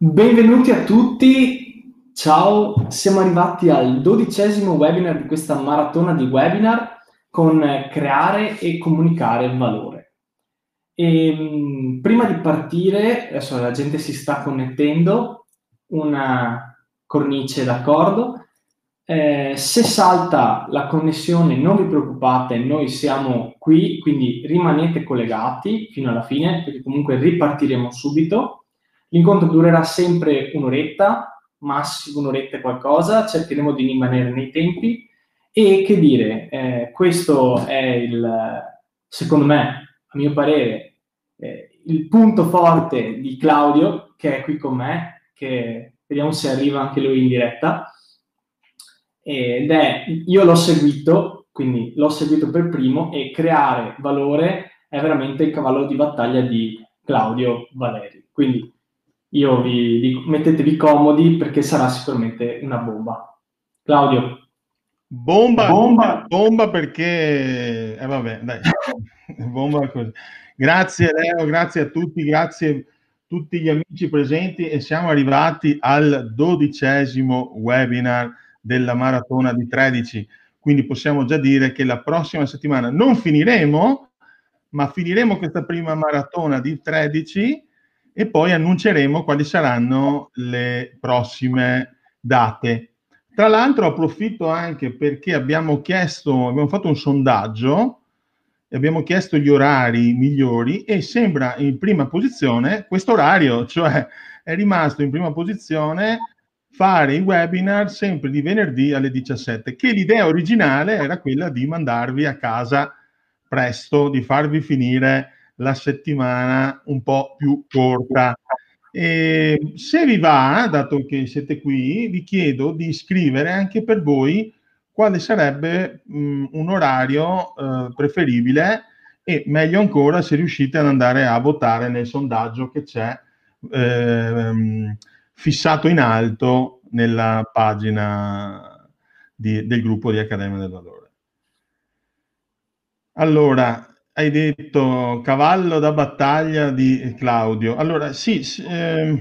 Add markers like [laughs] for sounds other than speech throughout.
Benvenuti a tutti, ciao, siamo arrivati al dodicesimo webinar di questa maratona di webinar con creare e comunicare valore. E, ehm, prima di partire, adesso la gente si sta connettendo, una cornice d'accordo. Eh, se salta la connessione non vi preoccupate, noi siamo qui, quindi rimanete collegati fino alla fine, perché comunque ripartiremo subito. L'incontro durerà sempre un'oretta, massimo un'oretta e qualcosa, cercheremo di rimanere nei tempi e che dire, eh, questo è il, secondo me, a mio parere, eh, il punto forte di Claudio, che è qui con me, che vediamo se arriva anche lui in diretta, ed è, io l'ho seguito, quindi l'ho seguito per primo e creare valore è veramente il cavallo di battaglia di Claudio Valeri. Quindi io vi dico, mettetevi comodi perché sarà sicuramente una bomba. Claudio. Bomba, bomba, bomba perché, eh vabbè, dai, [laughs] bomba così. Grazie Leo, grazie a tutti, grazie a tutti gli amici presenti e siamo arrivati al dodicesimo webinar della maratona di 13. Quindi possiamo già dire che la prossima settimana non finiremo, ma finiremo questa prima maratona di 13 e poi annunceremo quali saranno le prossime date. Tra l'altro approfitto anche perché abbiamo chiesto, abbiamo fatto un sondaggio e abbiamo chiesto gli orari migliori e sembra in prima posizione questo orario, cioè è rimasto in prima posizione fare i webinar sempre di venerdì alle 17, che l'idea originale era quella di mandarvi a casa presto, di farvi finire la settimana un po' più corta. E se vi va, dato che siete qui, vi chiedo di scrivere anche per voi quale sarebbe mh, un orario eh, preferibile e meglio ancora se riuscite ad andare a votare nel sondaggio che c'è eh, fissato in alto nella pagina di, del gruppo di Accademia del Valore. Allora, hai detto cavallo da battaglia di Claudio. Allora, sì, eh,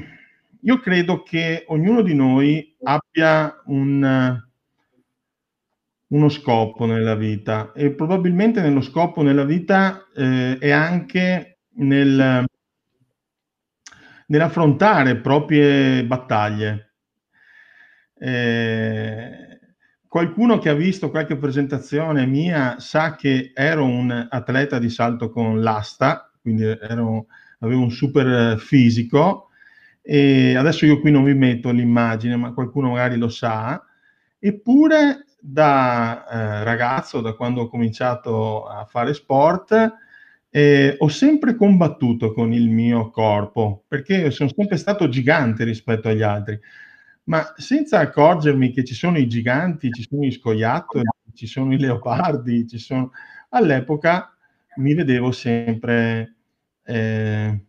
io credo che ognuno di noi abbia un, uno scopo nella vita e probabilmente nello scopo nella vita eh, è anche nel, nell'affrontare proprie battaglie. Eh, qualcuno che ha visto qualche presentazione mia sa che ero un atleta di salto con l'asta, quindi ero, avevo un super fisico e adesso io qui non vi metto l'immagine, ma qualcuno magari lo sa, eppure da eh, ragazzo, da quando ho cominciato a fare sport, eh, ho sempre combattuto con il mio corpo, perché sono sempre stato gigante rispetto agli altri ma senza accorgermi che ci sono i giganti, ci sono gli scoiattoli, ci sono i leopardi, ci sono... all'epoca mi vedevo sempre eh,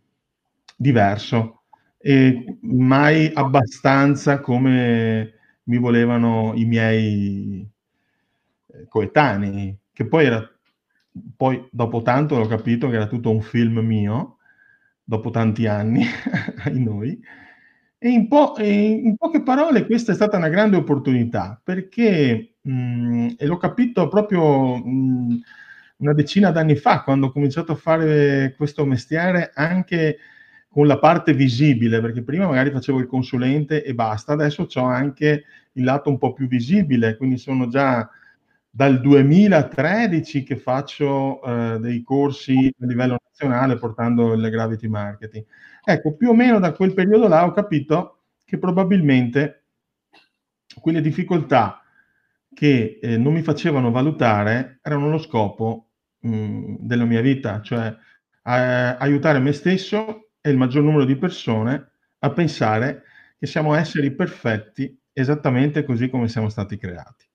diverso e mai abbastanza come mi volevano i miei eh, coetanei, che poi era poi dopo tanto ho capito che era tutto un film mio, dopo tanti anni [laughs] ai noi, e in, po- in, poche parole questa è stata una grande opportunità perché, mh, mm, e l'ho capito proprio mh, mm, una decina d'anni fa, quando ho cominciato a fare questo mestiere anche con la parte visibile, perché prima magari facevo il consulente e basta, adesso ho anche il lato un po' più visibile, quindi sono già dal 2013 che faccio eh, dei corsi a livello nazionale portando il gravity marketing. Ecco, più o meno da quel periodo là ho capito che probabilmente quelle difficoltà che eh, non mi facevano valutare erano lo scopo mh, della mia vita, cioè eh, aiutare me stesso e il maggior numero di persone a pensare che siamo esseri perfetti esattamente così come siamo stati creati.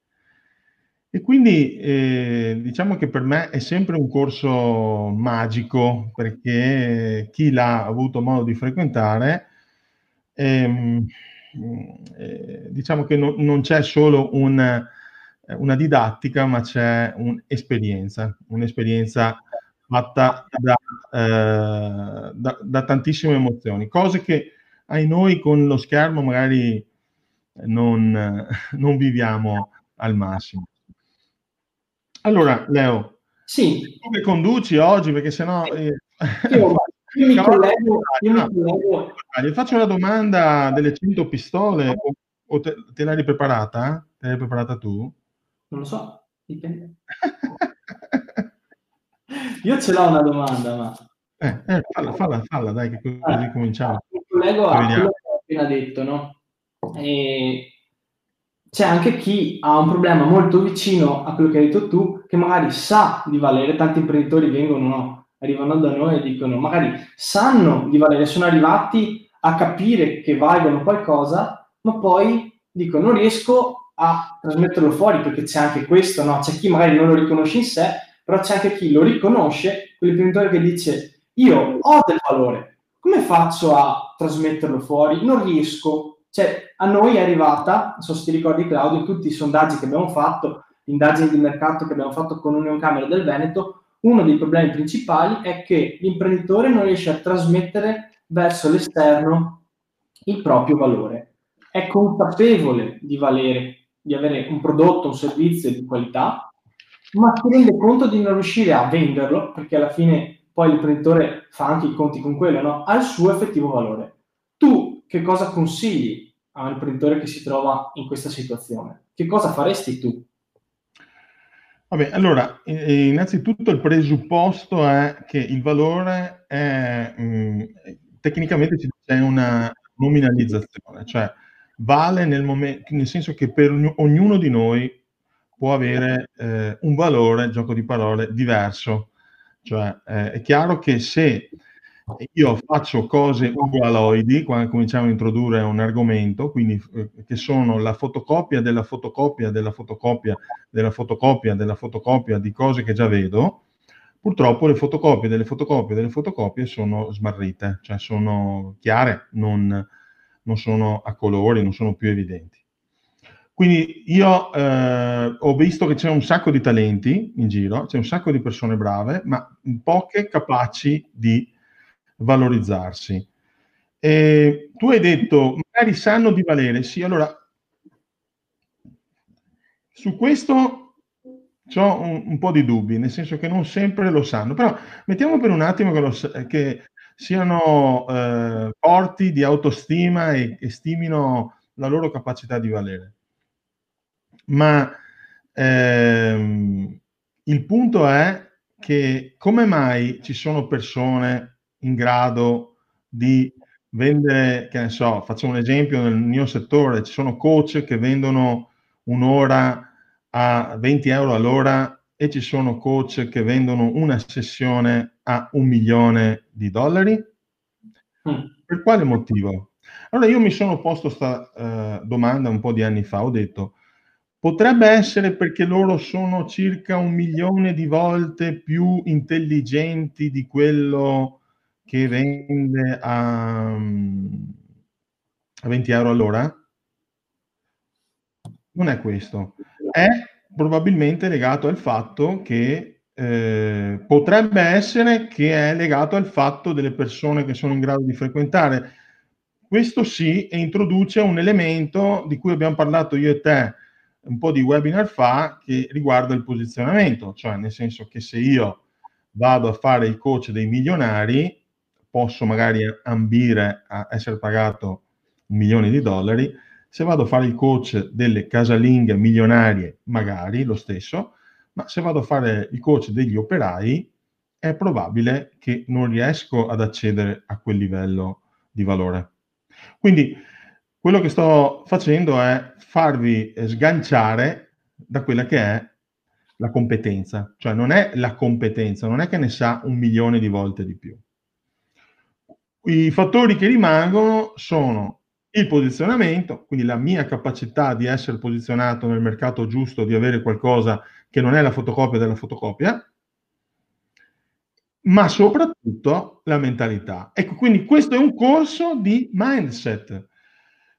E quindi eh, diciamo che per me è sempre un corso magico perché chi l'ha avuto modo di frequentare, ehm, eh, diciamo che no, non c'è solo un, una didattica, ma c'è un'esperienza, un'esperienza fatta da, eh, da, da, tantissime emozioni, cose che ai noi con lo schermo magari non, non viviamo al massimo. Allora, Leo, sì. tu che conduci oggi, perché sennò... Eh, io, io mi [laughs] collego, io mi collego. Gli faccio la domanda delle 100 pistole, o, o te, te l'hai preparata? Te l'hai preparata tu? Non lo so, dipende. [laughs] io ce l'ho una domanda, ma... Eh, eh, falla, falla, falla, dai, che così ah, cominciamo. Mi collego a quello che ho appena detto, no? E c'è anche chi ha un problema molto vicino a quello che hai detto tu, che magari sa di valere, tanti imprenditori vengono, no? arrivano da noi e dicono, magari sanno di valere, sono arrivati a capire che valgono qualcosa, ma poi dicono non riesco a trasmetterlo fuori perché c'è anche questo, no? C'è chi magari non lo riconosce in sé, però c'è anche chi lo riconosce, quell'imprenditore che dice io ho del valore, come faccio a trasmetterlo fuori? Non riesco. Cioè, a noi è arrivata, so se ti ricordi Claudio, tutti i sondaggi che abbiamo fatto, indagini di mercato che abbiamo fatto con Union Camera del Veneto, uno dei problemi principali è che l'imprenditore non riesce a trasmettere verso l'esterno il proprio valore. È consapevole di valere, di avere un prodotto, un servizio di qualità, ma si rende conto di non riuscire a venderlo, perché alla fine poi l'imprenditore fa anche i conti con quello, no? ha il suo effettivo valore. Tu che cosa consigli a un imprenditore che si trova in questa situazione? Che cosa faresti tu? Vabbè, allora, innanzitutto il presupposto è che il valore è, mh, mm, tecnicamente c'è una nominalizzazione, cioè vale nel, momento, nel senso che per ognuno di noi può avere eh, un valore, gioco di parole, diverso. Cioè, eh, è chiaro che se io faccio cose ugualoidi quando cominciamo a introdurre un argomento, quindi eh, che sono la fotocopia della fotocopia della fotocopia della fotocopia della fotocopia di cose che già vedo, purtroppo le fotocopie delle fotocopie delle fotocopie sono smarrite, cioè sono chiare, non, non sono a colori, non sono più evidenti. Quindi io eh, ho visto che c'è un sacco di talenti in giro, c'è un sacco di persone brave, ma poche capaci di valorizzarsi. E tu hai detto, magari sanno di valere, sì, allora su questo ho un, un, po' di dubbi, nel senso che non sempre lo sanno, però mettiamo per un attimo che, lo, che siano eh, forti di autostima e, e stimino la loro capacità di valere. Ma ehm, il punto è che come mai ci sono persone in grado di vendere, che ne so, faccio un esempio nel mio settore, ci sono coach che vendono un'ora a 20 euro all'ora e ci sono coach che vendono una sessione a un milione di dollari? Mm. Per quale motivo? Allora io mi sono posto questa uh, domanda un po' di anni fa, ho detto, potrebbe essere perché loro sono circa un milione di volte più intelligenti di quello che vende a, a 20 euro all'ora? Non è questo. È probabilmente legato al fatto che eh, potrebbe essere che è legato al fatto delle persone che sono in grado di frequentare. Questo sì, e introduce un elemento di cui abbiamo parlato io e te un po' di webinar fa, che riguarda il posizionamento, cioè nel senso che se io vado a fare il coach dei milionari, posso magari ambire a essere pagato un milione di dollari, se vado a fare il coach delle casalinghe milionarie, magari lo stesso, ma se vado a fare il coach degli operai, è probabile che non riesco ad accedere a quel livello di valore. Quindi quello che sto facendo è farvi sganciare da quella che è la competenza, cioè non è la competenza, non è che ne sa un milione di volte di più. I fattori che rimangono sono il posizionamento, quindi la mia capacità di essere posizionato nel mercato giusto, di avere qualcosa che non è la fotocopia della fotocopia, ma soprattutto la mentalità. Ecco, quindi questo è un corso di mindset.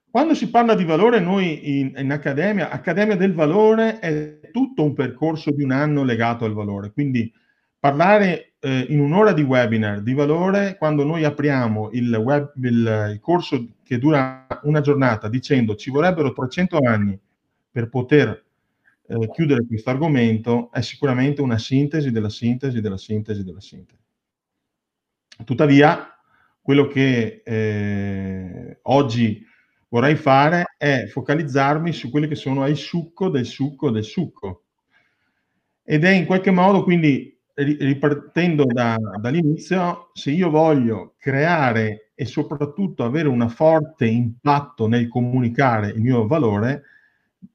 Quando si parla di valore, noi in, in Accademia, Accademia del Valore è tutto un percorso di un anno legato al valore. Quindi parlare eh, in un'ora di webinar di valore quando noi apriamo il, web, il, il corso che dura una giornata dicendo ci vorrebbero 300 anni per poter eh, chiudere questo argomento è sicuramente una sintesi della sintesi della sintesi della sintesi. Tuttavia, quello che eh, oggi vorrei fare è focalizzarmi su quelli che sono il succo del succo del succo. Ed è in qualche modo, quindi, ripartendo da, dall'inizio, se io voglio creare e soprattutto avere un forte impatto nel comunicare il mio valore,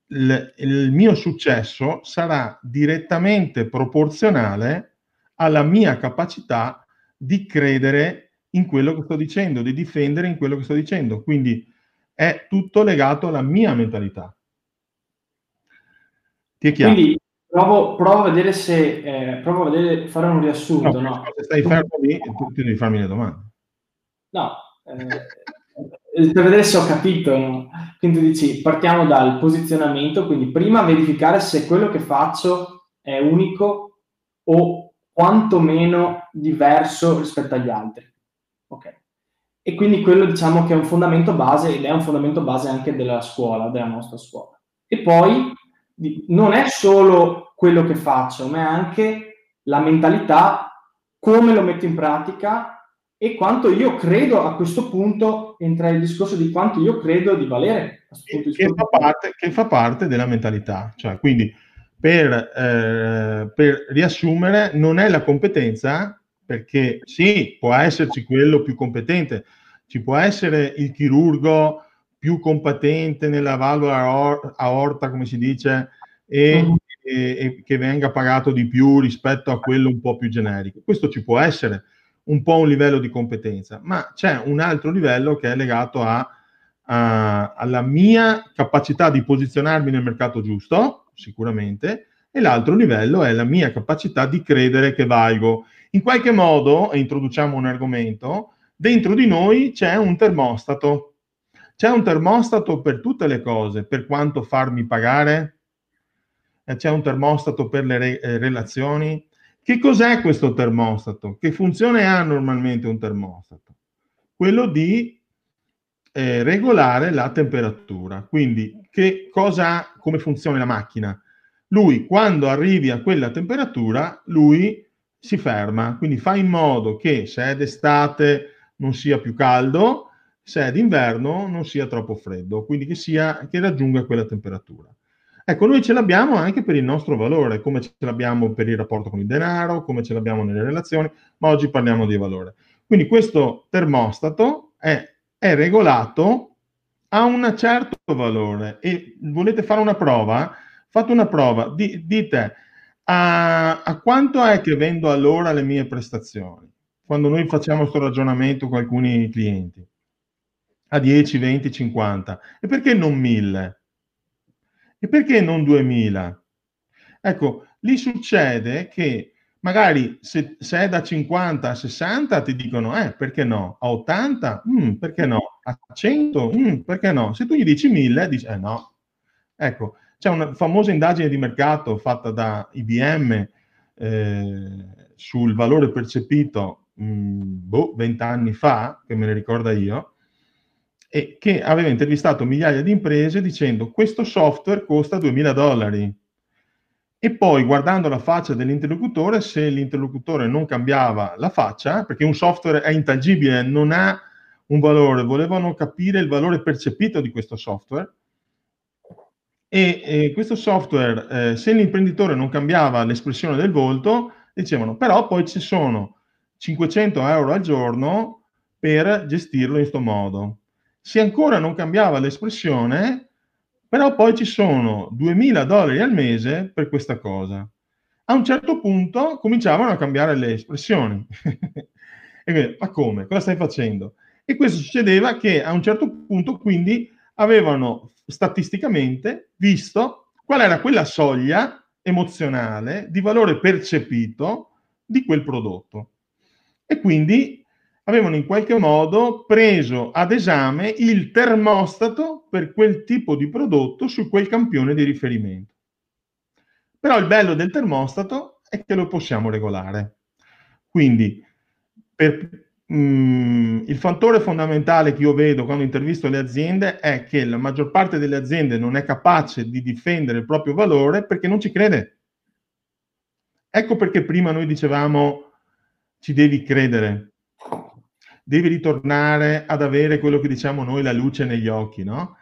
il, il mio successo sarà direttamente proporzionale alla mia capacità di credere in quello che sto dicendo, di difendere in quello che sto dicendo. Quindi è tutto legato alla mia mentalità. Ti è chiaro? Quindi provo, provo a vedere se eh, provo a vedere, fare un riassunto. No, no? Se stai fermo lì, tu devi farmi le domande. No, eh, per vedere se ho capito. No? Quindi dici, partiamo dal posizionamento, quindi prima verificare se quello che faccio è unico o quantomeno diverso rispetto agli altri. Ok. E quindi quello diciamo che è un fondamento base ed è un fondamento base anche della scuola, della nostra scuola. E poi non è solo quello che faccio, ma è anche la mentalità, come lo metto in pratica e quanto io credo a questo punto, entra il discorso di quanto io credo di valere. Che, che, fa parte, che fa parte della mentalità, cioè quindi per, eh, per riassumere, non è la competenza, perché sì, può esserci quello più competente, ci può essere il chirurgo più competente nella valvola aorta, come si dice, e, uh-huh. e, e, che venga pagato di più rispetto a quello un po' più generico. Questo ci può essere un po' un livello di competenza, ma c'è un altro livello che è legato a, a, alla mia capacità di posizionarmi nel mercato giusto, sicuramente, e l'altro livello è la mia capacità di credere che valgo. In qualche modo, e introduciamo un argomento, dentro di noi c'è un termostato. C'è un termostato per tutte le cose, per quanto farmi pagare, c'è un termostato per le re- eh, relazioni. Che cos'è questo termostato? Che funzione ha normalmente un termostato? Quello di eh, regolare la temperatura. Quindi, che cosa, come funziona la macchina? Lui, quando arrivi a quella temperatura, lui si ferma, quindi fa in modo che se è d'estate non sia più caldo, se è d'inverno non sia troppo freddo, quindi che, sia, che raggiunga quella temperatura. Ecco, noi ce l'abbiamo anche per il nostro valore, come ce l'abbiamo per il rapporto con il denaro, come ce l'abbiamo nelle relazioni, ma oggi parliamo di valore. Quindi questo termostato è è regolato a un certo valore. E volete fare una prova, fate una prova, di, dite a, a, quanto è che vendo all'ora le mie prestazioni, quando noi facciamo questo ragionamento con alcuni clienti, a 10, 20, 50, e perché non 1000? E perché non 2000? Ecco, lì succede che magari se, se, è da 50 a 60 ti dicono eh perché no? A 80 mm, perché no? A 100 mm, perché no? Se tu gli dici 1000 dici eh no. Ecco c'è una famosa indagine di mercato fatta da IBM eh, sul valore percepito mh, boh, 20 anni fa che me ne ricorda io e che aveva intervistato migliaia di imprese dicendo questo software costa 2000 dollari e poi guardando la faccia dell'interlocutore, se l'interlocutore non cambiava la faccia, perché un software è intangibile, non ha un valore, volevano capire il valore percepito di questo software. E, e questo software, eh, se l'imprenditore non cambiava l'espressione del volto, dicevano, però poi ci sono 500 euro al giorno per gestirlo in questo modo. Se ancora non cambiava l'espressione, però poi ci sono 2000 dollari al mese per questa cosa. A un certo punto cominciavano a cambiare le espressioni. [laughs] e quindi, ma come? Cosa stai facendo? E questo succedeva che a un certo punto quindi avevano statisticamente visto qual era quella soglia emozionale di valore percepito di quel prodotto. E quindi avevano in qualche modo preso ad esame il termostato per quel tipo di prodotto su quel campione di riferimento. Però il bello del termostato è che lo possiamo regolare. Quindi, per, mh, mm, il fattore fondamentale che io vedo quando intervisto le aziende è che la maggior parte delle aziende non è capace di difendere il proprio valore perché non ci crede. Ecco perché prima noi dicevamo ci devi credere, devi ritornare ad avere quello che diciamo noi la luce negli occhi, no?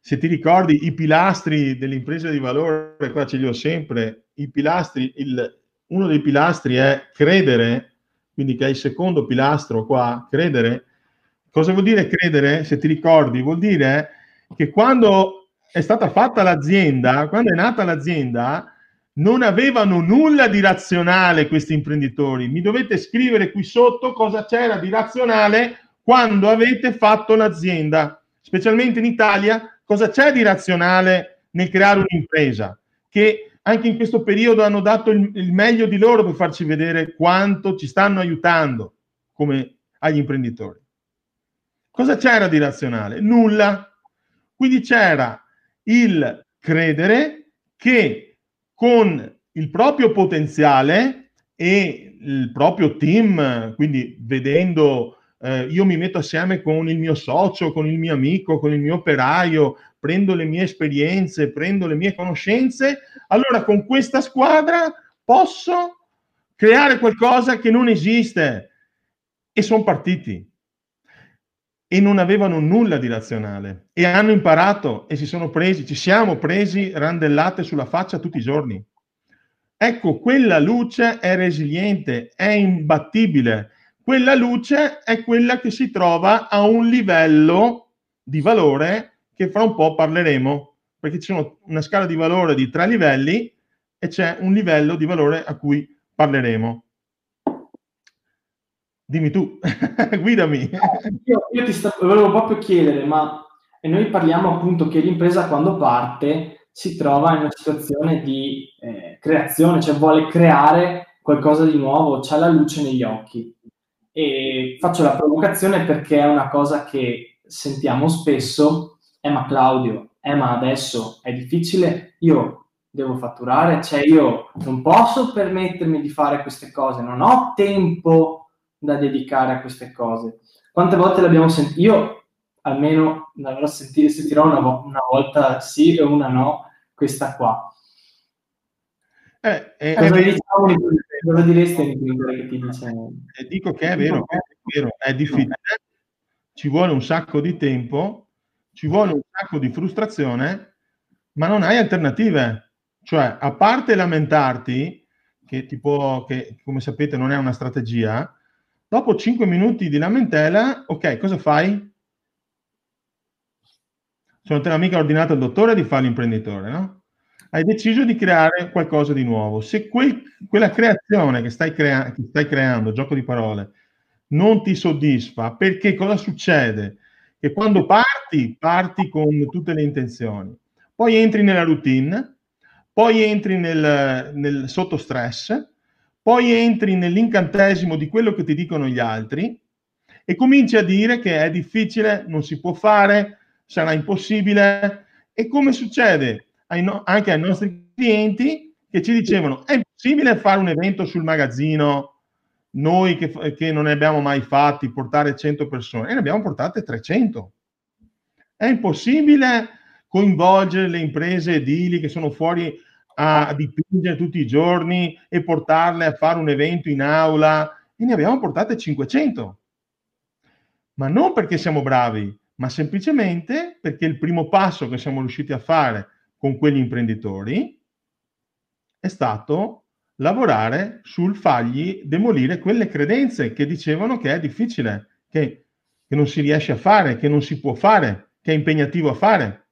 Se ti ricordi i pilastri dell'impresa di valore, qua ce li ho sempre, il, uno dei pilastri è credere, quindi che è il secondo pilastro qua, credere. Cosa vuol dire credere? Se ti ricordi, vuol dire che quando è stata fatta l'azienda, quando è nata l'azienda, non avevano nulla di razionale questi imprenditori. Mi dovete scrivere qui sotto cosa c'era di razionale quando avete fatto l'azienda, specialmente in Italia, cosa c'è di razionale nel creare un'impresa che anche in questo periodo hanno dato il, il meglio di loro per farci vedere quanto ci stanno aiutando come agli imprenditori. Cosa c'era di razionale? Nulla. Quindi c'era il credere che con il proprio potenziale e il proprio team, quindi vedendo eh, io mi metto assieme con il mio socio, con il mio amico, con il mio operaio, prendo le mie esperienze, prendo le mie conoscenze, allora con questa squadra posso creare qualcosa che non esiste. E sono partiti. E non avevano nulla di razionale. E hanno imparato e si sono presi, ci siamo presi randellate sulla faccia tutti i giorni. Ecco, quella luce è resiliente, è imbattibile. Quella luce è quella che si trova a un livello di valore che fra un po' parleremo, perché c'è una scala di valore di tre livelli e c'è un livello di valore a cui parleremo. Dimmi tu, [laughs] guidami. Io, io ti sta, volevo proprio chiedere, ma noi parliamo appunto che l'impresa quando parte si trova in una situazione di eh, creazione, cioè vuole creare qualcosa di nuovo, c'ha la luce negli occhi. E faccio la provocazione perché è una cosa che sentiamo spesso eh ma Claudio, eh ma adesso è difficile, io devo fatturare, cioè io non posso permettermi di fare queste cose, non ho tempo da dedicare a queste cose. Quante volte l'abbiamo sentito? Io almeno l'avrò sentito, sentirò una, una, volta sì e una no, questa qua. Eh, eh, cosa, diciamo, cosa diresti a che ti dice? Eh, dico che è vero, è vero, è difficile, ci vuole un sacco di tempo ci vuole un sacco di frustrazione, ma non hai alternative. Cioè, a parte lamentarti, che, tipo, che come sapete non è una strategia, dopo 5 minuti di lamentela, ok, cosa fai? Se non te l'ha mica ordinato il dottore di fare l'imprenditore, no? Hai deciso di creare qualcosa di nuovo. Se quel, quella creazione che stai, crea- che stai creando, gioco di parole, non ti soddisfa, perché cosa succede? che quando parti, parti con tutte le intenzioni, poi entri nella routine, poi entri nel, nel sotto stress, poi entri nell'incantesimo di quello che ti dicono gli altri e cominci a dire che è difficile, non si può fare, sarà impossibile. E come succede ai no- anche ai nostri clienti che ci dicevano è impossibile fare un evento sul magazzino noi che, che, non ne abbiamo mai fatti, portare 100 persone, e ne abbiamo portate 300. È impossibile coinvolgere le imprese edili che sono fuori a dipingere tutti i giorni e portarle a fare un evento in aula, e ne abbiamo portate 500. Ma non perché siamo bravi, ma semplicemente perché il primo passo che siamo riusciti a fare con quegli imprenditori è stato lavorare sul fargli demolire quelle credenze che dicevano che è difficile, che, che non si riesce a fare, che non si può fare, che è impegnativo a fare.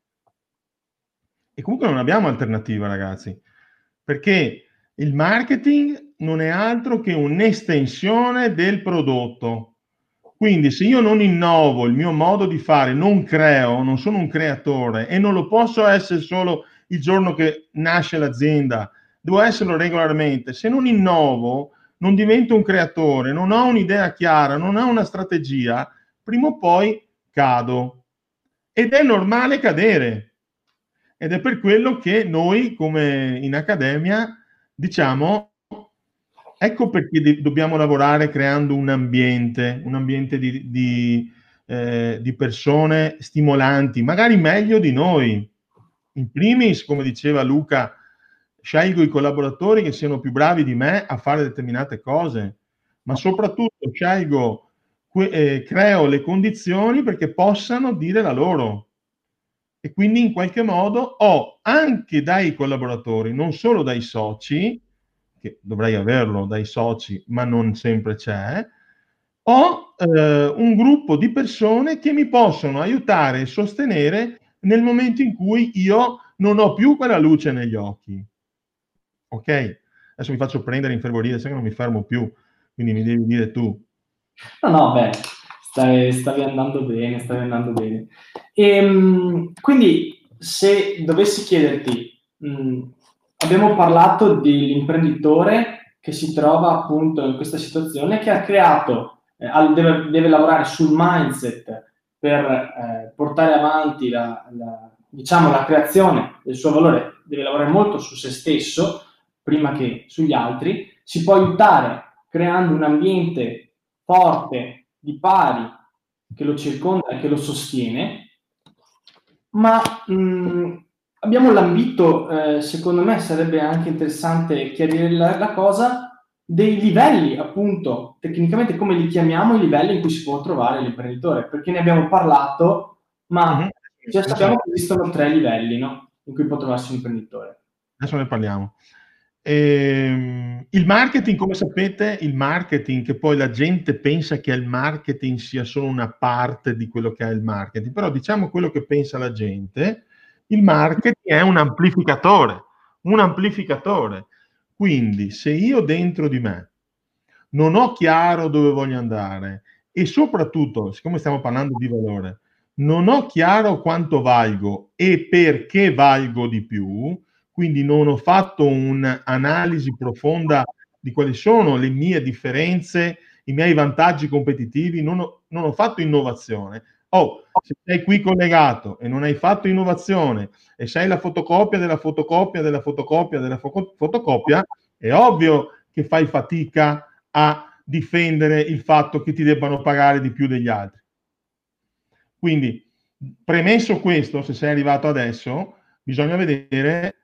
E comunque non abbiamo alternativa, ragazzi, perché il marketing non è altro che un'estensione del prodotto. Quindi se io non innovo il mio modo di fare, non creo, non sono un creatore e non lo posso essere solo il giorno che nasce l'azienda, devo esserlo regolarmente. Se non innovo, non divento un creatore, non ho un'idea chiara, non ho una strategia, prima o poi cado. Ed è normale cadere. Ed è per quello che noi, come in accademia, diciamo Ecco perché dobbiamo lavorare creando un ambiente, un ambiente di, di, eh, di persone stimolanti, magari meglio di noi. In primis, come diceva Luca, scelgo i collaboratori che siano più bravi di me a fare determinate cose, ma soprattutto scelgo, eh, creo le condizioni perché possano dire la loro. E quindi in qualche modo ho anche dai collaboratori, non solo dai soci, che dovrei averlo dai soci, ma non sempre c'è, ho eh, un gruppo di persone che mi possono aiutare e sostenere nel momento in cui io non ho più quella luce negli occhi. Ok? Adesso mi faccio prendere, infervorire, sai che non mi fermo più, quindi mi devi dire tu. No, no, beh, stai, stavi andando bene, stavi andando bene. E, ehm, quindi, se dovessi chiederti, mh, mm, abbiamo parlato dell'imprenditore che si trova appunto in questa situazione, che ha creato, eh, deve, deve, lavorare sul mindset per eh, portare avanti la, la, diciamo, la creazione del suo valore, deve lavorare molto su se stesso prima che sugli altri, si può aiutare creando un ambiente forte, di pari, che lo circonda e che lo sostiene, ma mh, mm, abbiamo l'ambito, eh, secondo me sarebbe anche interessante chiarire la, la, cosa, dei livelli, appunto, tecnicamente come li chiamiamo i livelli in cui si può trovare l'imprenditore, perché ne abbiamo parlato, ma mm-hmm. già sappiamo che esistono tre livelli no? in cui può trovarsi un imprenditore. Adesso ne parliamo. Eh, il marketing, come sapete, il marketing, che poi la gente pensa che il marketing sia solo una parte di quello che è il marketing, però diciamo quello che pensa la gente, il marketing è un amplificatore, un amplificatore. Quindi se io dentro di me non ho chiaro dove voglio andare e soprattutto, siccome stiamo parlando di valore, non ho chiaro quanto valgo e perché valgo di più, quindi non ho fatto un'analisi profonda di quali sono le mie differenze, i miei vantaggi competitivi, non ho, non ho fatto innovazione. Oh, se sei qui collegato e non hai fatto innovazione e sei la fotocopia della fotocopia della fotocopia della fo- fotocopia, è ovvio che fai fatica a difendere il fatto che ti debbano pagare di più degli altri. Quindi, premesso questo, se sei arrivato adesso, bisogna vedere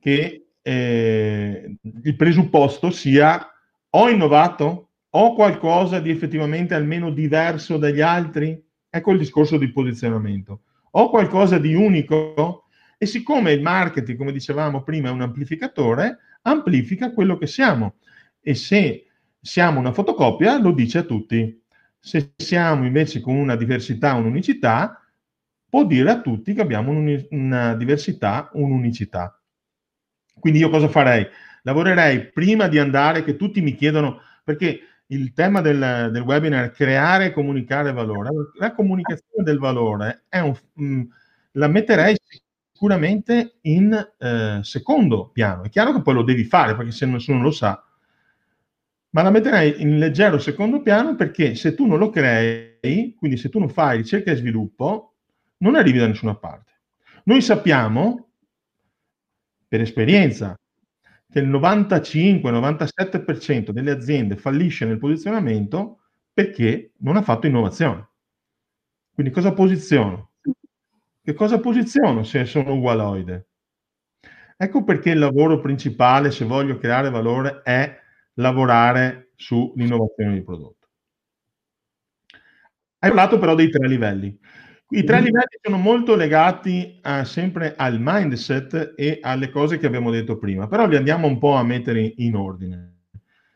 che eh, il presupposto sia ho innovato, ho qualcosa di effettivamente almeno diverso dagli altri? Ecco il discorso di posizionamento. Ho qualcosa di unico? E siccome il marketing, come dicevamo prima, è un amplificatore, amplifica quello che siamo. E se siamo una fotocopia, lo dice a tutti. Se siamo invece con una diversità, un'unicità, può dire a tutti che abbiamo una diversità, un'unicità. Quindi io cosa farei? Lavorerei prima di andare, che tutti mi chiedono, perché il tema del, del webinar è creare e comunicare valore. La comunicazione del valore è un, mh, mm, la metterei sicuramente in eh, secondo piano. È chiaro che poi lo devi fare, perché se nessuno lo sa, ma la metterei in leggero secondo piano perché se tu non lo crei, quindi se tu non fai ricerca e sviluppo, non arrivi da nessuna parte. Noi sappiamo per esperienza che il 95-97% delle aziende fallisce nel posizionamento perché non ha fatto innovazione. Quindi cosa posiziono? Che cosa posiziono se sono ugualoide? Ecco perché il lavoro principale, se voglio creare valore, è lavorare sull'innovazione di prodotto. Hai parlato però dei tre livelli. I tre livelli sono molto legati a, sempre al mindset e alle cose che abbiamo detto prima, però li andiamo un po' a mettere in ordine.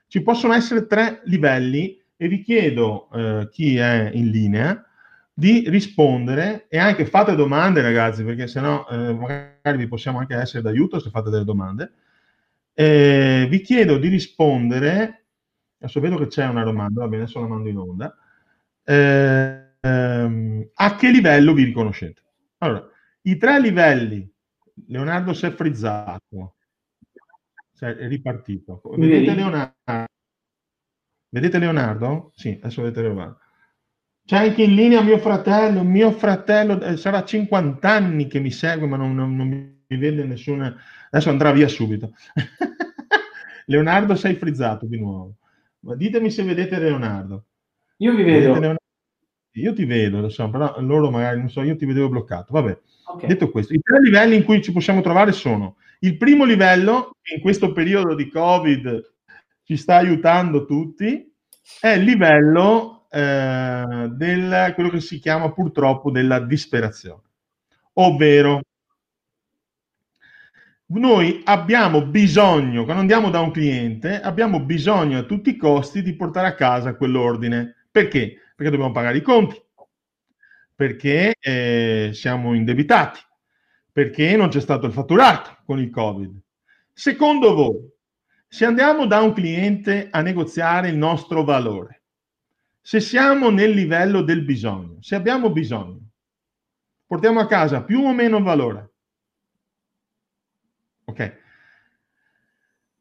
Ci possono essere tre livelli e vi chiedo, eh, chi è in linea, di rispondere e anche fate domande ragazzi, perché sennò eh, magari vi possiamo anche essere d'aiuto se fate delle domande. Eh, vi chiedo di rispondere, adesso vedo che c'è una domanda, va bene, adesso la mando in onda. Eh, ehm, a che livello vi riconoscete? Allora, i tre livelli, Leonardo si è frizzato, cioè è ripartito. Vedete Leonardo? Vedete Leonardo? Sì, adesso vedete Leonardo. C'è anche in linea mio fratello, mio fratello eh, sarà 50 anni che mi segue, ma non, non, non mi vede nessuna... Adesso andrà via subito. [laughs] Leonardo sei frizzato di nuovo. Ma ditemi se vedete Leonardo. Io vi vedo. Io ti vedo, lo so, però loro magari, non so, io ti vedevo bloccato. Vabbè, okay. detto questo, i tre livelli in cui ci possiamo trovare sono il primo livello, che in questo periodo di Covid ci sta aiutando tutti, è il livello eh, del quello che si chiama purtroppo della disperazione. Ovvero, noi abbiamo bisogno, quando andiamo da un cliente, abbiamo bisogno a tutti i costi di portare a casa quell'ordine. Perché? Perché dobbiamo pagare i conti, perché eh, siamo indebitati, perché non c'è stato il fatturato con il Covid. Secondo voi, se andiamo da un cliente a negoziare il nostro valore, se siamo nel livello del bisogno, se abbiamo bisogno, portiamo a casa più o meno valore. Ok.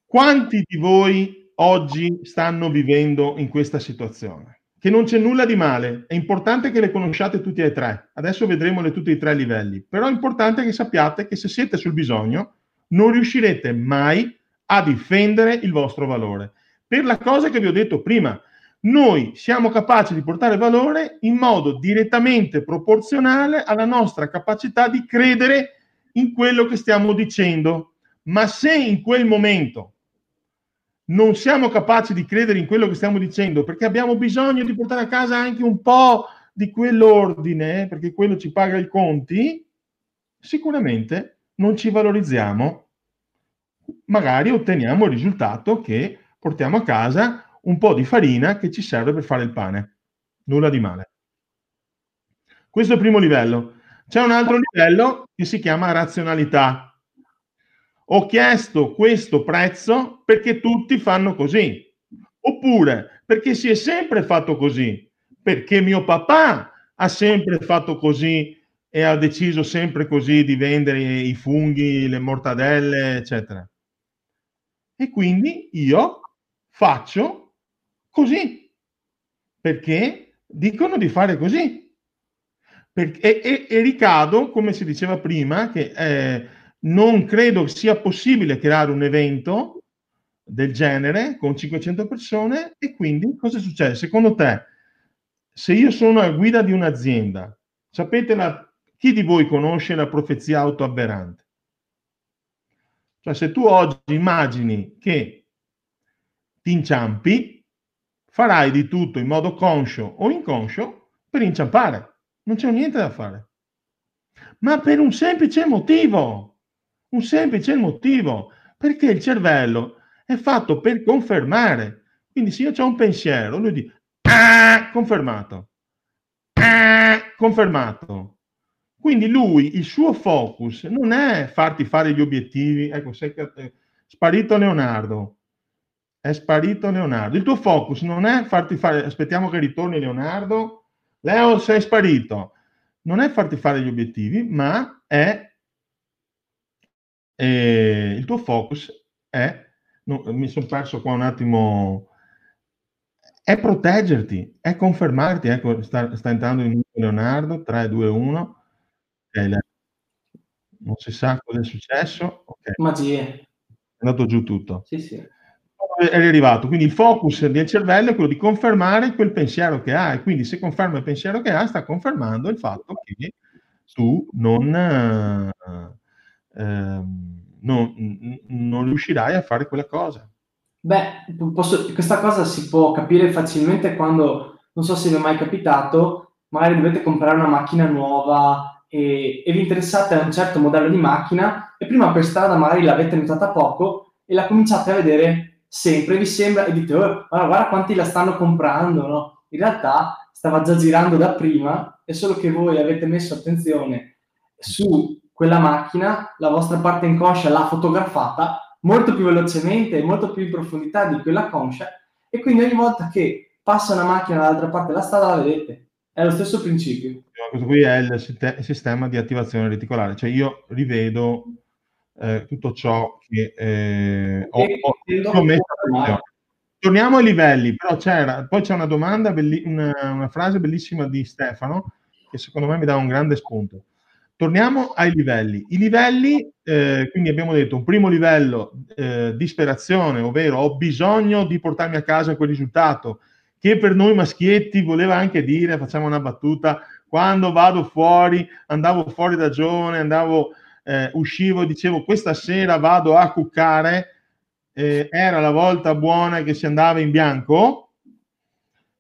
Quanti di voi oggi stanno vivendo in questa situazione? Che non c'è nulla di male, è importante che le conosciate tutti e tre. Adesso vedremo le, tutti e tre livelli, però è importante che sappiate che se siete sul bisogno non riuscirete mai a difendere il vostro valore. Per la cosa che vi ho detto prima, noi siamo capaci di portare valore in modo direttamente proporzionale alla nostra capacità di credere in quello che stiamo dicendo. Ma se in quel momento non siamo capaci di credere in quello che stiamo dicendo perché abbiamo bisogno di portare a casa anche un po' di quell'ordine, perché quello ci paga i conti, sicuramente non ci valorizziamo, magari otteniamo il risultato che portiamo a casa un po' di farina che ci serve per fare il pane. Nulla di male. Questo è il primo livello. C'è un altro livello che si chiama razionalità. Ho chiesto questo prezzo perché tutti fanno così. Oppure perché si è sempre fatto così. Perché mio papà ha sempre fatto così e ha deciso sempre così di vendere i funghi, le mortadelle, eccetera. E quindi io faccio così, perché dicono di fare così. Perché, e, e, e ricado, come si diceva prima, che eh, non credo sia possibile creare un evento del genere con 500 persone e quindi cosa succede? Secondo te, se io sono a guida di un'azienda, sapete la, chi di voi conosce la profezia autoavverante? Cioè se tu oggi immagini che ti inciampi, farai di tutto in modo conscio o inconscio per inciampare. Non c'è niente da fare. Ma per un semplice motivo, un semplice motivo, perché il cervello è fatto per confermare. Quindi se io ho un pensiero, lui dice, ah, confermato, ah, confermato. Quindi lui, il suo focus non è farti fare gli obiettivi, ecco, sei eh, sparito Leonardo, è sparito Leonardo. Il tuo focus non è farti fare, aspettiamo che ritorni Leonardo, Leo sei sparito, non è farti fare gli obiettivi, ma è eh, il tuo focus è, no, mi sono perso qua un attimo, è proteggerti, è confermarti, ecco, sta, sta entrando in Leonardo, 3, 2, 1 non si sa cosa è successo. Okay. Magie. È andato giù tutto. Sì, sì. È arrivato. Quindi il focus del cervello è quello di confermare quel pensiero che ha. E quindi se conferma il pensiero che ha, sta confermando il fatto che tu non, ehm, non, non riuscirai a fare quella cosa. Beh, posso, questa cosa si può capire facilmente quando, non so se vi è mai capitato, magari dovete comprare una macchina nuova e, e vi interessate a un certo modello di macchina e prima per strada magari l'avete notata poco e la cominciate a vedere sempre, vi sembra e dite, oh, guarda, guarda quanti la stanno comprando, no? In realtà stava già girando da prima, è solo che voi avete messo attenzione su quella macchina, la vostra parte inconscia l'ha fotografata molto più velocemente e molto più in profondità di quella conscia e quindi ogni volta che passa una macchina dall'altra parte della strada la vedete. È lo stesso principio. Questo qui è il sistema di attivazione reticolare, cioè io rivedo eh, tutto ciò che eh, ho, ho, ho messo Torniamo ai livelli, però c'era, poi c'è una domanda, belli, una, una, frase bellissima di Stefano che secondo me mi dà un grande spunto. Torniamo ai livelli. I livelli, eh, quindi abbiamo detto un primo livello, eh, disperazione, ovvero ho bisogno di portarmi a casa quel risultato, che per noi maschietti voleva anche dire, facciamo una battuta, quando vado fuori, andavo fuori da giovane, andavo, eh, uscivo dicevo questa sera vado a cuccare, eh, era la volta buona che si andava in bianco,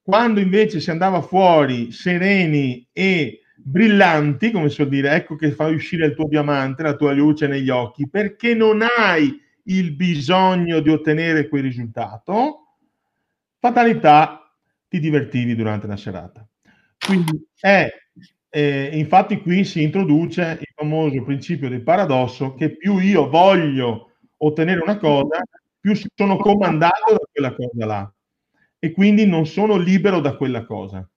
quando invece si andava fuori sereni e brillanti, come si suol dire, ecco che fai uscire il tuo diamante, la tua luce negli occhi, perché non hai il bisogno di ottenere quel risultato, fatalità, ti divertivi durante la serata. Quindi è, eh, infatti qui si introduce il famoso principio del paradosso che più io voglio ottenere una cosa, più sono comandato da quella cosa là e quindi non sono libero da quella cosa.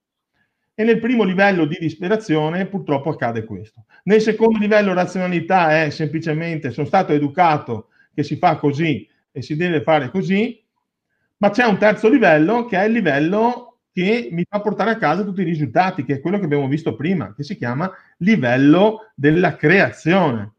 E nel primo livello di disperazione purtroppo accade questo. Nel secondo livello razionalità è semplicemente sono stato educato che si fa così e si deve fare così, ma c'è un terzo livello che è il livello che mi fa portare a casa tutti i risultati, che è quello che abbiamo visto prima, che si chiama livello della creazione.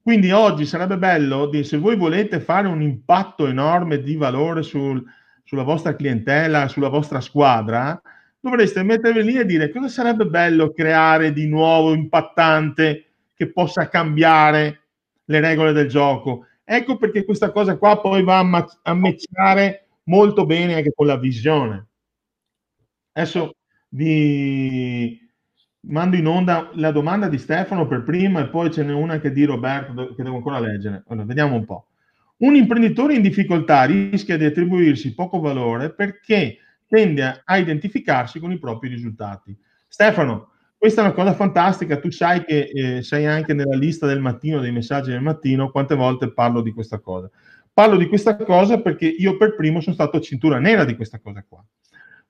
Quindi oggi sarebbe bello, se voi volete fare un impatto enorme di valore sul, sulla vostra clientela, sulla vostra squadra, dovreste mettervi lì e dire cosa sarebbe bello creare di nuovo, impattante, che possa cambiare le regole del gioco. Ecco perché questa cosa qua poi va a, ma- a matchare molto bene anche con la visione. Adesso vi mando in onda la domanda di Stefano per prima e poi ce n'è una che di Roberto che devo ancora leggere. Allora, vediamo un po'. Un imprenditore in difficoltà rischia di attribuirsi poco valore perché tende a identificarsi con i propri risultati. Stefano, questa è una cosa fantastica, tu sai che eh, sei anche nella lista del mattino, dei messaggi del mattino, quante volte parlo di questa cosa. Parlo di questa cosa perché io per primo sono stato cintura nera di questa cosa qua.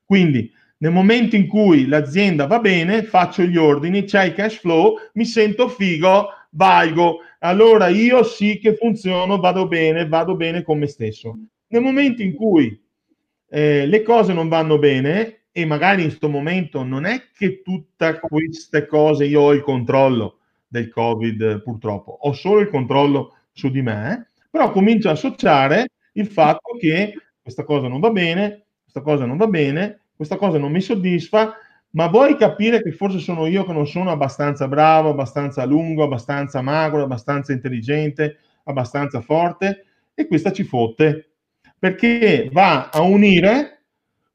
Quindi nel momento in cui l'azienda va bene, faccio gli ordini, c'è il cash flow, mi sento figo, valgo, allora io sì che funziono, vado bene, vado bene con me stesso. Nel momento in cui eh, le cose non vanno bene e magari in questo momento non è che tutte queste cose io ho il controllo del Covid purtroppo, ho solo il controllo su di me, però comincio a associare il fatto che questa cosa non va bene, questa cosa non va bene, questa cosa non mi soddisfa, ma vuoi capire che forse sono io che non sono abbastanza bravo, abbastanza lungo, abbastanza magro, abbastanza intelligente, abbastanza forte? E questa ci fotte perché va a unire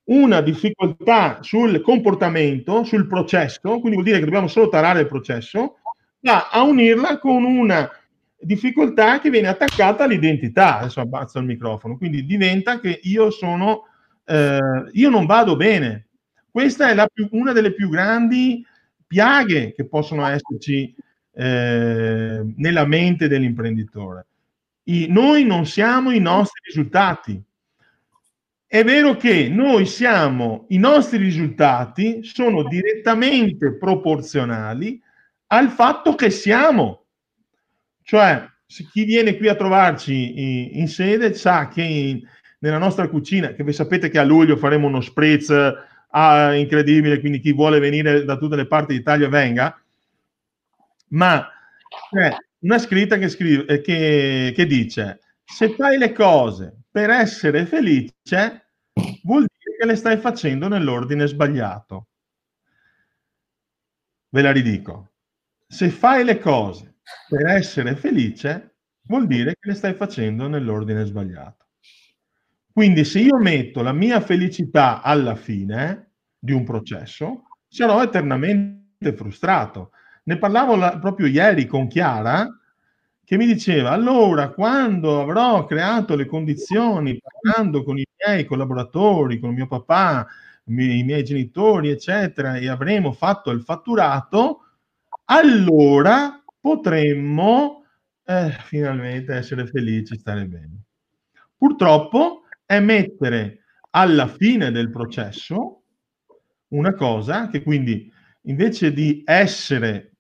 una difficoltà sul comportamento, sul processo, quindi vuol dire che dobbiamo solo tarare il processo, va a unirla con una difficoltà che viene attaccata all'identità. Adesso abbazzo il microfono, quindi diventa che io sono, eh, io non vado bene. Questa è più, una delle più grandi piaghe che possono esserci eh, nella mente dell'imprenditore. I, noi non siamo i nostri risultati. È vero che noi siamo, i nostri risultati sono direttamente proporzionali al fatto che siamo. Cioè, chi viene qui a trovarci in, in sede sa che in, nella nostra cucina, che voi sapete che a luglio faremo uno spritz ah, incredibile, quindi chi vuole venire da tutte le parti d'Italia venga, ma cioè, una scritta che, scrive, eh, che, che dice se fai le cose per essere felice vuol dire che le stai facendo nell'ordine sbagliato. Ve la ridico. Se fai le cose per essere felice vuol dire che le stai facendo nell'ordine sbagliato. Quindi se io metto la mia felicità alla fine di un processo, sarò eternamente frustrato ne parlavo la, proprio ieri con Chiara, che mi diceva, allora, quando avrò creato le condizioni, parlando con i miei collaboratori, con mio papà, i miei genitori, eccetera, e avremo fatto il fatturato, allora potremmo eh, finalmente essere felici, stare bene. Purtroppo è mettere alla fine del processo una cosa che quindi invece di essere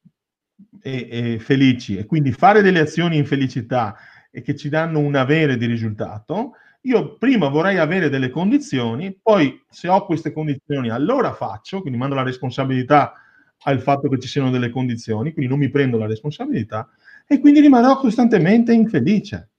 e, e felici e quindi fare delle azioni in felicità e che ci danno un avere di risultato, io prima vorrei avere delle condizioni, poi se ho queste condizioni allora faccio, quindi mando la responsabilità al fatto che ci siano delle condizioni, quindi non mi prendo la responsabilità e quindi rimarrò costantemente infelice.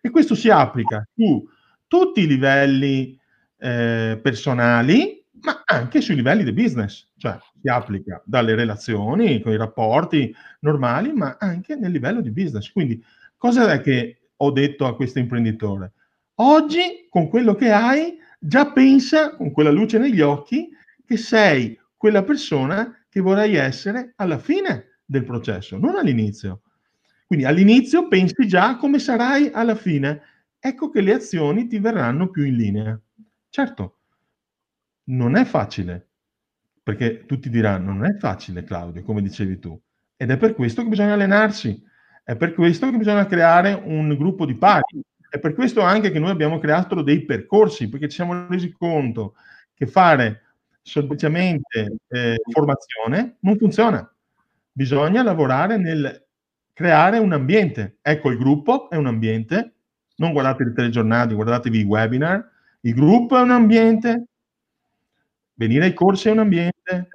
E questo si applica su tutti i livelli eh, personali, ma anche sui livelli di business, cioè si applica dalle relazioni, con i rapporti normali, ma anche nel livello di business. Quindi cosa è che ho detto a questo imprenditore? Oggi, con quello che hai, già pensa con quella luce negli occhi che sei quella persona che vorrai essere alla fine del processo, non all'inizio. Quindi all'inizio pensi già come sarai alla fine. Ecco che le azioni ti verranno più in linea. Certo, non è facile, perché tutti diranno non è facile Claudio, come dicevi tu. Ed è per questo che bisogna allenarsi, è per questo che bisogna creare un gruppo di pari, è per questo anche che noi abbiamo creato dei percorsi, perché ci siamo resi conto che fare semplicemente eh, formazione non funziona. Bisogna lavorare nel creare un ambiente. Ecco, il gruppo è un ambiente. Non guardate i telegiornali, guardatevi i webinar. Il gruppo è un ambiente. Venire ai corsi è un ambiente.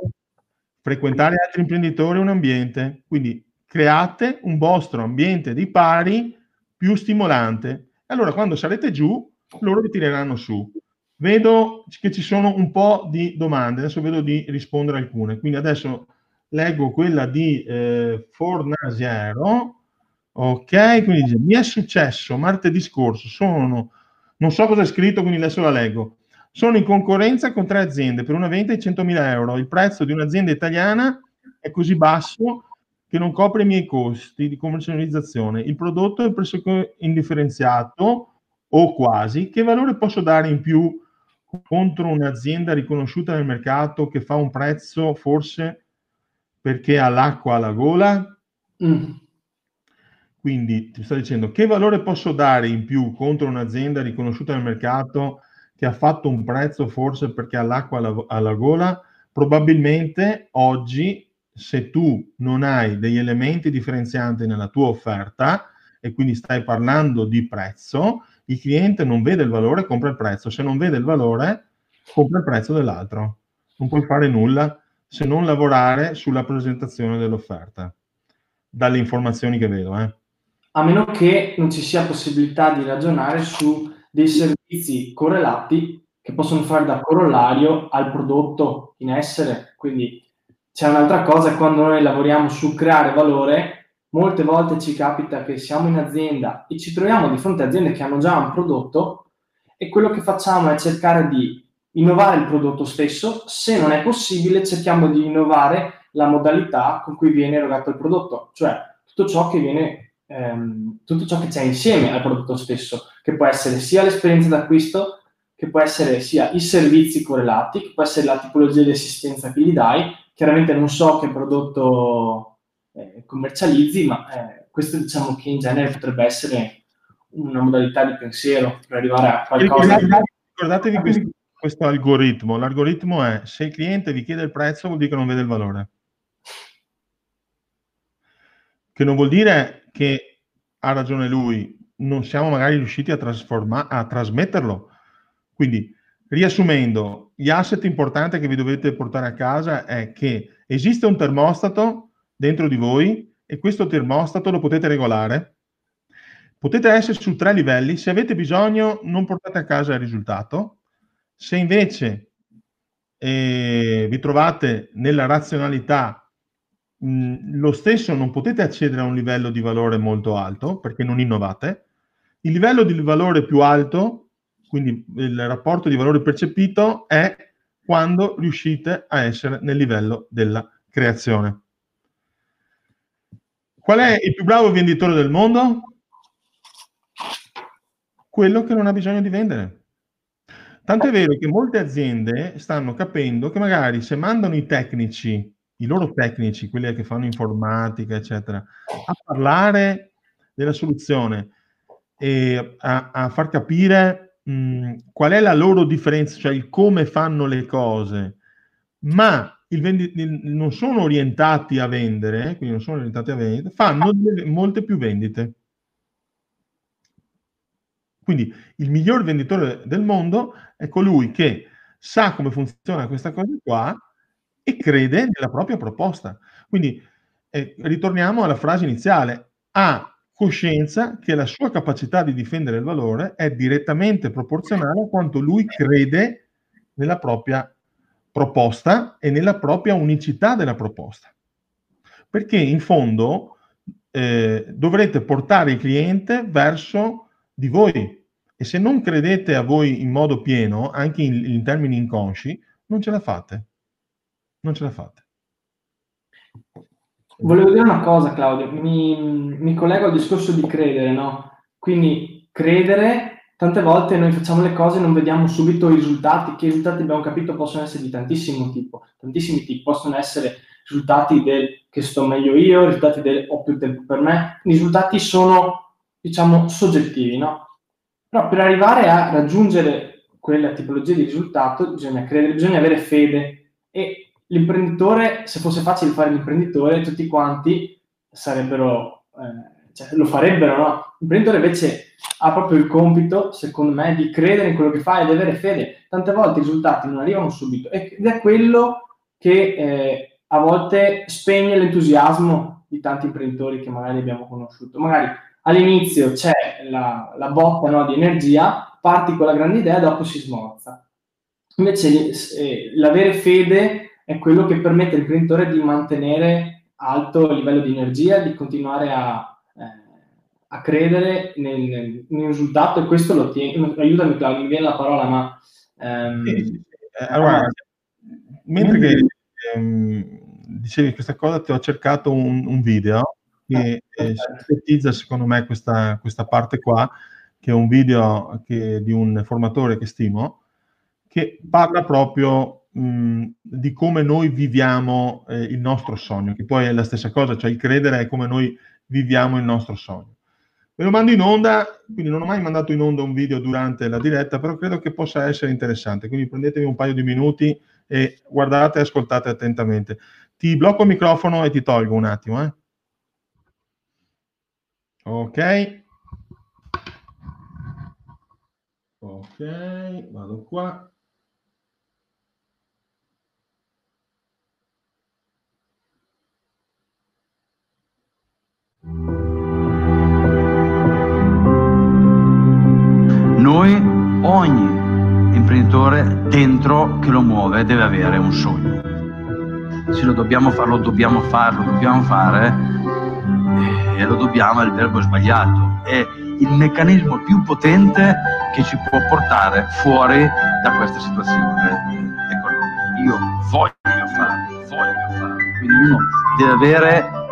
Frequentare altri imprenditori è un ambiente. Quindi create un vostro ambiente di pari più stimolante. Allora, quando sarete giù, loro vi tireranno su. Vedo che ci sono un po' di domande, adesso vedo di rispondere alcune. Quindi adesso leggo quella di eh, Fornasiero. Ok, quindi dice, mi è successo martedì scorso, sono, non so cosa è scritto, quindi adesso la leggo. Sono in concorrenza con tre aziende per una vendita di 100.000 euro. Il prezzo di un'azienda italiana è così basso che non copre i miei costi di commercializzazione. Il prodotto è pressoché indifferenziato o quasi. Che valore posso dare in più contro un'azienda riconosciuta nel mercato che fa un prezzo forse perché ha l'acqua alla gola? Mm. Quindi ti sto dicendo che valore posso dare in più contro un'azienda riconosciuta nel mercato che ha fatto un prezzo forse perché ha l'acqua alla, alla gola? Probabilmente oggi se tu non hai degli elementi differenzianti nella tua offerta e quindi stai parlando di prezzo, il cliente non vede il valore, compra il prezzo. Se non vede il valore, compra il prezzo dell'altro. Non puoi fare nulla se non lavorare sulla presentazione dell'offerta, dalle informazioni che vedo. Eh. A meno che non ci sia possibilità di ragionare su dei servizi correlati che possono fare da corollario al prodotto in essere. Quindi c'è un'altra cosa, quando noi lavoriamo su creare valore, molte volte ci capita che siamo in azienda e ci troviamo di fronte a aziende che hanno già un prodotto e quello che facciamo è cercare di innovare il prodotto stesso, se non è possibile cerchiamo di innovare la modalità con cui viene erogato il prodotto, cioè tutto ciò che viene, ehm, tutto ciò che c'è insieme al prodotto stesso, che può essere sia l'esperienza d'acquisto, che può essere sia i servizi correlati, che può essere la tipologia di assistenza che gli dai. Chiaramente non so che prodotto eh, commercializzi, ma eh, questo diciamo che in genere potrebbe essere una modalità di pensiero per arrivare a qualcosa. Ricordatevi, ricordatevi questo, questo algoritmo. L'algoritmo è se il cliente vi chiede il prezzo vuol dire che non vede il valore. Che non vuol dire che ha ragione lui, non siamo magari riusciti a, a trasmetterlo. Quindi, riassumendo, gli asset importanti che vi dovete portare a casa è che esiste un termostato dentro di voi e questo termostato lo potete regolare. Potete essere su tre livelli, se avete bisogno non portate a casa il risultato, se invece eh, vi trovate nella razionalità, lo stesso non potete accedere a un livello di valore molto alto perché non innovate. Il livello di valore più alto, quindi il rapporto di valore percepito, è quando riuscite a essere nel livello della creazione. Qual è il più bravo venditore del mondo? Quello che non ha bisogno di vendere. Tanto è vero che molte aziende stanno capendo che magari se mandano i tecnici, i loro tecnici, quelli che fanno informatica, eccetera, a parlare della soluzione e a, a far capire mh, qual è la loro differenza, cioè il come fanno le cose, ma vendi- non sono orientati a vendere, quindi non sono orientati a vendere, fanno delle, molte più vendite. Quindi il miglior venditore del mondo è colui che sa come funziona questa cosa qua e crede nella propria proposta. Quindi eh, ritorniamo alla frase iniziale, ha coscienza che la sua capacità di difendere il valore è direttamente proporzionale a quanto lui crede nella propria proposta e nella propria unicità della proposta. Perché in fondo eh, dovrete portare il cliente verso di voi e se non credete a voi in modo pieno, anche in, in termini inconsci, non ce la fate. Non ce la fate. Volevo dire una cosa, Claudio, mi, mi collego al discorso di credere, no? Quindi credere, tante volte noi facciamo le cose e non vediamo subito i risultati, che i risultati abbiamo capito possono essere di tantissimo tipo, tantissimi tipi, possono essere risultati del che sto meglio io, risultati del ho più tempo per me, i risultati sono, diciamo, soggettivi, no? Però per arrivare a raggiungere quella tipologia di risultato bisogna credere, bisogna avere fede e l'imprenditore, se fosse facile fare l'imprenditore, tutti quanti sarebbero, eh, cioè, lo farebbero, no? L'imprenditore invece ha proprio il compito, secondo me, di credere in quello che fa e di avere fede. Tante volte i risultati non arrivano subito ed è quello che eh, a volte spegne l'entusiasmo di tanti imprenditori che magari abbiamo conosciuto. Magari all'inizio c'è la, la botta no, di energia, parti con la grande idea, dopo si smorza. Invece eh, l'avere fede è quello che permette all'imprenditore di mantenere alto il livello di energia, di continuare a, eh, a credere nel, nel, risultato e questo lo tiene. Aiutami Claudio, mi viene la parola, ma... Ehm, sì, eh, allora, mentre che ehm, dicevi questa cosa, ti ho cercato un, un video che eh, sintetizza secondo me questa, questa, parte qua, che è un video che, di un formatore che stimo, che parla proprio mh, di come noi viviamo eh, il nostro sogno, che poi è la stessa cosa, cioè il credere è come noi viviamo il nostro sogno. Ve lo mando in onda, quindi non ho mai mandato in onda un video durante la diretta, però credo che possa essere interessante, quindi prendetevi un paio di minuti e guardate e ascoltate attentamente. Ti blocco il microfono e ti tolgo un attimo. Eh. Ok. Ok, vado qua. Noi, ogni imprenditore dentro che lo muove deve avere un sogno. Se lo dobbiamo farlo, dobbiamo farlo, dobbiamo fare, eh, e lo dobbiamo è il verbo sbagliato. È il meccanismo più potente che ci può portare fuori da questa situazione. Ecco, io voglio farlo, voglio farlo. Quindi uno deve avere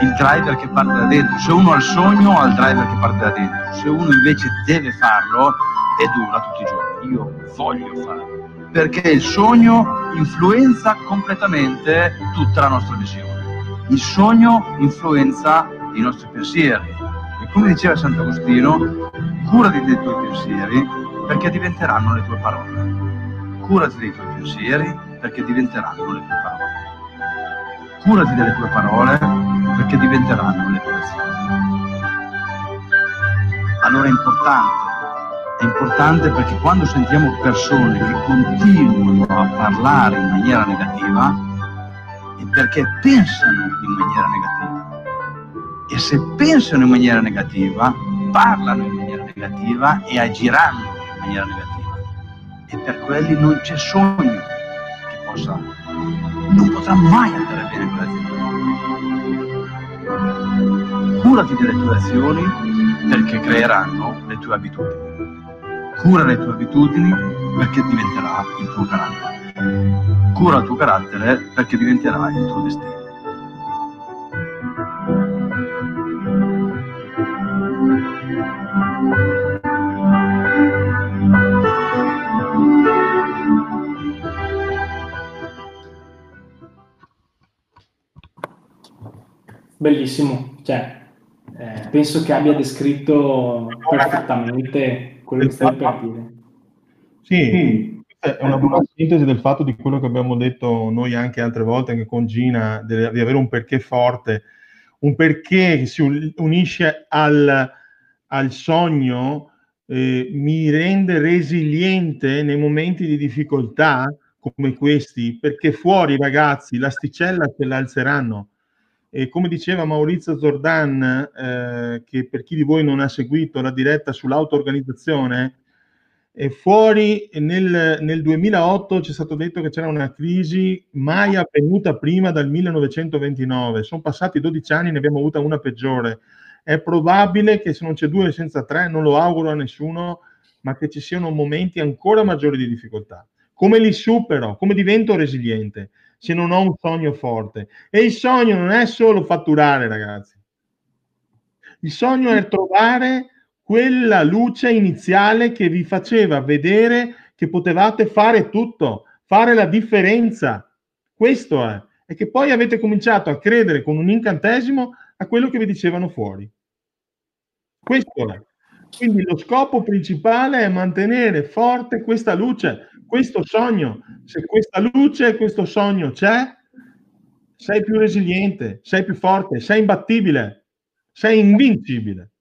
il driver che parte da dentro. Se uno ha il sogno, ha il driver che parte da dentro. Se uno invece deve farlo, è dura tutti i giorni. Io voglio farlo. Perché il sogno influenza completamente tutta la nostra visione. Il sogno influenza i nostri pensieri. E come diceva Sant'Agostino, curati dei tuoi pensieri perché diventeranno le tue parole. Curati dei tuoi pensieri perché diventeranno le tue parole. Curati delle tue parole perché diventeranno le azioni. Allora è importante, è importante perché quando sentiamo persone che continuano a parlare in maniera negativa, è perché pensano in maniera negativa. E se pensano in maniera negativa, parlano in maniera negativa e agiranno in maniera negativa. E per quelli non c'è sogno che possa, non potrà mai andare bene quell'azienda curati delle tue azioni perché creeranno le tue abitudini. Cura le tue abitudini perché diventerà il tuo carattere. Cura il tuo carattere perché diventerà il tuo destino. Bellissimo, cioè eh, penso che abbia descritto perfettamente quello che stai per dire. Sì, è una buona sintesi del fatto di quello che abbiamo detto noi anche altre volte, anche con Gina, di avere un perché forte, un perché che si unisce al, al sogno, eh, mi rende resiliente nei momenti di difficoltà, come questi, perché fuori ragazzi l'asticella se la alzeranno. E come diceva Maurizio Zordan, eh, che per chi di voi non ha seguito la diretta sull'auto-organizzazione, e fuori nel, nel 2008 ci è stato detto che c'era una crisi mai avvenuta prima dal 1929. Sono passati 12 anni, ne abbiamo avuta una peggiore. È probabile che se non c'è due senza tre, non lo auguro a nessuno, ma che ci siano momenti ancora maggiori di difficoltà. Come li supero? Come divento resiliente? Se non ho un sogno forte. E il sogno non è solo fatturare, ragazzi. Il sogno è trovare quella luce iniziale che vi faceva vedere che potevate fare tutto, fare la differenza. Questo è. E che poi avete cominciato a credere con un incantesimo a quello che vi dicevano fuori. Questo è. Quindi lo scopo principale è mantenere forte questa luce, questo sogno. Se questa luce questo sogno c'è, sei più resiliente, sei più forte, sei imbattibile, sei invincibile.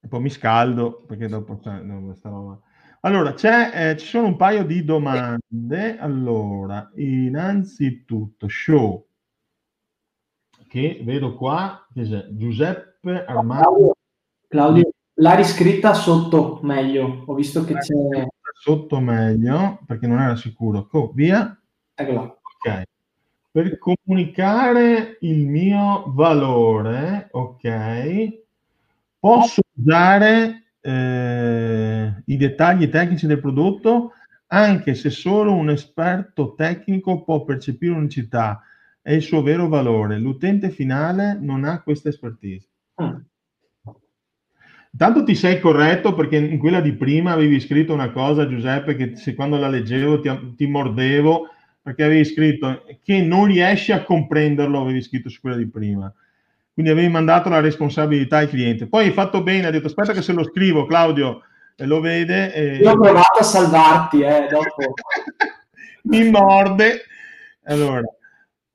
E poi mi scaldo perché dopo c'è questa roba. Allora, eh, ci sono un paio di domande. Allora, innanzitutto, show che vedo qua, Giuseppe Armando. Claudio, l'ha riscritta sotto meglio. Ho visto che c'è. Sotto meglio perché non era sicuro. Oh, via. Eccola. Ok. Per comunicare il mio valore, ok Posso usare eh, i dettagli tecnici del prodotto anche se solo un esperto tecnico può percepire unicità e il suo vero valore. L'utente finale non ha questa expertise. Mm. Intanto ti sei corretto perché in quella di prima avevi scritto una cosa, Giuseppe, che se quando la leggevo ti, ti mordevo perché avevi scritto che non riesci a comprenderlo, avevi scritto su quella di prima quindi avevi mandato la responsabilità al cliente. Poi hai fatto bene, hai detto aspetta che se lo scrivo, Claudio eh, lo vede. E... Io ho provato a salvarti, eh, dopo. [laughs] Mi morde. Allora,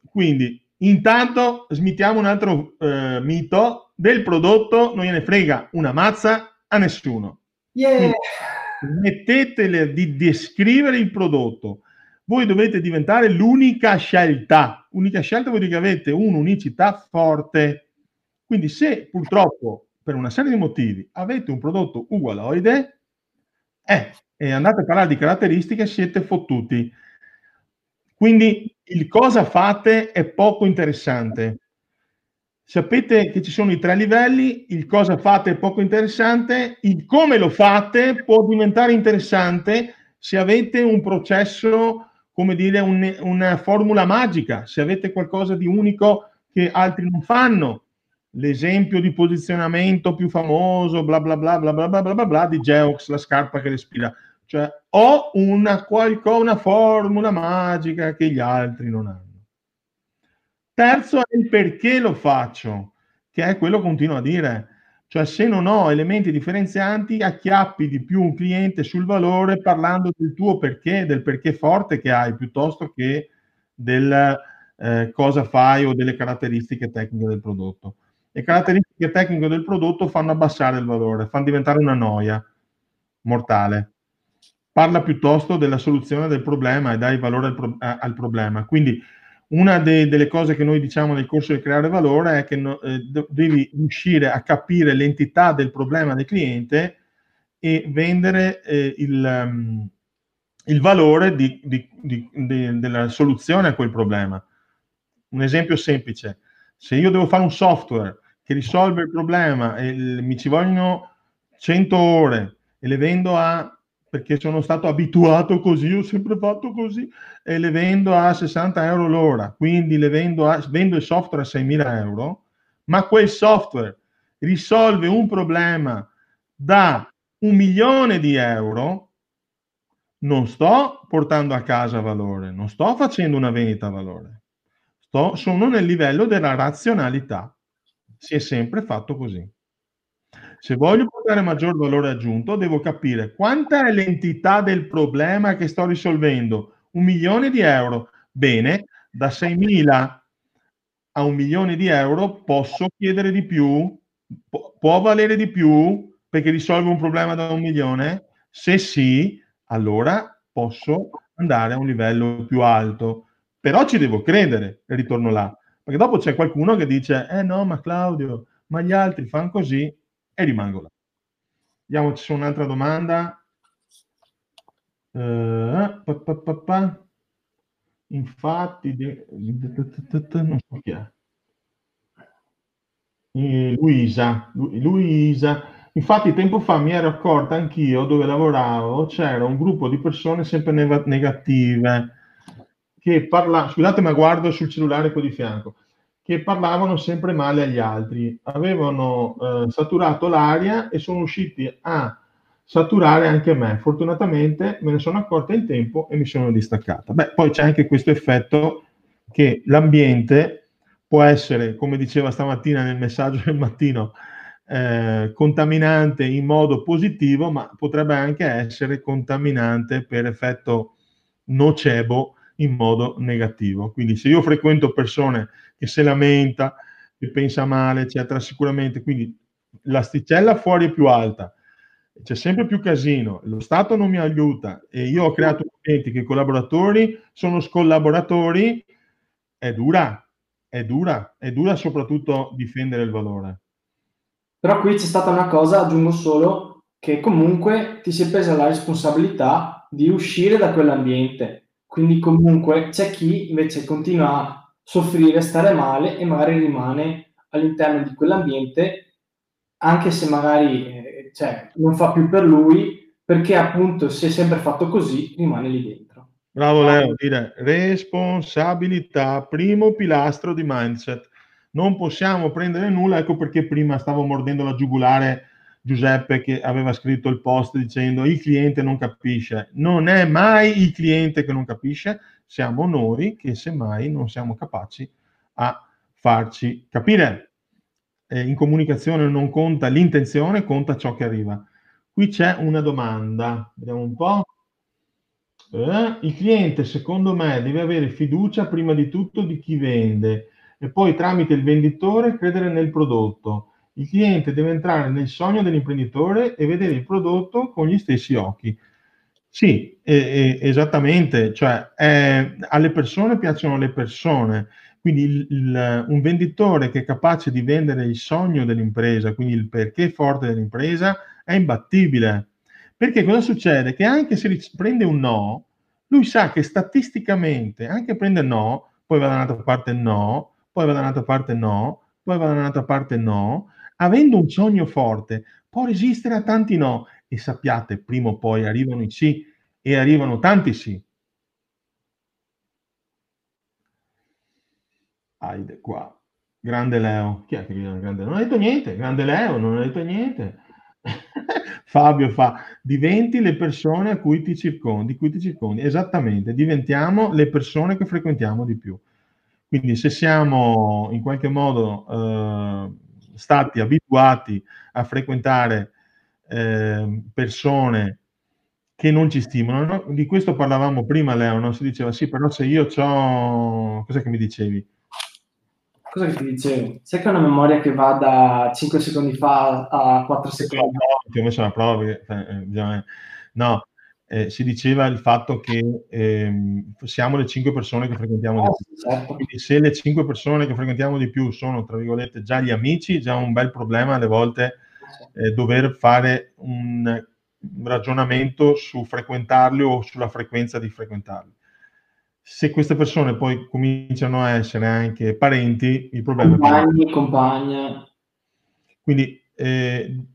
quindi intanto smittiamo un altro eh, mito del prodotto, non gliene frega una mazza a nessuno. Yeah. Mettetele di descrivere il prodotto. Voi dovete diventare l'unica scelta. Unica scelta vuol dire che avete un'unicità forte quindi se purtroppo per una serie di motivi avete un prodotto ugualoide eh, e andate a parlare di caratteristiche, siete fottuti. Quindi il cosa fate è poco interessante. Sapete che ci sono i tre livelli, il cosa fate è poco interessante, il come lo fate può diventare interessante se avete un processo, come dire, un, una formula magica, se avete qualcosa di unico che altri non fanno l'esempio di posizionamento più famoso, bla bla bla bla bla bla bla bla, bla di Geox, la scarpa che respira. Cioè, ho una, qualcosa, una formula magica che gli altri non hanno. Terzo è il perché lo faccio, che è quello che continuo a dire. Cioè, se non ho elementi differenzianti, acchiappi di più un cliente sul valore parlando del tuo perché, del perché forte che hai, piuttosto che del eh, cosa fai o delle caratteristiche tecniche del prodotto. Le caratteristiche tecniche del prodotto fanno abbassare il valore, fanno diventare una noia mortale. Parla piuttosto della soluzione del problema e dai valore al, pro- al problema. Quindi una de- delle cose che noi diciamo nel corso di creare valore è che no, eh, devi riuscire a capire l'entità del problema del cliente e vendere eh, il, um, il, valore di, di, di, della soluzione a quel problema. Un esempio semplice se io devo fare un software che risolve il problema e mi ci vogliono 100 ore e le vendo a perché sono stato abituato così, ho sempre fatto così, e le vendo a 60 euro l'ora, quindi le vendo, a, vendo il software a 6.000 euro, ma quel software risolve un problema da un milione di euro, non sto portando a casa valore, non sto facendo una vendita a valore sto, sono nel livello della razionalità. Si è sempre fatto così. Se voglio portare maggior valore aggiunto, devo capire quanta è l'entità del problema che sto risolvendo. Un milione di euro. Bene, da 6.000 a un milione di euro posso chiedere di più? Pu- può valere di più perché risolve un problema da un milione? Se sì, allora posso andare a un livello più alto. Però ci devo credere, e ritorno là. Perché dopo c'è qualcuno che dice, eh no, ma Claudio, ma gli altri fanno così e rimango là. Vediamo, c'è un'altra domanda. Uh, pa, pa, pa, Infatti, non so chi è. Eh, Luisa, Luisa, infatti tempo fa mi ero accorta anch'io dove lavoravo, c'era un gruppo di persone sempre negative che parlavano, scusate ma guardo sul cellulare qua di fianco, che parlavano sempre male agli altri, avevano eh, saturato l'aria e sono usciti a saturare anche me. Fortunatamente me ne sono accorta in tempo e mi sono distaccata. Beh, poi c'è anche questo effetto che l'ambiente può essere, come diceva stamattina nel messaggio del mattino, eh, contaminante in modo positivo, ma potrebbe anche essere contaminante per effetto nocebo in modo negativo. Quindi se io frequento persone che si lamenta, che pensa male, eccetera, sicuramente, quindi l'asticella fuori è più alta, c'è sempre più casino, lo Stato non mi aiuta. E io ho creato clienti che i collaboratori sono scollaboratori, è dura, è dura, è dura soprattutto difendere il valore. Però qui c'è stata una cosa, aggiungo solo, che comunque ti si è presa la responsabilità di uscire da quell'ambiente. Quindi comunque c'è chi invece continua soffrire, stare male e magari rimane all'interno di quell'ambiente, anche se magari eh, cioè, non fa più per lui, perché appunto si è sempre fatto così, rimane lì dentro. Bravo Leo, dire responsabilità, primo pilastro di mindset. Non possiamo prendere nulla, ecco perché prima stavo mordendo la giugulare Giuseppe che aveva scritto il post dicendo il cliente non capisce. Non è mai il cliente che non capisce, siamo noi che semmai non siamo capaci a farci capire. Eh, in comunicazione non conta l'intenzione, conta ciò che arriva. Qui c'è una domanda, vediamo un po'. Eh? Il cliente, secondo me, deve avere fiducia prima di tutto di chi vende e poi tramite il venditore credere nel prodotto. Il cliente deve entrare nel sogno dell'imprenditore e vedere il prodotto con gli stessi occhi. Sì, eh, eh, esattamente, cioè eh, alle persone piacciono le persone, quindi il, il, un venditore che è capace di vendere il sogno dell'impresa, quindi il perché forte dell'impresa, è imbattibile. Perché cosa succede? Che anche se prende un no, lui sa che statisticamente, anche prende no, poi va da un'altra parte no, poi va da un'altra parte no, poi va da un'altra parte no, avendo un sogno forte, può resistere a tanti no. E sappiate, prima o poi arrivano i sì e arrivano tanti sì. Aide qua. Grande Leo. Chi è che viene grande? Non ha detto niente. Grande Leo, non ha detto niente. [laughs] Fabio fa, diventi le persone a cui ti circondi, di cui ti circondi. Esattamente, diventiamo le persone che frequentiamo di più. Quindi se siamo in qualche modo eh, stati abituati a frequentare eh, persone che non ci stimolano, di questo parlavamo prima Leo, no? si diceva sì, però se io ho... Cos'è che mi dicevi? Cosa che ti dicevo? Sai che è una memoria che va da 5 secondi fa a 4 secondi? No, ti ho messo la prova perché, eh, no, eh, si diceva il fatto che eh, siamo le 5 persone che frequentiamo oh, di più. Certo. Quindi se le 5 persone che frequentiamo di più sono, tra virgolette, già gli amici, già un bel problema alle volte eh, dover fare un ragionamento su frequentarli o sulla frequenza di frequentarli se queste persone poi cominciano a essere anche parenti, il problema Compagni, è compagna. Quindi, eh,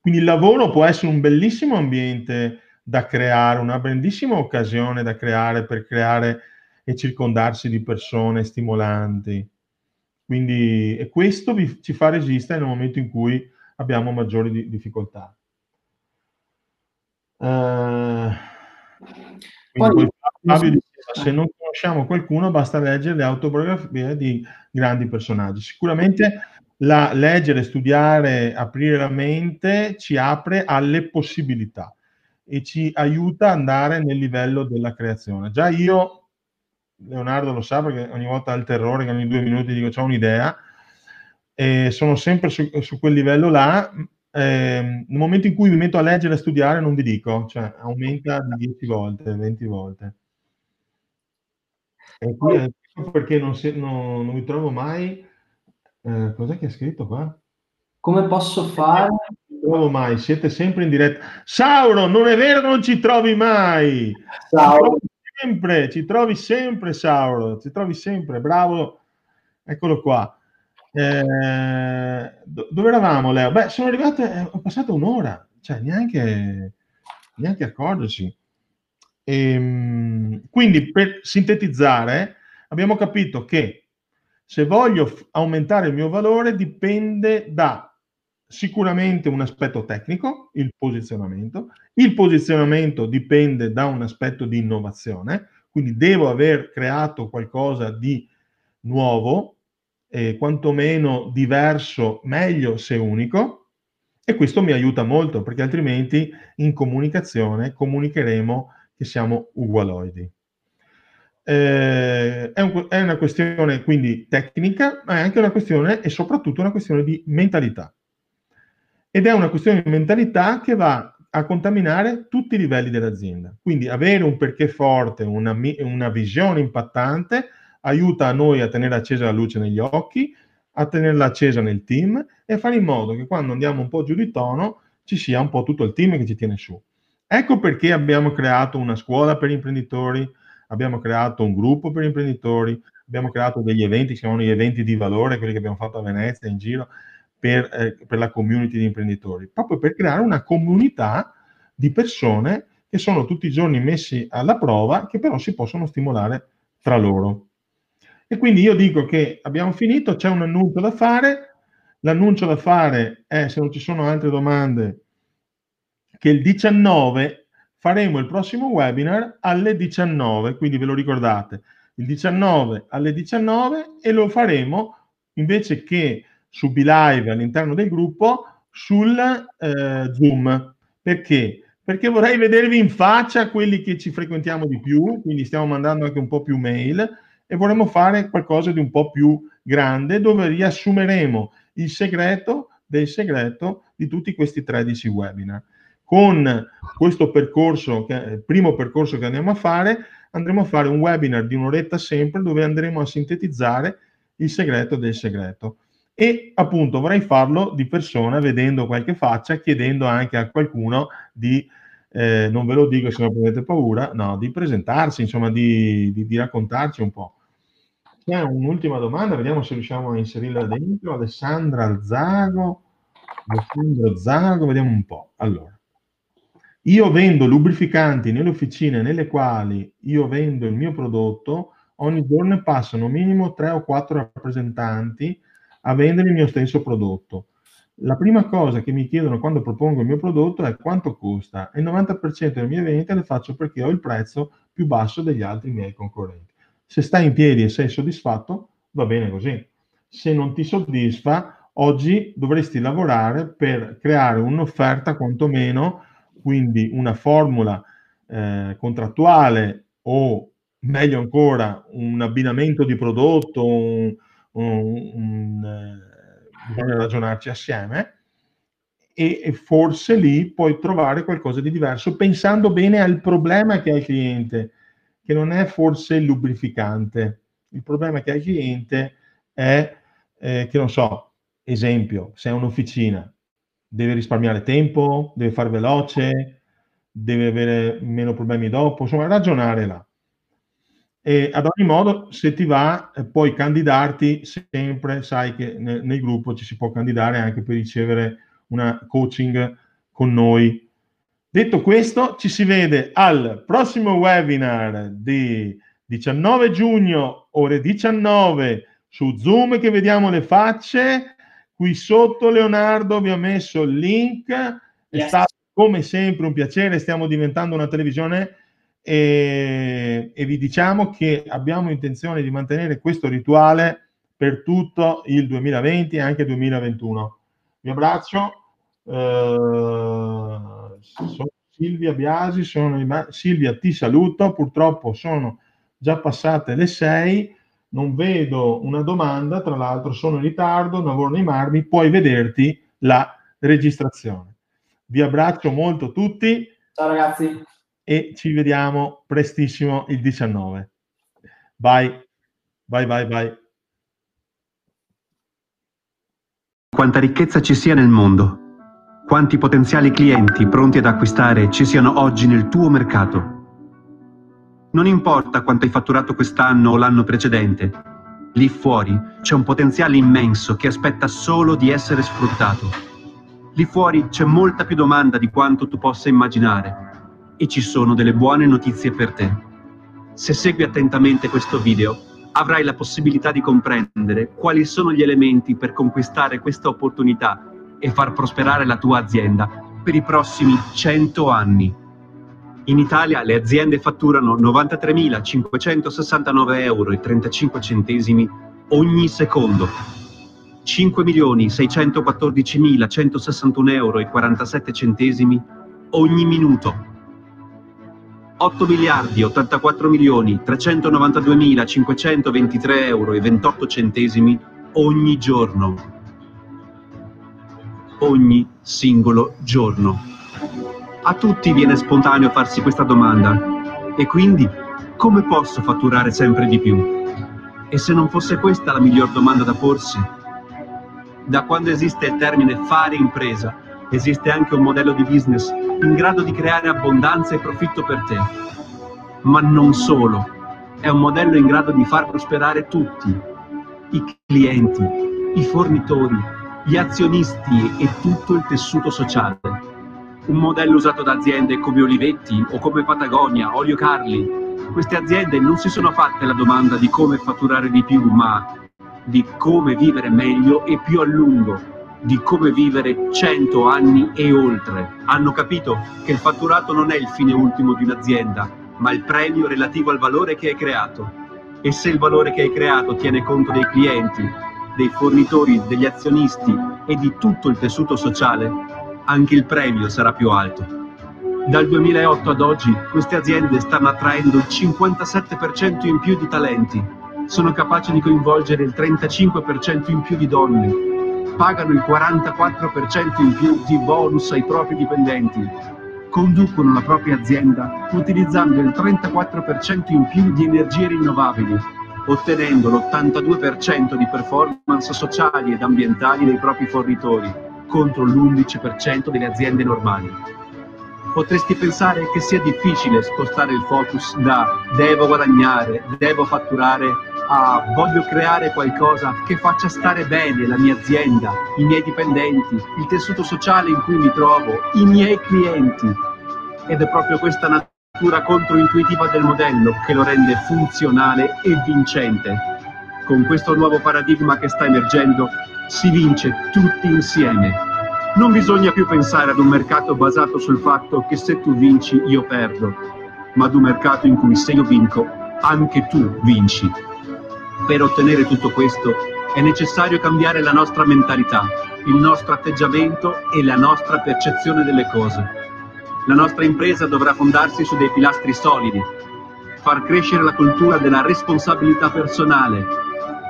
quindi il lavoro può essere un bellissimo ambiente da creare, una bellissima occasione da creare per creare e circondarsi di persone stimolanti. Quindi e questo vi, ci fa resistere nel momento in cui abbiamo maggiori di, difficoltà. Uh, poi, Fabio diceva, se non conosciamo qualcuno basta leggere le autobiografie di grandi personaggi. Sicuramente la leggere, studiare, aprire la mente ci apre alle possibilità e ci aiuta ad andare nel livello della creazione. Già io, Leonardo lo sa perché ogni volta ha il terrore che ogni due minuti dico ho un'idea e sono sempre su, su quel livello là, eh, nel momento in cui mi metto a leggere e a studiare non vi dico, cioè aumenta di 10 volte, 20 volte. E qui è perché non, se, non, non mi trovo mai... Eh, cos'è che ha scritto qua? Come posso fare? Non mi trovo mai, siete sempre in diretta. Sauro, non è vero non ci trovi mai! Sauro. Sempre, ci trovi sempre, Sauro, ci trovi sempre, bravo. Eccolo qua. Eh, dove eravamo, Leo? Beh, sono arrivate, è passata un'ora, cioè neanche, neanche accorgersi. E, ehm, quindi, per sintetizzare, abbiamo capito che se voglio f- aumentare il mio valore dipende da sicuramente un aspetto tecnico, il posizionamento. Il posizionamento dipende da un aspetto di innovazione, quindi devo aver creato qualcosa di nuovo, eh, quantomeno diverso, meglio se unico, e questo mi aiuta molto perché altrimenti in comunicazione comunicheremo che siamo ugualoidi. Eh, è, un, è, una questione quindi tecnica, ma è anche una questione e soprattutto una questione di mentalità. Ed è una questione di mentalità che va a contaminare tutti i livelli dell'azienda. Quindi avere un perché forte, una, una visione impattante, aiuta a noi a tenere accesa la luce negli occhi, a tenerla accesa nel team e fare in modo che quando andiamo un po' giù di tono ci sia un po' tutto il team che ci tiene su. Ecco perché abbiamo creato una scuola per imprenditori, abbiamo creato un gruppo per imprenditori, abbiamo creato degli eventi, che chiamano gli eventi di valore, quelli che abbiamo fatto a Venezia, in giro, per, eh, per la community di imprenditori, proprio per creare una comunità di persone che sono tutti i giorni messi alla prova, che però si possono stimolare tra loro. E quindi io dico che abbiamo finito, c'è un annuncio da fare. L'annuncio da fare è, se non ci sono altre domande, che il 19 faremo il prossimo webinar alle 19, quindi ve lo ricordate, il 19 alle 19 e lo faremo invece che su BeLive all'interno del gruppo sul eh, Zoom. Perché? Perché vorrei vedervi in faccia quelli che ci frequentiamo di più, quindi stiamo mandando anche un po' più mail e vorremmo fare qualcosa di un po' più grande dove riassumeremo il segreto del segreto di tutti questi 13 webinar. Con questo percorso, che, il primo percorso che andiamo a fare, andremo a fare un webinar di un'oretta sempre dove andremo a sintetizzare il segreto del segreto. E appunto vorrei farlo di persona, vedendo qualche faccia, chiedendo anche a qualcuno di eh, non ve lo dico se non prendete paura, no, di presentarsi, insomma, di, di, di raccontarci un po'. C'è un'ultima domanda, vediamo se riusciamo a inserirla dentro. Alessandra Zago, Alessandro Zago, vediamo un po'. Allora, io vendo lubrificanti nelle officine nelle quali io vendo il mio prodotto, ogni giorno passano minimo tre o quattro rappresentanti a vendere il mio stesso prodotto. La prima cosa che mi chiedono quando propongo il mio prodotto è quanto costa e il 90% delle mie vendite le faccio perché ho il prezzo più basso degli altri miei concorrenti. Se stai in piedi e sei soddisfatto, va bene così. Se non ti soddisfa, oggi dovresti lavorare per creare un'offerta quantomeno, quindi una formula eh, contrattuale o meglio ancora un abbinamento di prodotto, un, un, un, eh, bisogna ragionarci assieme e, e, forse lì puoi trovare qualcosa di diverso pensando bene al problema che ha il cliente, che non è forse il lubrificante. Il problema che ha il cliente è eh, che non so, esempio, se è un'officina, deve risparmiare tempo, deve fare veloce, deve avere meno problemi dopo, insomma ragionare là. E ad ogni modo, se ti va, eh, puoi candidarti sempre, sai che nel, nel, gruppo ci si può candidare anche per ricevere una coaching con noi. Detto questo, ci si vede al prossimo webinar di 19 giugno, ore 19, su Zoom che vediamo le facce. Qui sotto Leonardo vi ha messo il link. È yes. stato come sempre un piacere, stiamo diventando una televisione e, e, vi diciamo che abbiamo intenzione di mantenere questo rituale per tutto il 2020 e anche 2021. Vi abbraccio, eh, sono Silvia Biasi, sono, Silvia ti saluto, purtroppo sono già passate le 6, non vedo una domanda, tra l'altro sono in ritardo, non vorrei animarmi, puoi vederti la registrazione. Vi abbraccio molto tutti. Ciao ragazzi. E ci vediamo prestissimo il 19. Bye, bye, bye, bye. Quanta ricchezza ci sia nel mondo. Quanti potenziali clienti pronti ad acquistare ci siano oggi nel tuo mercato. Non importa quanto hai fatturato quest'anno o l'anno precedente, lì fuori c'è un potenziale immenso che aspetta solo di essere sfruttato. Lì fuori c'è molta più domanda di quanto tu possa immaginare e ci sono delle buone notizie per te. Se segui attentamente questo video, avrai la possibilità di comprendere quali sono gli elementi per conquistare questa opportunità e far prosperare la tua azienda per i prossimi 100 anni. In Italia le aziende fatturano 93.569 euro 35 centesimi ogni secondo, 5.614.161 euro 47 centesimi ogni minuto, 8 miliardi 84 milioni 392.523 euro e 28 centesimi ogni giorno. Ogni singolo giorno. A tutti viene spontaneo farsi questa domanda. E quindi, come posso fatturare sempre di più? E se non fosse questa la miglior domanda da porsi? Da quando esiste il termine fare impresa, esiste anche un modello di business in grado di creare abbondanza e profitto per te. Ma non solo, è un modello in grado di far prosperare tutti, i clienti, i fornitori, gli azionisti e tutto il tessuto sociale un modello usato da aziende come Olivetti o come Patagonia, Olio Carli. Queste aziende non si sono fatte la domanda di come fatturare di più, ma di come vivere meglio e più a lungo, di come vivere 100 anni e oltre. Hanno capito che il fatturato non è il fine ultimo di un'azienda, ma il premio relativo al valore che hai creato. E se il valore che hai creato tiene conto dei clienti, dei fornitori, degli azionisti e di tutto il tessuto sociale, anche il premio sarà più alto. Dal 2008 ad oggi queste aziende stanno attraendo il 57% in più di talenti, sono capaci di coinvolgere il 35% in più di donne, pagano il 44% in più di bonus ai propri dipendenti, conducono la propria azienda utilizzando il 34% in più di energie rinnovabili, ottenendo l'82% di performance sociali ed ambientali dei propri fornitori contro l'11% delle aziende normali. Potresti pensare che sia difficile spostare il focus da devo guadagnare, devo fatturare a voglio creare qualcosa che faccia stare bene la mia azienda, i miei dipendenti, il tessuto sociale in cui mi trovo, i miei clienti. Ed è proprio questa natura controintuitiva del modello che lo rende funzionale e vincente. Con questo nuovo paradigma che sta emergendo, si vince tutti insieme. Non bisogna più pensare ad un mercato basato sul fatto che se tu vinci io perdo, ma ad un mercato in cui se io vinco, anche tu vinci. Per ottenere tutto questo è necessario cambiare la nostra mentalità, il nostro atteggiamento e la nostra percezione delle cose. La nostra impresa dovrà fondarsi su dei pilastri solidi, far crescere la cultura della responsabilità personale,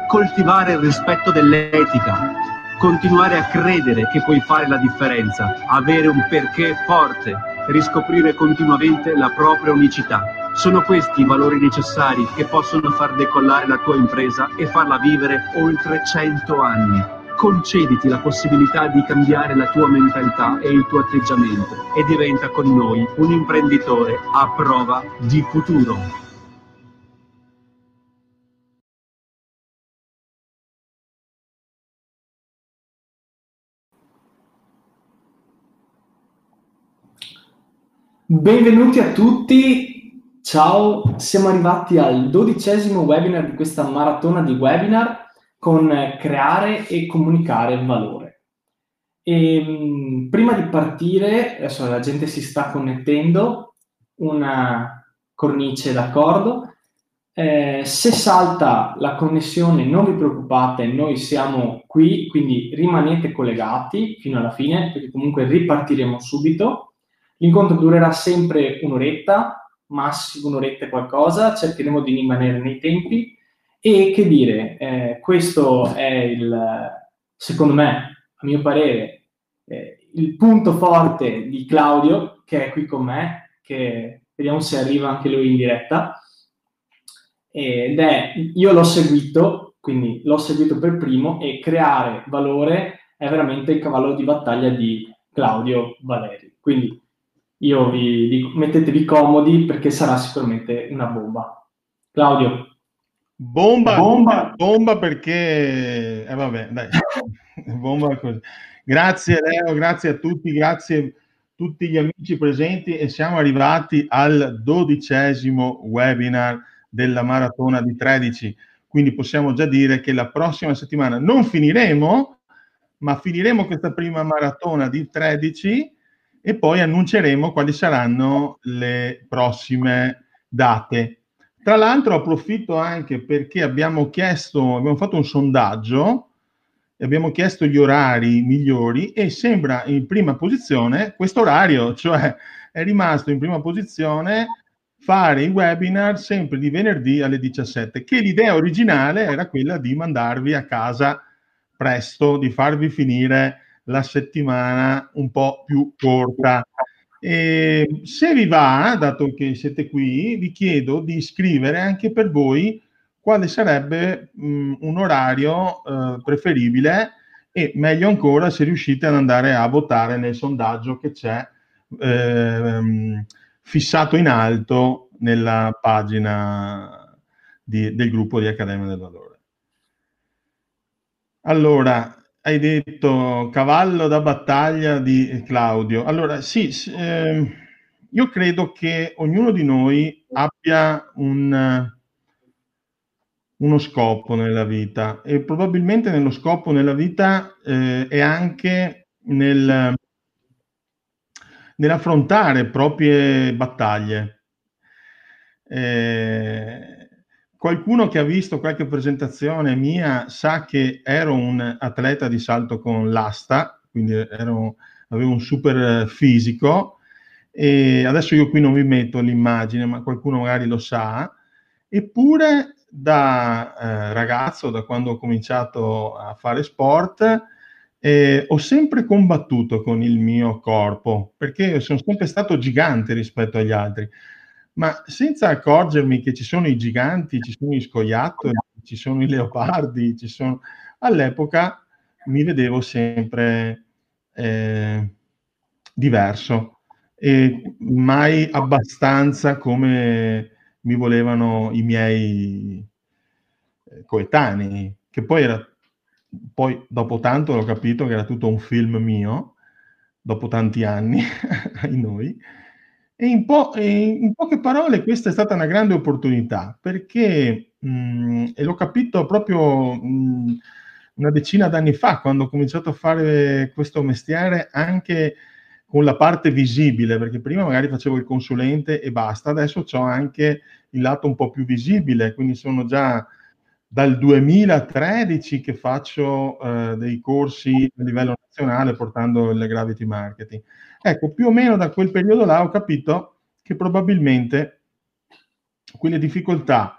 coltivare il rispetto dell'etica, continuare a credere che puoi fare la differenza, avere un perché forte, riscoprire continuamente la propria unicità. Sono questi i valori necessari che possono far decollare la tua impresa e farla vivere oltre 100 anni. Concediti la possibilità di cambiare la tua mentalità e il tuo atteggiamento e diventa con noi un imprenditore a prova di futuro. Benvenuti a tutti, ciao, siamo arrivati al dodicesimo webinar di questa maratona di webinar con creare e comunicare valore. E, ehm, prima di partire, adesso la gente si sta connettendo, una cornice d'accordo. Eh, se salta la connessione non vi preoccupate, noi siamo qui, quindi rimanete collegati fino alla fine perché comunque ripartiremo subito. L'incontro durerà sempre un'oretta, massimo un'oretta e qualcosa, cercheremo di rimanere nei tempi e che dire, eh, questo è il, secondo me, a mio parere, eh, il punto forte di Claudio, che è qui con me, che vediamo se arriva anche lui in diretta, ed è, io l'ho seguito, quindi l'ho seguito per primo e creare valore è veramente il cavallo di battaglia di Claudio Valeri. Quindi io vi dico, mettetevi comodi perché sarà sicuramente una bomba. Claudio. Bomba, bomba, bomba perché, eh vabbè, dai, [laughs] bomba così. Grazie Leo, grazie a tutti, grazie a tutti gli amici presenti e siamo arrivati al dodicesimo webinar della maratona di 13. Quindi possiamo già dire che la prossima settimana non finiremo, ma finiremo questa prima maratona di 13 e poi annunceremo quali saranno le prossime date. Tra l'altro approfitto anche perché abbiamo chiesto, abbiamo fatto un sondaggio e abbiamo chiesto gli orari migliori e sembra in prima posizione questo orario, cioè è rimasto in prima posizione fare i webinar sempre di venerdì alle 17, che l'idea originale era quella di mandarvi a casa presto, di farvi finire la settimana un po' più corta. E se vi va, dato che siete qui, vi chiedo di scrivere anche per voi quale sarebbe mh, un orario eh, preferibile e meglio ancora se riuscite ad andare a votare nel sondaggio che c'è. Eh, fissato in alto nella pagina di, del gruppo di Accademia del Valore. Allora, hai detto cavallo da battaglia di Claudio. Allora, sì, eh, io credo che ognuno di noi abbia un, uno scopo nella vita e probabilmente nello scopo nella vita eh, è anche nel nell'affrontare proprie battaglie. Eh, qualcuno che ha visto qualche presentazione mia sa che ero un atleta di salto con l'asta, quindi ero, avevo un super fisico e adesso io qui non vi metto l'immagine, ma qualcuno magari lo sa, eppure da eh, ragazzo, da quando ho cominciato a fare sport, eh, ho sempre combattuto con il mio corpo perché sono sempre stato gigante rispetto agli altri, ma senza accorgermi che ci sono i giganti, ci sono gli scoiattoli, ci sono i leopardi, ci sono... all'epoca mi vedevo sempre eh, diverso e mai abbastanza come mi volevano i miei eh, coetanei, che poi era poi dopo tanto ho capito che era tutto un film mio, dopo tanti anni, [laughs] ai noi. E in, po- in, poche parole questa è stata una grande opportunità perché, mh, e l'ho capito proprio mh, una decina d'anni fa, quando ho cominciato a fare questo mestiere anche con la parte visibile, perché prima magari facevo il consulente e basta, adesso ho anche il lato un po' più visibile, quindi sono già dal 2013 che faccio eh, dei corsi a livello nazionale portando il gravity marketing. Ecco, più o meno da quel periodo là ho capito che probabilmente quelle difficoltà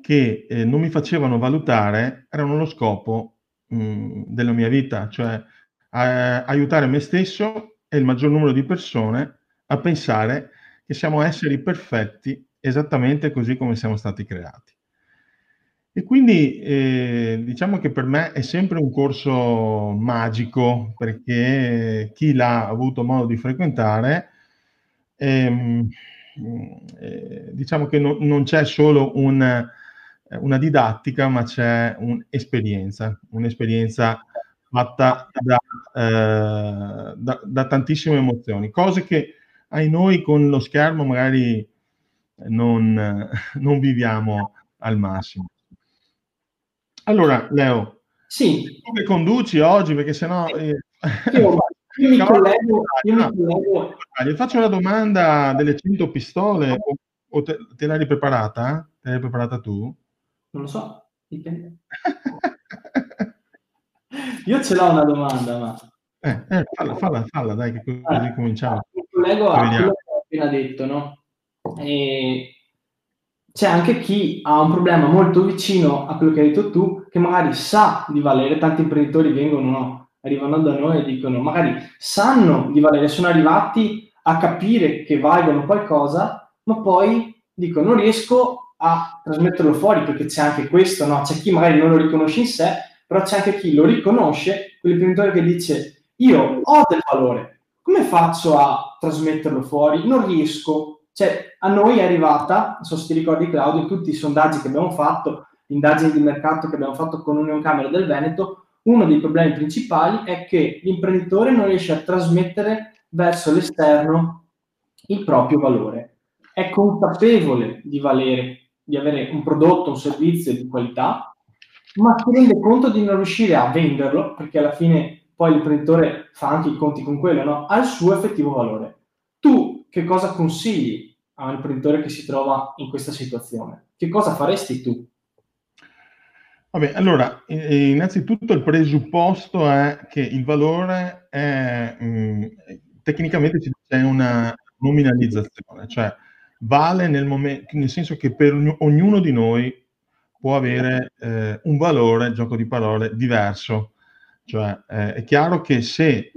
che eh, non mi facevano valutare erano lo scopo mh, mm, della mia vita, cioè eh, aiutare me stesso e il maggior numero di persone a pensare che siamo esseri perfetti esattamente così come siamo stati creati. E quindi eh, diciamo che per me è sempre un corso magico perché chi l'ha avuto modo di frequentare, ehm, eh, diciamo che no, non c'è solo un, una didattica, ma c'è un'esperienza, un'esperienza fatta da, eh, da, da tantissime emozioni, cose che ai noi con lo schermo magari non, non viviamo al massimo. Allora, Leo, sì. come conduci oggi? Perché sennò... Eh... Io, io mi [laughs] collego, io mi collego. Gli faccio la domanda delle 100 pistole o, te, te, l'hai preparata? Te l'hai preparata tu? Non lo so, dipende. [laughs] io ce l'ho una domanda, ma... Eh, eh, falla, falla, falla, dai, che così ah, cominciamo. Mi collego a quello che ho appena detto, no? E c'è anche chi ha un problema molto vicino a quello che hai detto tu, che magari sa di valere, tanti imprenditori vengono no, arrivano da noi e dicono, magari sanno di valere, sono arrivati a capire che valgono qualcosa, ma poi dicono non riesco a trasmetterlo fuori perché c'è anche questo, no? C'è chi magari non lo riconosce in sé, però c'è anche chi lo riconosce, quell'imprenditore che dice io ho del valore, come faccio a trasmetterlo fuori? Non riesco. Cioè, a noi è arrivata, so se ti ricordi Claudio, in tutti i sondaggi che abbiamo fatto, indagini di mercato che abbiamo fatto con Union Camera del Veneto, uno dei problemi principali è che l'imprenditore non riesce a trasmettere verso l'esterno il proprio valore. È consapevole di valere, di avere un prodotto, un servizio di qualità, ma si rende conto di non riuscire a venderlo, perché alla fine poi l'imprenditore fa anche i conti con quello, no? ha il suo effettivo valore. Che cosa consigli a un imprenditore che si trova in questa situazione? Che cosa faresti tu? Vabbè, allora, innanzitutto il presupposto è che il valore è, mh, mm, tecnicamente c'è una nominalizzazione, cioè vale nel, momento, nel senso che per ognuno di noi può avere eh, un valore, gioco di parole, diverso. Cioè, eh, è chiaro che se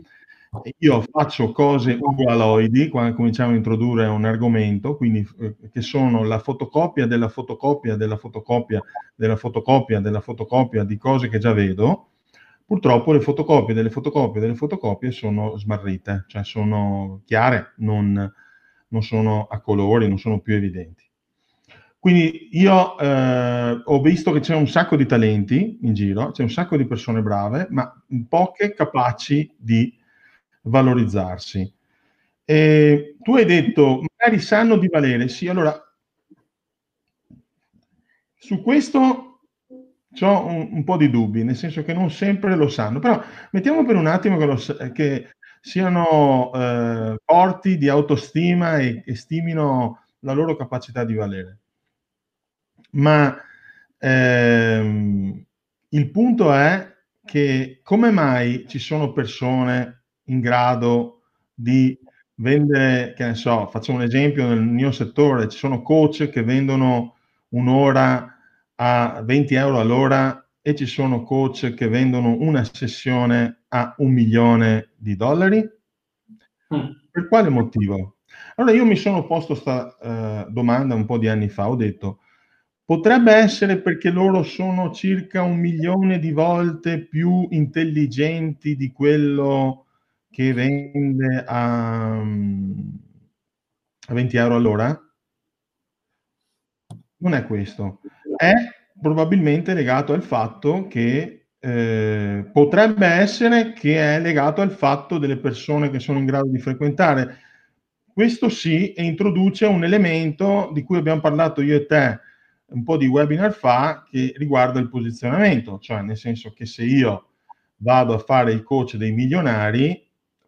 io faccio cose ugualoidi, quando cominciamo a introdurre un argomento, quindi eh, che sono la fotocopia della fotocopia della fotocopia della fotocopia della fotocopia di cose che già vedo, purtroppo le fotocopie delle fotocopie delle fotocopie sono smarrite, cioè sono chiare, non, non sono a colori, non sono più evidenti. Quindi io eh, ho visto che c'è un sacco di talenti in giro, c'è un sacco di persone brave, ma poche capaci di valorizzarsi. E tu hai detto, magari sanno di valere, sì, allora su questo ho un, un, po' di dubbi, nel senso che non sempre lo sanno, però mettiamo per un attimo che, lo, che siano eh, forti di autostima e, e stimino la loro capacità di valere. Ma ehm, il punto è che come mai ci sono persone in grado di vendere, che ne so, faccio un esempio nel mio settore, ci sono coach che vendono un'ora a 20 euro all'ora e ci sono coach che vendono una sessione a un milione di dollari? Mm. Per quale motivo? Allora io mi sono posto questa uh, domanda un po' di anni fa, ho detto, potrebbe essere perché loro sono circa un milione di volte più intelligenti di quello che vende a, a 20 euro all'ora? Non è questo. È probabilmente legato al fatto che eh, potrebbe essere che è legato al fatto delle persone che sono in grado di frequentare. Questo sì, introduce un elemento di cui abbiamo parlato io e te un po' di webinar fa, che riguarda il posizionamento, cioè nel senso che se io vado a fare il coach dei milionari,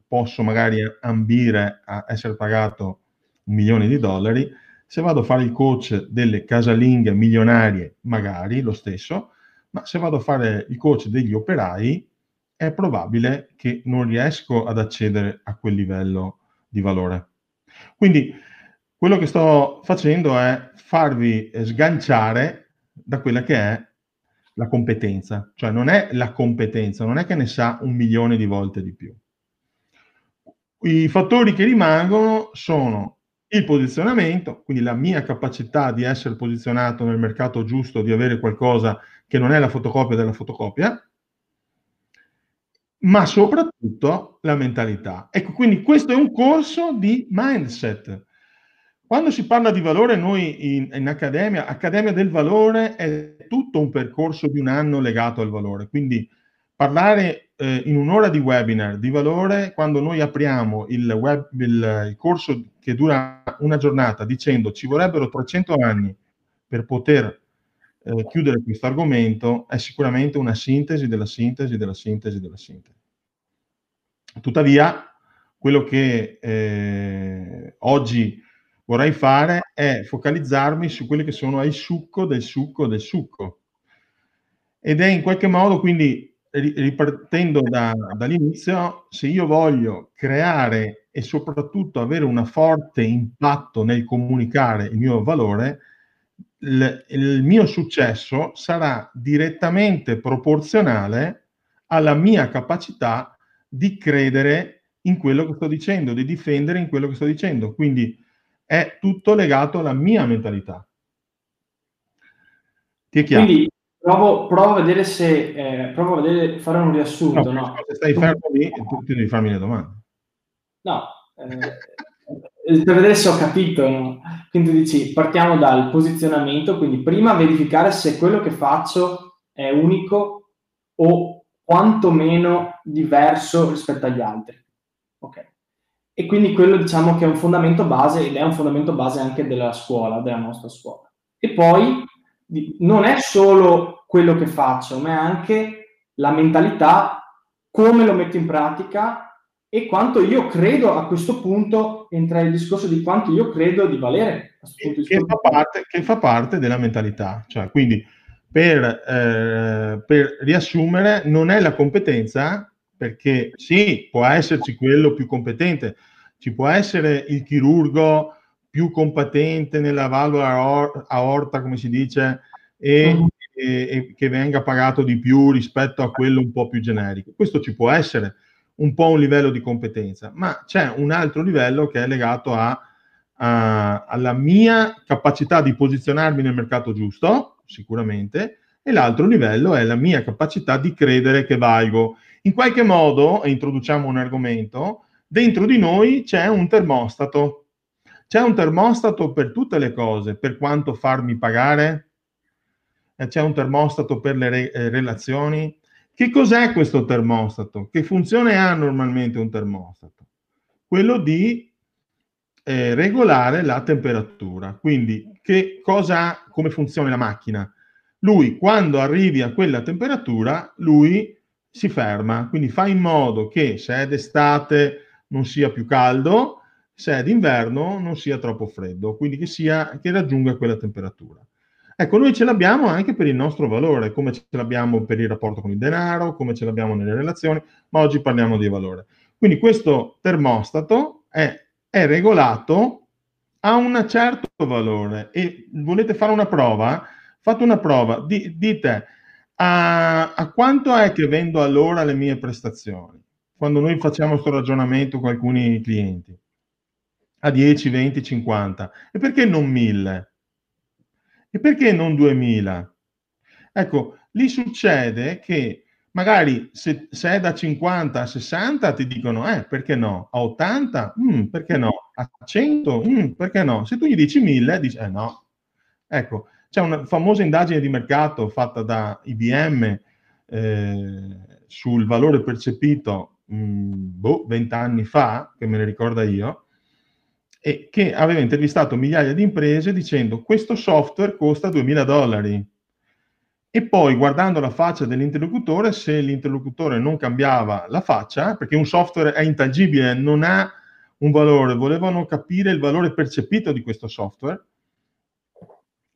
posso magari ambire a essere pagato un milione di dollari, se vado a fare il coach delle casalinghe milionarie, magari lo stesso, ma se vado a fare il coach degli operai, è probabile che non riesco ad accedere a quel livello di valore. Quindi quello che sto facendo è farvi sganciare da quella che è la competenza, cioè non è la competenza, non è che ne sa un milione di volte di più. I fattori che rimangono sono il posizionamento, quindi la mia capacità di essere posizionato nel mercato giusto, di avere qualcosa che non è la fotocopia della fotocopia, ma soprattutto la mentalità. Ecco, quindi questo è un corso di mindset. Quando si parla di valore, noi in, in accademia, Accademia del Valore è tutto un percorso di un anno legato al valore. Quindi parlare eh, in un'ora di webinar di valore quando noi apriamo il, web, il, il, corso che dura una giornata dicendo ci vorrebbero 300 anni per poter eh, chiudere questo argomento è sicuramente una sintesi della sintesi della sintesi della sintesi. Tuttavia, quello che eh, oggi vorrei fare è focalizzarmi su quelli che sono il succo del succo del succo. Ed è in qualche modo quindi ripartendo da, dall'inizio, se io voglio creare e soprattutto avere un forte impatto nel comunicare il mio valore, il, il mio successo sarà direttamente proporzionale alla mia capacità di credere in quello che sto dicendo, di difendere in quello che sto dicendo. Quindi è tutto legato alla mia mentalità. Ti è chiaro? Quindi provo, provo a vedere se eh, provo a vedere, fare un riassunto. No, no. Se stai fermo lì, tu devi farmi le domande. No, eh, per vedere se ho capito. No? Quindi dici, partiamo dal posizionamento, quindi prima verificare se quello che faccio è unico o quantomeno diverso rispetto agli altri. Ok. E quindi quello diciamo che è un fondamento base ed è un fondamento base anche della scuola, della nostra scuola. E poi non è solo quello che faccio, ma è anche la mentalità, come lo metto in pratica e quanto io credo a questo punto, entra il discorso di quanto io credo di valere. Che fa, parte, che fa parte della mentalità, cioè quindi per, eh, per riassumere non è la competenza, perché sì, può esserci quello più competente, ci può essere il chirurgo più competente nella valvola aorta, come si dice, e, mm. e, e, che venga pagato di più rispetto a quello un po' più generico. Questo ci può essere un po' un livello di competenza, ma c'è un altro livello che è legato a, a, alla mia capacità di posizionarmi nel mercato giusto, sicuramente, e l'altro livello è la mia capacità di credere che valgo. In qualche modo, e introduciamo un argomento, dentro di noi c'è un termostato. C'è un termostato per tutte le cose, per quanto farmi pagare, c'è un termostato per le re- eh, relazioni. Che cos'è questo termostato? Che funzione ha normalmente un termostato? Quello di eh, regolare la temperatura. Quindi, che cosa ha, come funziona la macchina? Lui, quando arrivi a quella temperatura, lui si ferma, quindi fa in modo che se è d'estate non sia più caldo, se è d'inverno non sia troppo freddo, quindi che, sia, che raggiunga quella temperatura. Ecco, noi ce l'abbiamo anche per il nostro valore, come ce l'abbiamo per il rapporto con il denaro, come ce l'abbiamo nelle relazioni, ma oggi parliamo di valore. Quindi questo termostato è, è regolato a un certo valore e volete fare una prova? Fate una prova, di, dite a, a quanto è che vendo allora le mie prestazioni? Quando noi facciamo questo ragionamento con alcuni clienti. A 10, 20, 50. E perché non 1000? E perché non 2000? Ecco, lì succede che magari se, se, è da 50 a 60 ti dicono eh perché no a 80 mm, perché no a 100 mm, perché no se tu gli dici 1000 dici eh no ecco c'è una famosa indagine di mercato fatta da IBM eh, sul valore percepito mh, mm, boh, 20 anni fa che me ne ricorda io e che aveva intervistato migliaia di imprese dicendo questo software costa 2000 dollari. E poi guardando la faccia dell'interlocutore, se l'interlocutore non cambiava la faccia, perché un software è intangibile, non ha un valore, volevano capire il valore percepito di questo software.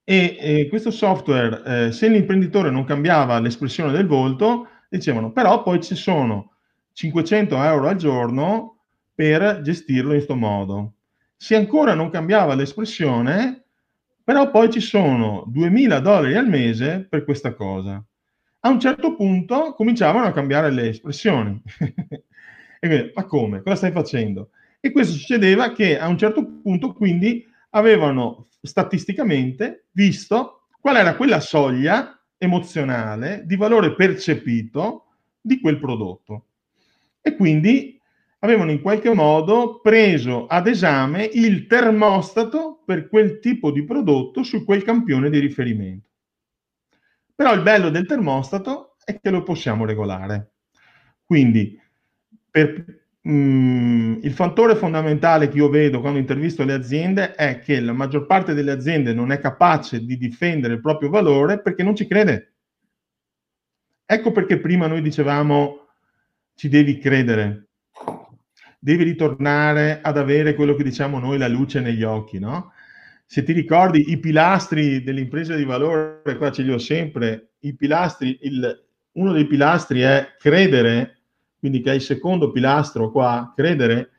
E, e questo software, eh, se l'imprenditore non cambiava l'espressione del volto, dicevano, però poi ci sono 500 euro al giorno per gestirlo in questo modo se ancora non cambiava l'espressione, però poi ci sono 2000 dollari al mese per questa cosa. A un certo punto cominciavano a cambiare le espressioni. [laughs] e quindi, ma come? Cosa stai facendo? E questo succedeva che a un certo punto quindi avevano statisticamente visto qual era quella soglia emozionale di valore percepito di quel prodotto. E quindi avevano in qualche modo preso ad esame il termostato per quel tipo di prodotto su quel campione di riferimento. Però il bello del termostato è che lo possiamo regolare. Quindi per, mm, il fattore fondamentale che io vedo quando intervisto le aziende è che la maggior parte delle aziende non è capace di difendere il proprio valore perché non ci crede. Ecco perché prima noi dicevamo ci devi credere, devi ritornare ad avere quello che diciamo noi la luce negli occhi, no? Se ti ricordi i pilastri dell'impresa di valore, qua ce li ho sempre, i pilastri, il, uno dei pilastri è credere, quindi che è il secondo pilastro qua, credere.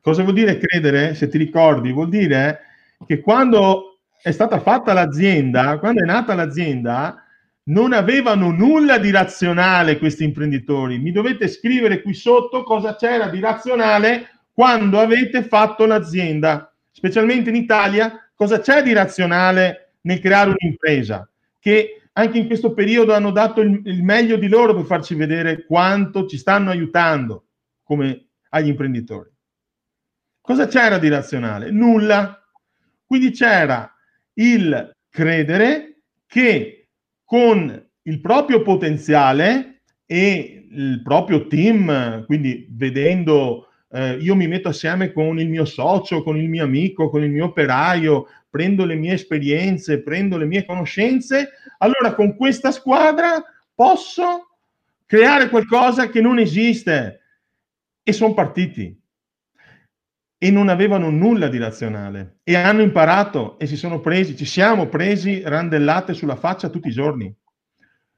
Cosa vuol dire credere? Se ti ricordi, vuol dire che quando è stata fatta l'azienda, quando è nata l'azienda, non avevano nulla di razionale questi imprenditori. Mi dovete scrivere qui sotto cosa c'era di razionale quando avete fatto l'azienda, specialmente in Italia, cosa c'è di razionale nel creare un'impresa, che anche in questo periodo hanno dato il, il meglio di loro per farci vedere quanto ci stanno aiutando come agli imprenditori. Cosa c'era di razionale? Nulla. Quindi c'era il credere che con il proprio potenziale e il proprio team, quindi vedendo eh, io mi metto assieme con il mio socio, con il mio amico, con il mio operaio, prendo le mie esperienze, prendo le mie conoscenze, allora con questa squadra posso creare qualcosa che non esiste. E sono partiti. E non avevano nulla di razionale. E hanno imparato e si sono presi, ci siamo presi randellate sulla faccia tutti i giorni.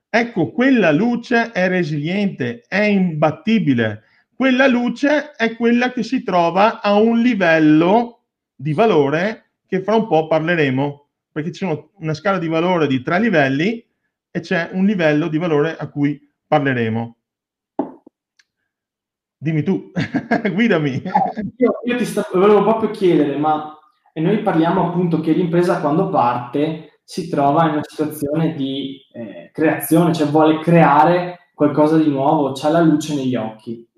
Ecco, quella luce è resiliente, è imbattibile. Quella luce è quella che si trova a un livello di valore che fra un po' parleremo, perché ci sono una scala di valore di tre livelli e c'è un livello di valore a cui parleremo. Dimmi tu, [laughs] guidami. Io, io ti sta, volevo proprio chiedere, ma noi parliamo appunto che l'impresa quando parte si trova in una situazione di eh, creazione, cioè vuole creare qualcosa di nuovo, ha la luce negli occhi.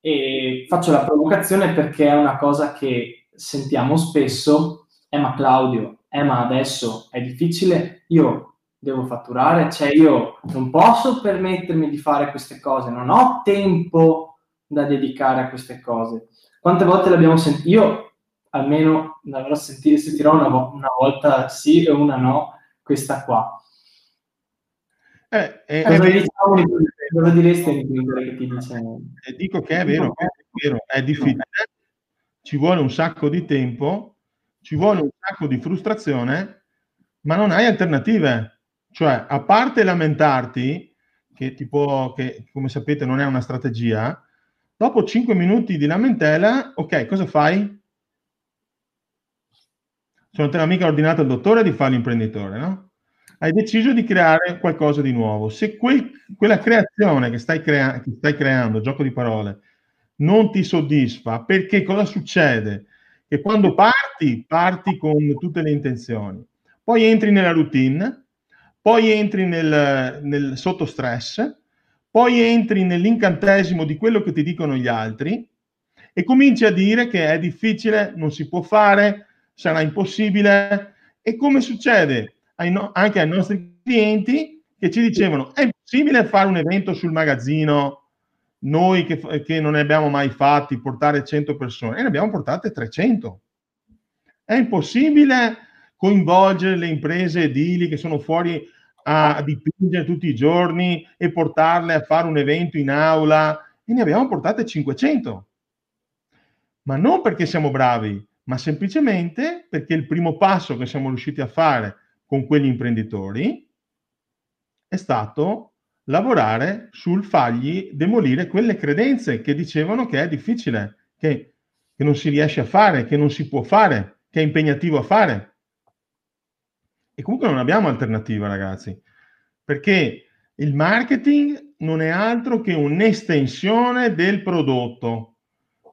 E faccio la provocazione perché è una cosa che sentiamo spesso, eh ma Claudio, eh ma adesso è difficile, io devo fatturare, cioè io non posso permettermi di fare queste cose, non ho tempo da dedicare a queste cose. Quante volte l'abbiamo sentito? Io almeno l'avrò sentito, sentirò una, una volta sì e una no, questa qua. Eh, eh, cosa, vero, diciamo, cosa diresti a che ti dice? Eh, dico che è vero, è vero, è difficile, ci vuole un sacco di tempo, ci vuole un sacco di frustrazione, ma non hai alternative. Cioè, a parte lamentarti, che, tipo, che come sapete non è una strategia, dopo 5 minuti di lamentela, ok, cosa fai? Se non te l'ha mica ordinato il dottore di fare l'imprenditore, no? hai deciso di creare qualcosa di nuovo. Se quel, quella creazione che stai, crea- che stai creando, gioco di parole, non ti soddisfa, perché cosa succede? Che quando parti, parti con tutte le intenzioni, poi entri nella routine, poi entri nel, nel sotto stress, poi entri nell'incantesimo di quello che ti dicono gli altri e cominci a dire che è difficile, non si può fare, sarà impossibile. E come succede? ai no- anche ai nostri clienti che ci dicevano è possibile fare un evento sul magazzino noi che, che, non ne abbiamo mai fatti, portare 100 persone, e ne abbiamo portate 300. È impossibile coinvolgere le imprese edili che sono fuori a dipingere tutti i giorni e portarle a fare un evento in aula, e ne abbiamo portate 500. Ma non perché siamo bravi, ma semplicemente perché il primo passo che siamo riusciti a fare con quegli imprenditori è stato lavorare sul fargli demolire quelle credenze che dicevano che è difficile, che, che non si riesce a fare, che non si può fare, che è impegnativo a fare. E comunque non abbiamo alternativa, ragazzi, perché il marketing non è altro che un'estensione del prodotto.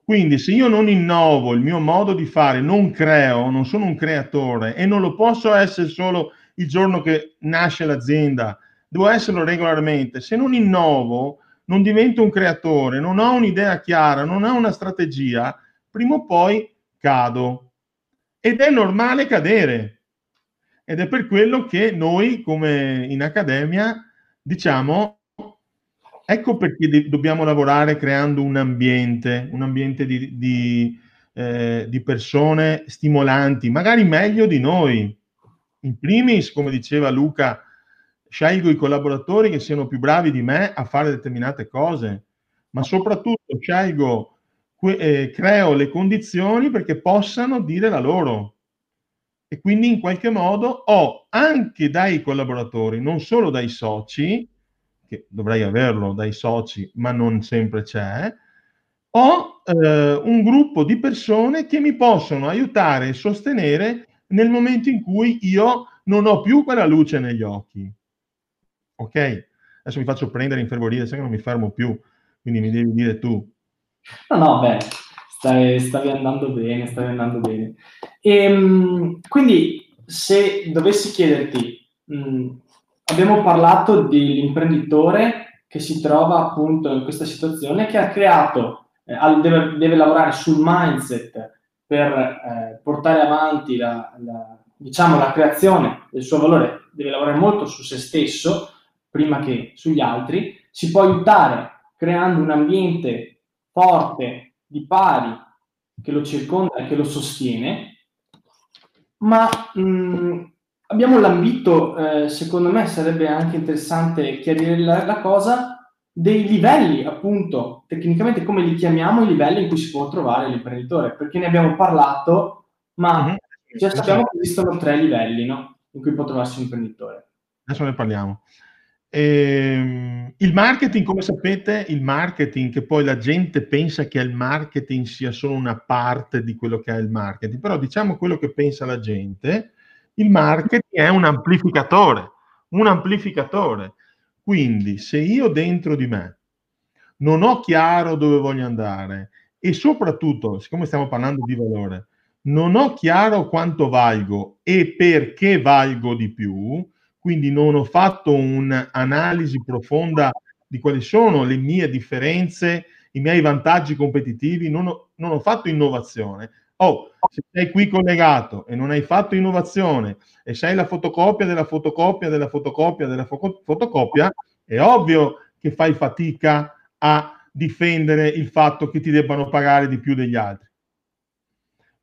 Quindi se io non innovo il mio modo di fare, non creo, non sono un creatore e non lo posso essere solo il giorno che nasce l'azienda, devo esserlo regolarmente. Se non innovo, non divento un creatore, non ho un'idea chiara, non ho una strategia, prima o poi cado. Ed è normale cadere. Ed è per quello che noi, come in accademia, diciamo ecco perché dobbiamo lavorare creando un ambiente, un ambiente di, di, eh, di, persone stimolanti, magari meglio di noi. In primis, come diceva Luca, scelgo i collaboratori che siano più bravi di me a fare determinate cose, ma soprattutto scelgo, eh, creo le condizioni perché possano dire la loro. E quindi in qualche modo ho anche dai collaboratori, non solo dai soci, che dovrei averlo dai soci, ma non sempre c'è, ho eh, un gruppo di persone che mi possono aiutare e sostenere nel momento in cui io non ho più quella luce negli occhi. Ok? Adesso mi faccio prendere in fervorire, sai che non mi fermo più, quindi mi devi dire tu. No, no, beh, stai, stavi andando bene, stavi andando bene. E, ehm, quindi, se dovessi chiederti, mh, abbiamo parlato dell'imprenditore che si trova appunto in questa situazione, che ha creato, eh, deve, deve, lavorare sul mindset per eh, portare avanti la, la, diciamo, la creazione del suo valore, deve lavorare molto su se stesso prima che sugli altri, si può aiutare creando un ambiente forte, di pari, che lo circonda e che lo sostiene, ma mh, abbiamo l'ambito, eh, secondo me sarebbe anche interessante chiarire la, la, cosa, dei livelli, appunto, tecnicamente come li chiamiamo i livelli in cui si può trovare l'imprenditore, perché ne abbiamo parlato, ma mm-hmm. già sappiamo che esistono tre livelli no? in cui può trovarsi un imprenditore. Adesso ne parliamo. Eh, il marketing, come sapete, il marketing, che poi la gente pensa che il marketing sia solo una parte di quello che è il marketing, però diciamo quello che pensa la gente, il marketing è un amplificatore, un amplificatore. Quindi se io dentro di me non ho chiaro dove voglio andare e soprattutto, siccome stiamo parlando di valore, non ho chiaro quanto valgo e perché valgo di più, quindi non ho fatto un'analisi profonda di quali sono le mie differenze, i miei vantaggi competitivi, non ho, non ho fatto innovazione. Oh, se sei qui collegato e non hai fatto innovazione e sei la fotocopia della fotocopia della fotocopia della fo- fotocopia, è ovvio che fai fatica a difendere il fatto che ti debbano pagare di più degli altri.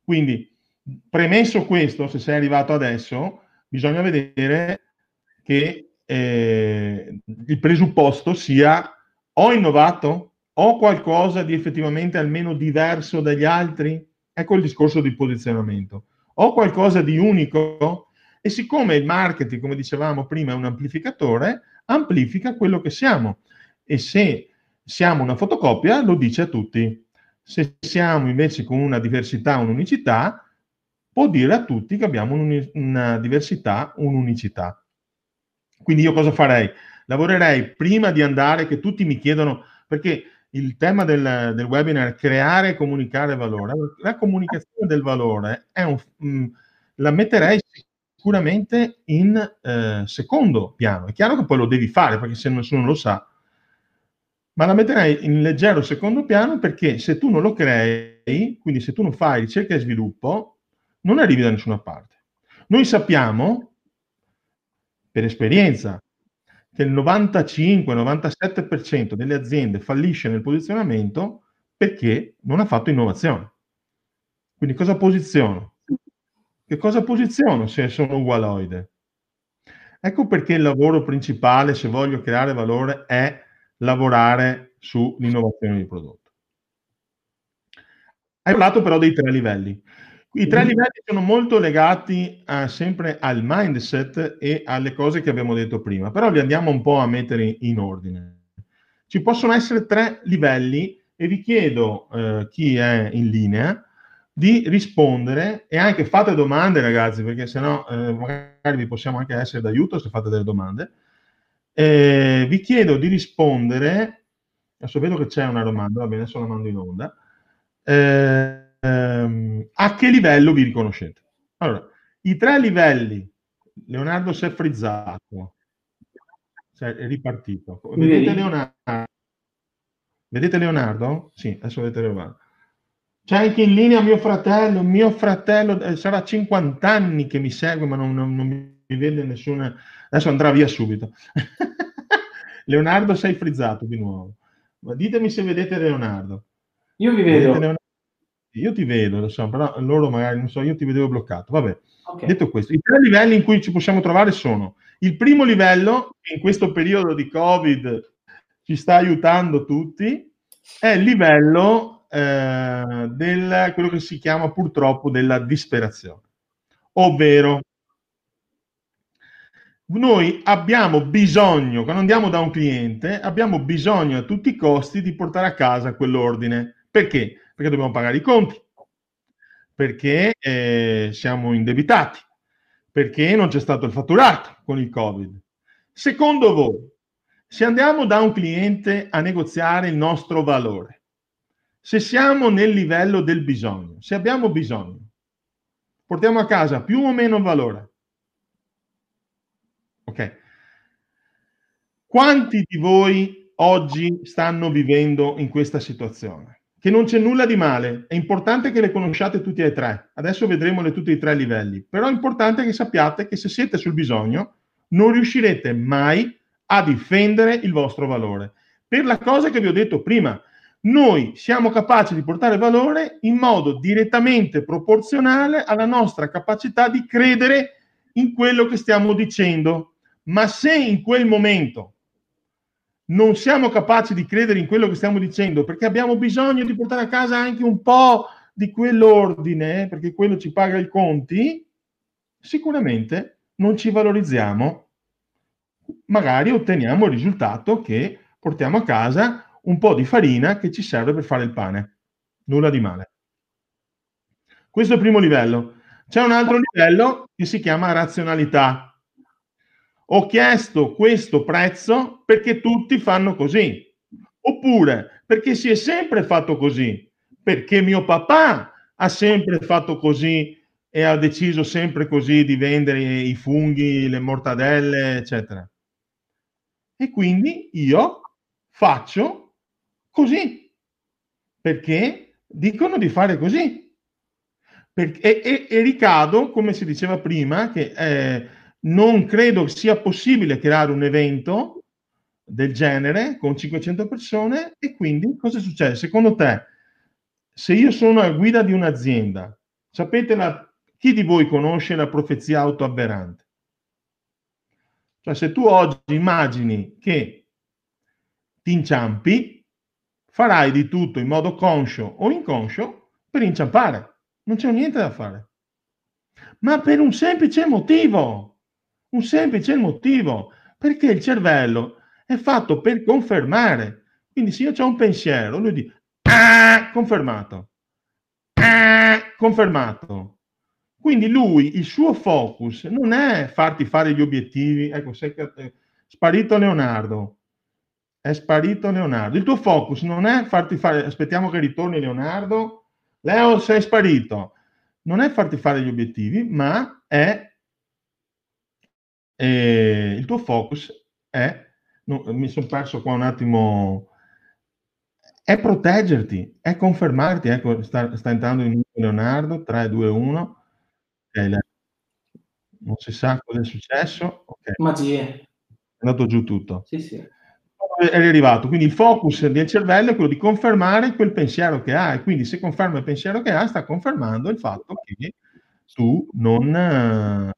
Quindi, premesso questo, se sei arrivato adesso, bisogna vedere che eh, il presupposto sia ho innovato, ho qualcosa di effettivamente almeno diverso dagli altri? Ecco il discorso di posizionamento. Ho qualcosa di unico? E siccome il marketing, come dicevamo prima, è un amplificatore, amplifica quello che siamo. E se siamo una fotocopia, lo dice a tutti. Se siamo invece con una diversità, un'unicità, può dire a tutti che abbiamo una diversità, un'unicità. Quindi io cosa farei? Lavorerei prima di andare, che tutti mi chiedono, perché il tema del, del webinar è creare e comunicare valore. La comunicazione del valore è un, mh, mm, la metterei sicuramente in eh, secondo piano. È chiaro che poi lo devi fare, perché se nessuno lo sa, ma la metterei in leggero secondo piano perché se tu non lo crei, quindi se tu non fai ricerca e sviluppo, non arrivi da nessuna parte. Noi sappiamo per esperienza che il 95-97% delle aziende fallisce nel posizionamento perché non ha fatto innovazione. Quindi cosa posiziono? Che cosa posiziono se sono ugualoide? Ecco perché il lavoro principale, se voglio creare valore, è lavorare sull'innovazione di prodotto. Hai parlato però dei tre livelli. I tre livelli sono molto legati a, sempre al mindset e alle cose che abbiamo detto prima, però li andiamo un po' a mettere in ordine. Ci possono essere tre livelli e vi chiedo, eh, chi è in linea, di rispondere e anche fate domande ragazzi, perché sennò eh, magari vi possiamo anche essere d'aiuto se fate delle domande. Eh, vi chiedo di rispondere, adesso vedo che c'è una domanda, va bene, adesso la mando in onda. Eh, ehm, a che livello vi riconoscete? Allora, i tre livelli, Leonardo si è frizzato, cioè è ripartito. Vedete Leonardo? Vedete Leonardo? Sì, adesso vedete Leonardo. C'è anche in linea mio fratello, mio fratello eh, sarà 50 anni che mi segue, ma non, non, non mi vede nessuna... Adesso andrà via subito. [laughs] Leonardo sei frizzato di nuovo. Ma ditemi se vedete Leonardo. Io vi vedo. Io ti vedo, lo so, però loro magari, non so, io ti vedevo bloccato. Vabbè, okay. detto questo, i tre livelli in cui ci possiamo trovare sono il primo livello, che in questo periodo di Covid ci sta aiutando tutti, è il livello eh, del quello che si chiama purtroppo della disperazione. Ovvero, noi abbiamo bisogno, quando andiamo da un cliente, abbiamo bisogno a tutti i costi di portare a casa quell'ordine. Perché? Perché dobbiamo pagare i conti, perché eh, siamo indebitati, perché non c'è stato il fatturato con il Covid. Secondo voi, se andiamo da un cliente a negoziare il nostro valore, se siamo nel livello del bisogno, se abbiamo bisogno, portiamo a casa più o meno valore. Ok. Quanti di voi oggi stanno vivendo in questa situazione? Che non c'è nulla di male, è importante che le conosciate tutti e tre. Adesso vedremo le, tutti e tre livelli, però è importante che sappiate che se siete sul bisogno non riuscirete mai a difendere il vostro valore. Per la cosa che vi ho detto prima, noi siamo capaci di portare valore in modo direttamente proporzionale alla nostra capacità di credere in quello che stiamo dicendo. Ma se in quel momento non siamo capaci di credere in quello che stiamo dicendo perché abbiamo bisogno di portare a casa anche un po' di quell'ordine, perché quello ci paga i conti, sicuramente non ci valorizziamo, magari otteniamo il risultato che portiamo a casa un po' di farina che ci serve per fare il pane. Nulla di male. Questo è il primo livello. C'è un altro livello che si chiama razionalità. Ho chiesto questo prezzo perché tutti fanno così. Oppure perché si è sempre fatto così. Perché mio papà ha sempre fatto così e ha deciso sempre così di vendere i funghi, le mortadelle, eccetera. E quindi io faccio così, perché dicono di fare così. Perché, e, e, e ricado, come si diceva prima, che eh, non credo sia possibile creare un evento del genere con 500 persone e quindi cosa succede? Secondo te, se io sono a guida di un'azienda, sapete la, chi di voi conosce la profezia autoavverante? Cioè se tu oggi immagini che ti inciampi, farai di tutto in modo conscio o inconscio per inciampare. Non c'è niente da fare. Ma per un semplice motivo. Un semplice motivo. Perché il cervello è fatto per confermare. Quindi se io ho un pensiero, lui dice, ah, confermato. Ah, confermato. Quindi lui, il suo focus non è farti fare gli obiettivi. Ecco, sei sparito Leonardo è sparito Leonardo. Il tuo focus non è farti fare, aspettiamo che ritorni Leonardo, Leo sei sparito, non è farti fare gli obiettivi, ma è eh, il tuo focus è, no, mi sono perso qua un attimo, è proteggerti, è confermarti, ecco, sta, sta entrando in Leonardo, 3, 2, 1, okay, non si sa cosa è successo, okay. Magie. È andato giù tutto. Sì, sì è arrivato. Quindi il focus del cervello è quello di confermare quel pensiero che ha e quindi se conferma il pensiero che ha sta confermando il fatto che tu non,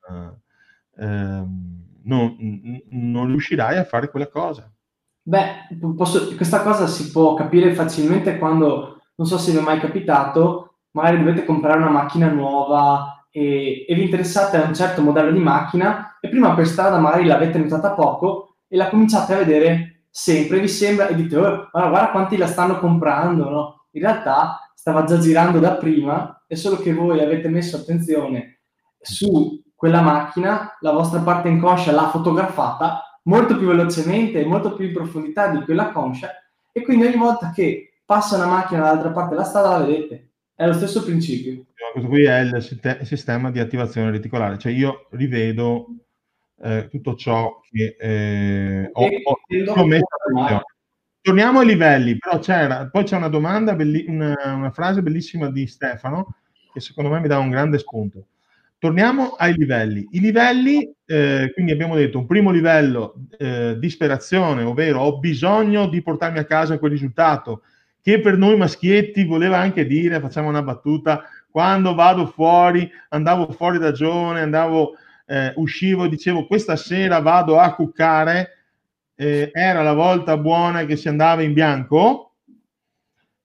ehm, non, non riuscirai a fare quella cosa. Beh, posso, questa cosa si può capire facilmente quando, non so se vi è mai capitato, magari dovete comprare una macchina nuova e, e vi interessate a un certo modello di macchina e prima per strada magari l'avete notata poco e la cominciate a vedere sempre vi sembra e dite, oh, guarda, guarda quanti la stanno comprando, no? In realtà stava già girando da prima, è solo che voi avete messo attenzione su quella macchina, la vostra parte inconscia l'ha fotografata molto più velocemente e molto più in profondità di quella conscia e quindi ogni volta che passa una macchina dall'altra parte della strada la vedete. È lo stesso principio. Questo qui è il sistema di attivazione reticolare, cioè io rivedo eh, tutto ciò che eh, ho, ho messo Torniamo ai livelli, però c'era, poi c'è una domanda, belli, una, una, frase bellissima di Stefano che secondo me mi dà un grande spunto. Torniamo ai livelli. I livelli, eh, quindi abbiamo detto un primo livello, eh, disperazione, ovvero ho bisogno di portarmi a casa quel risultato, che per noi maschietti voleva anche dire, facciamo una battuta, quando vado fuori, andavo fuori da giovane, andavo eh, uscivo e dicevo questa sera vado a cuccare, eh, era la volta buona che si andava in bianco,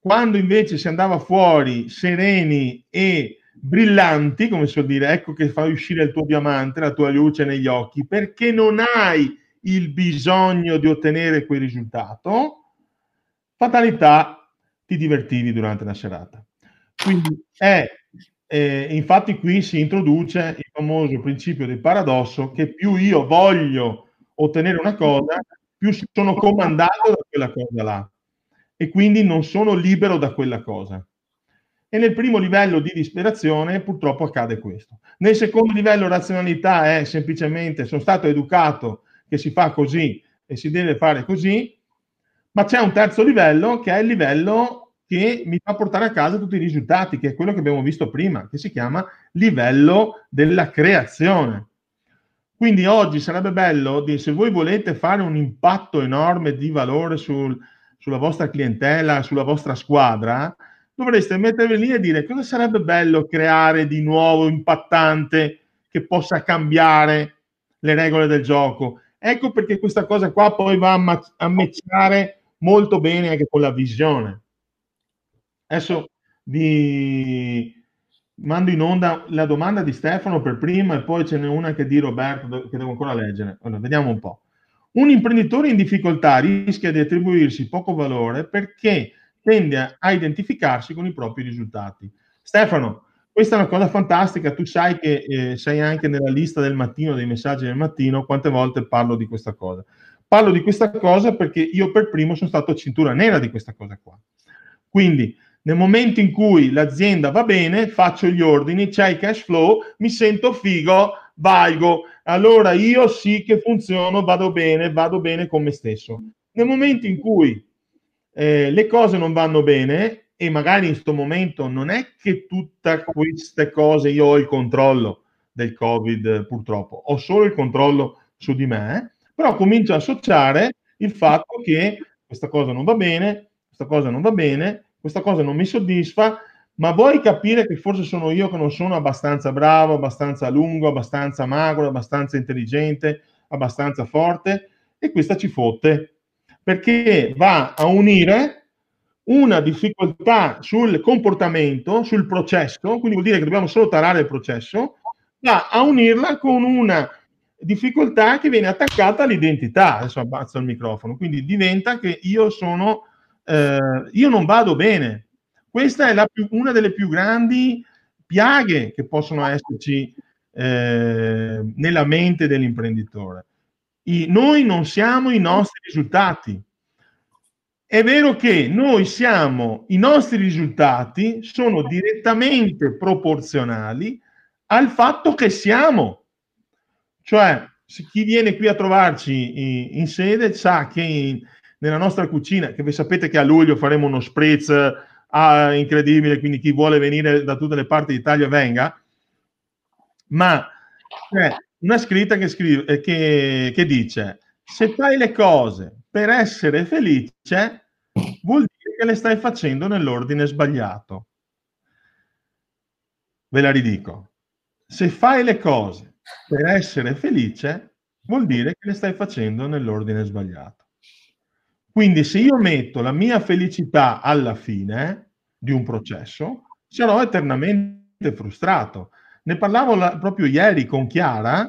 quando invece si andava fuori sereni e brillanti, come so dire, ecco che fai uscire il tuo diamante, la tua luce negli occhi, perché non hai il bisogno di ottenere quel risultato, fatalità, ti divertivi durante la serata. Quindi è eh, infatti qui si introduce il famoso principio del paradosso che più io voglio ottenere una cosa, più sono comandato da quella cosa là e quindi non sono libero da quella cosa. E nel primo livello di disperazione purtroppo accade questo. Nel secondo livello razionalità è semplicemente sono stato educato che si fa così e si deve fare così, ma c'è un terzo livello che è il livello che mi fa portare a casa tutti i risultati, che è quello che abbiamo visto prima, che si chiama livello della creazione. Quindi oggi sarebbe bello, di, se voi volete fare un impatto enorme di valore sul, sulla vostra clientela, sulla vostra squadra, dovreste mettervi lì e dire cosa sarebbe bello creare di nuovo, impattante, che possa cambiare le regole del gioco. Ecco perché questa cosa qua poi va a, ma- a matchare molto bene anche con la visione. Adesso vi mando in onda la domanda di Stefano per prima e poi ce n'è una che di Roberto che devo ancora leggere. Allora, vediamo un po'. Un imprenditore in difficoltà rischia di attribuirsi poco valore perché tende a identificarsi con i propri risultati. Stefano, questa è una cosa fantastica, tu sai che eh, sei anche nella lista del mattino, dei messaggi del mattino, quante volte parlo di questa cosa. Parlo di questa cosa perché io per primo sono stato cintura nera di questa cosa qua. Quindi nel momento in cui l'azienda va bene, faccio gli ordini, c'è il cash flow, mi sento figo, valgo. Allora io sì che funziono, vado bene, vado bene con me stesso. Nel momento in cui eh, le cose non vanno bene e magari in questo momento non è che tutte queste cose io ho il controllo del Covid purtroppo, ho solo il controllo su di me, però comincio a associare il fatto che questa cosa non va bene, questa cosa non va bene, questa cosa non mi soddisfa, ma vuoi capire che forse sono io che non sono abbastanza bravo, abbastanza lungo, abbastanza magro, abbastanza intelligente, abbastanza forte? E questa ci fotte perché va a unire una difficoltà sul comportamento, sul processo, quindi vuol dire che dobbiamo solo tarare il processo, va a unirla con una difficoltà che viene attaccata all'identità. Adesso abbazzo il microfono, quindi diventa che io sono, eh, io non vado bene. Questa è più, una delle più grandi piaghe che possono esserci eh, nella mente dell'imprenditore i, noi non siamo i nostri risultati. È vero che noi siamo, i nostri risultati sono direttamente proporzionali al fatto che siamo. Cioè, chi viene qui a trovarci in, in sede sa che in, nella nostra cucina, che voi sapete che a luglio faremo uno spritz ah, incredibile, quindi chi vuole venire da tutte le parti d'Italia venga, ma cioè, una scritta che, scrive, eh, che, che dice se fai le cose per essere felice vuol dire che le stai facendo nell'ordine sbagliato. Ve la ridico. Se fai le cose per essere felice vuol dire che le stai facendo nell'ordine sbagliato. Quindi se io metto la mia felicità alla fine di un processo, sarò eternamente frustrato ne parlavo la, proprio ieri con Chiara,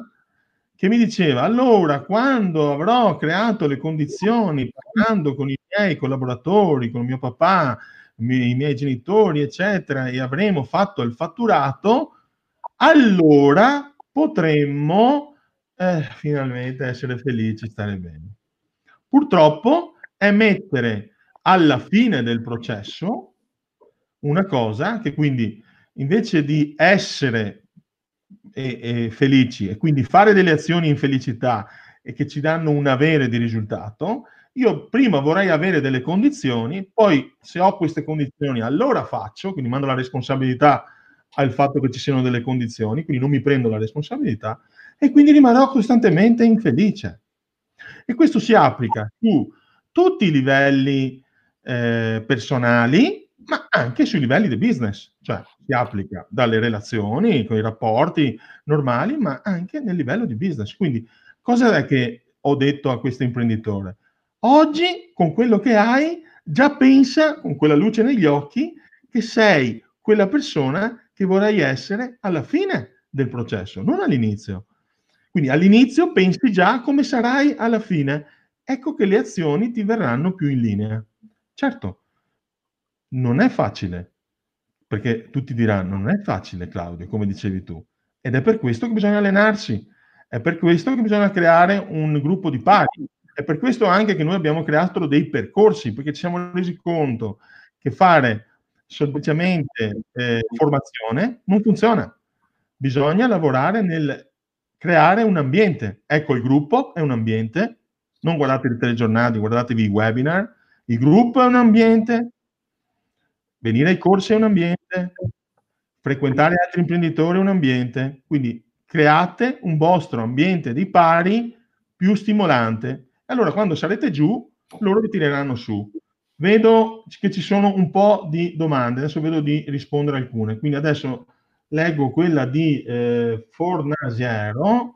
che mi diceva, allora, quando avrò creato le condizioni, parlando con i miei collaboratori, con mio papà, i miei genitori, eccetera, e avremo fatto il fatturato, allora potremmo eh, finalmente essere felici, stare bene. Purtroppo è mettere alla fine del processo una cosa che quindi invece di essere e, e felici e quindi fare delle azioni in felicità e che ci danno un avere di risultato, io prima vorrei avere delle condizioni, poi se ho queste condizioni allora faccio, quindi mando la responsabilità al fatto che ci siano delle condizioni, quindi non mi prendo la responsabilità e quindi rimarrò costantemente infelice. E questo si applica su tutti i livelli eh, personali, ma anche sui livelli di business, cioè si applica dalle relazioni, con i rapporti normali, ma anche nel livello di business. Quindi, cosa è che ho detto a questo imprenditore? Oggi, con quello che hai, già pensa con quella luce negli occhi che sei quella persona che vorrai essere alla fine del processo, non all'inizio. Quindi all'inizio pensi già come sarai alla fine. Ecco che le azioni ti verranno più in linea. Certo, non è facile, perché tutti diranno non è facile Claudio, come dicevi tu, ed è per questo che bisogna allenarsi, È per questo che bisogna creare un gruppo di pari. È per questo anche che noi abbiamo creato dei percorsi, perché ci siamo resi conto che fare semplicemente eh, formazione non funziona. Bisogna lavorare nel creare un ambiente. Ecco, il gruppo è un ambiente, non guardate i telegiornali, guardatevi i webinar. Il gruppo è un ambiente, venire ai corsi è un ambiente, frequentare altri imprenditori è un ambiente. Quindi create un vostro ambiente di pari più stimolante. Allora quando sarete giù, loro vi tireranno su. Vedo che ci sono un po' di domande, adesso vedo di rispondere alcune. Quindi adesso leggo quella di eh, Fornasiero.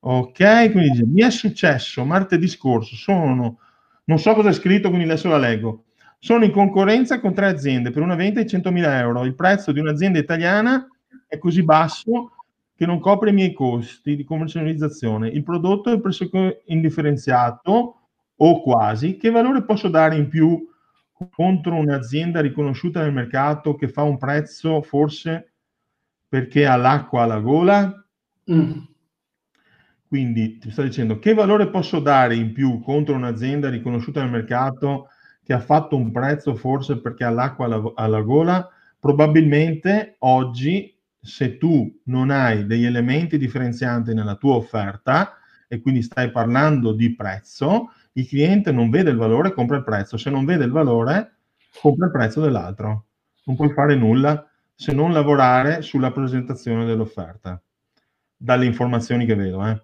Ok, quindi dice, mi è successo martedì scorso, sono, non so cosa è scritto, quindi adesso la leggo. Sono in concorrenza con tre aziende per una vendita di 100.000 euro. Il prezzo di un'azienda italiana è così basso che non copre i miei costi di commercializzazione. Il prodotto è pressoché indifferenziato o quasi. Che valore posso dare in più contro un'azienda riconosciuta nel mercato che fa un prezzo forse perché ha l'acqua alla gola? Mm. Quindi ti sto dicendo che valore posso dare in più contro un'azienda riconosciuta nel mercato che ha fatto un prezzo forse perché ha l'acqua alla, alla gola? Probabilmente oggi se tu non hai degli elementi differenzianti nella tua offerta e quindi stai parlando di prezzo, il cliente non vede il valore, compra il prezzo. Se non vede il valore, compra il prezzo dell'altro. Non puoi fare nulla se non lavorare sulla presentazione dell'offerta, dalle informazioni che vedo. Eh.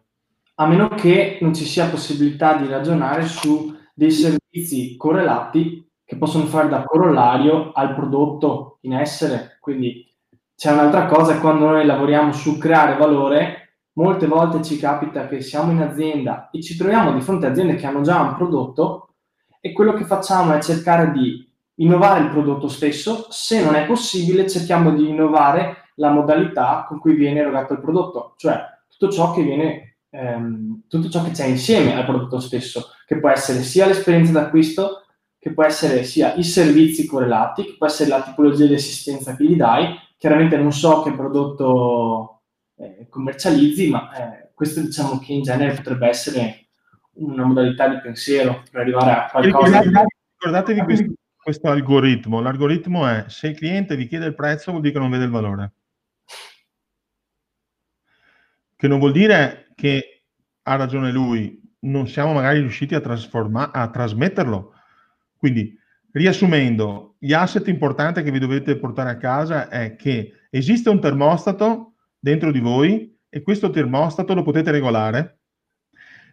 A meno che non ci sia possibilità di ragionare su dei servizi correlati che possono fare da corollario al prodotto in essere. Quindi c'è un'altra cosa, quando noi lavoriamo su creare valore, molte volte ci capita che siamo in azienda e ci troviamo di fronte a aziende che hanno già un prodotto e quello che facciamo è cercare di innovare il prodotto stesso, se non è possibile cerchiamo di innovare la modalità con cui viene erogato il prodotto, cioè tutto ciò che viene, ehm, tutto ciò che c'è insieme al prodotto stesso, che può essere sia l'esperienza d'acquisto, che può essere sia i servizi correlati, che può essere la tipologia di assistenza che gli dai. Chiaramente non so che prodotto eh, commercializzi, ma eh, questo diciamo che in genere potrebbe essere una modalità di pensiero per arrivare a qualcosa. Ricordatevi questo questo algoritmo. L'algoritmo è se il cliente vi chiede il prezzo vuol dire che non vede il valore. Che non vuol dire che ha ragione lui, non siamo magari riusciti a, a trasmetterlo. Quindi, riassumendo, gli asset importanti che vi dovete portare a casa è che esiste un termostato dentro di voi e questo termostato lo potete regolare.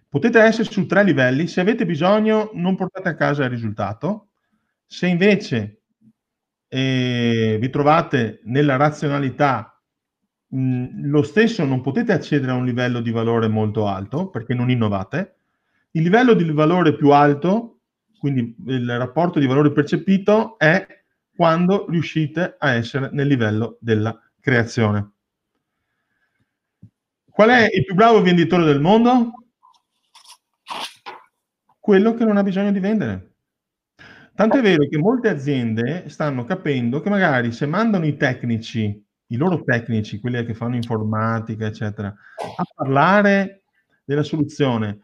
Potete essere su tre livelli, se avete bisogno non portate a casa il risultato, se invece eh, vi trovate nella razionalità, lo stesso non potete accedere a un livello di valore molto alto perché non innovate. Il livello di valore più alto, quindi il rapporto di valore percepito, è quando riuscite a essere nel livello della creazione. Qual è il più bravo venditore del mondo? Quello che non ha bisogno di vendere. Tanto è vero che molte aziende stanno capendo che magari se mandano i tecnici, i loro tecnici, quelli che fanno informatica, eccetera, a parlare della soluzione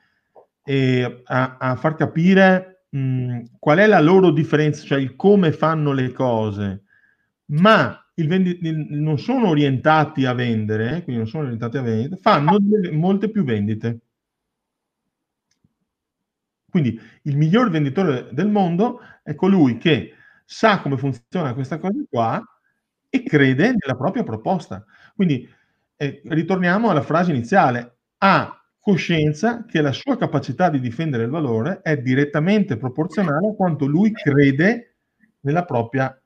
e a, a far capire mh, qual è la loro differenza, cioè il come fanno le cose, ma vendi- non sono orientati a vendere, quindi non sono orientati a vendere, fanno delle, molte più vendite. Quindi il miglior venditore del mondo è colui che sa come funziona questa cosa qua e crede nella propria proposta. Quindi eh, ritorniamo alla frase iniziale, ha coscienza che la sua capacità di difendere il valore è direttamente proporzionale a quanto lui crede nella propria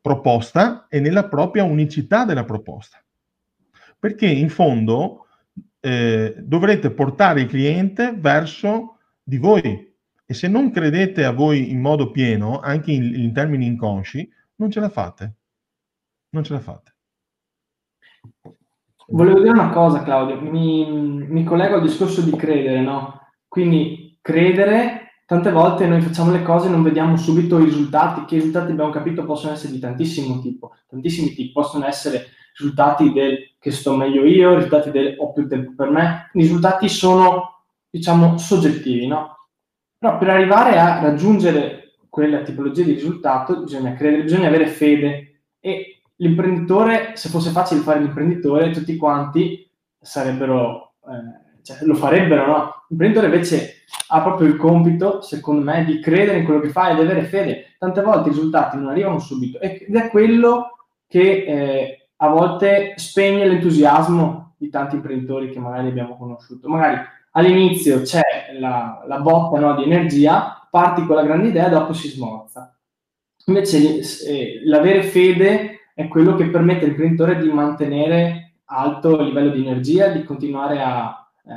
proposta e nella propria unicità della proposta. Perché in fondo eh, dovrete portare il cliente verso di voi. E se non credete a voi in modo pieno, anche in, in termini inconsci, non ce la fate. Non ce la fate. Volevo dire una cosa, Claudio, mi, mi collego al discorso di credere, no? Quindi credere, tante volte noi facciamo le cose e non vediamo subito i risultati, che i risultati abbiamo capito possono essere di tantissimo tipo, tantissimi tipi, possono essere risultati del che sto meglio io, risultati del ho più tempo per me, i risultati sono, diciamo, soggettivi, no? Però per arrivare a raggiungere quella tipologia di risultato bisogna credere, bisogna avere fede e l'imprenditore, se fosse facile fare l'imprenditore, tutti quanti sarebbero, eh, cioè, lo farebbero, no? L'imprenditore invece ha proprio il compito, secondo me, di credere in quello che fa e di avere fede. Tante volte i risultati non arrivano subito ed è quello che eh, a volte spegne l'entusiasmo di tanti imprenditori che magari abbiamo conosciuto. Magari all'inizio c'è la, la botta no, di energia, parti con la grande idea dopo si smorza. Invece eh, l'avere fede è quello che permette all'imprenditore di mantenere alto il livello di energia, di continuare a, eh,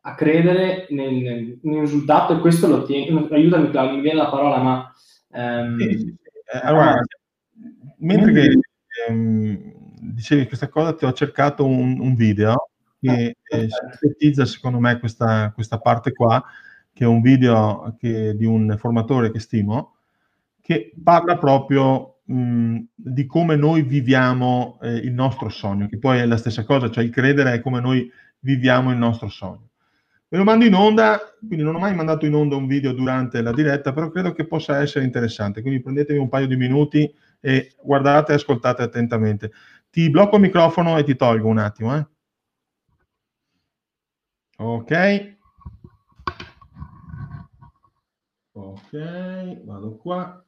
a credere nel, nel, risultato e questo lo tiene. Aiutami Claudio, mi viene la parola, ma... Ehm, sì, sì. Allora, mentre che ehm, dicevi questa cosa, ti ho cercato un, un video che ah, eh, sintetizza secondo me questa, questa, parte qua, che è un video che, di un formatore che stimo, che parla proprio mh, di come noi viviamo eh, il nostro sogno, che poi è la stessa cosa, cioè il credere è come noi viviamo il nostro sogno. Ve lo mando in onda, quindi non ho mai mandato in onda un video durante la diretta, però credo che possa essere interessante, quindi prendetevi un paio di minuti e guardate e ascoltate attentamente. Ti blocco il microfono e ti tolgo un attimo. Eh. Ok. Ok, vado qua.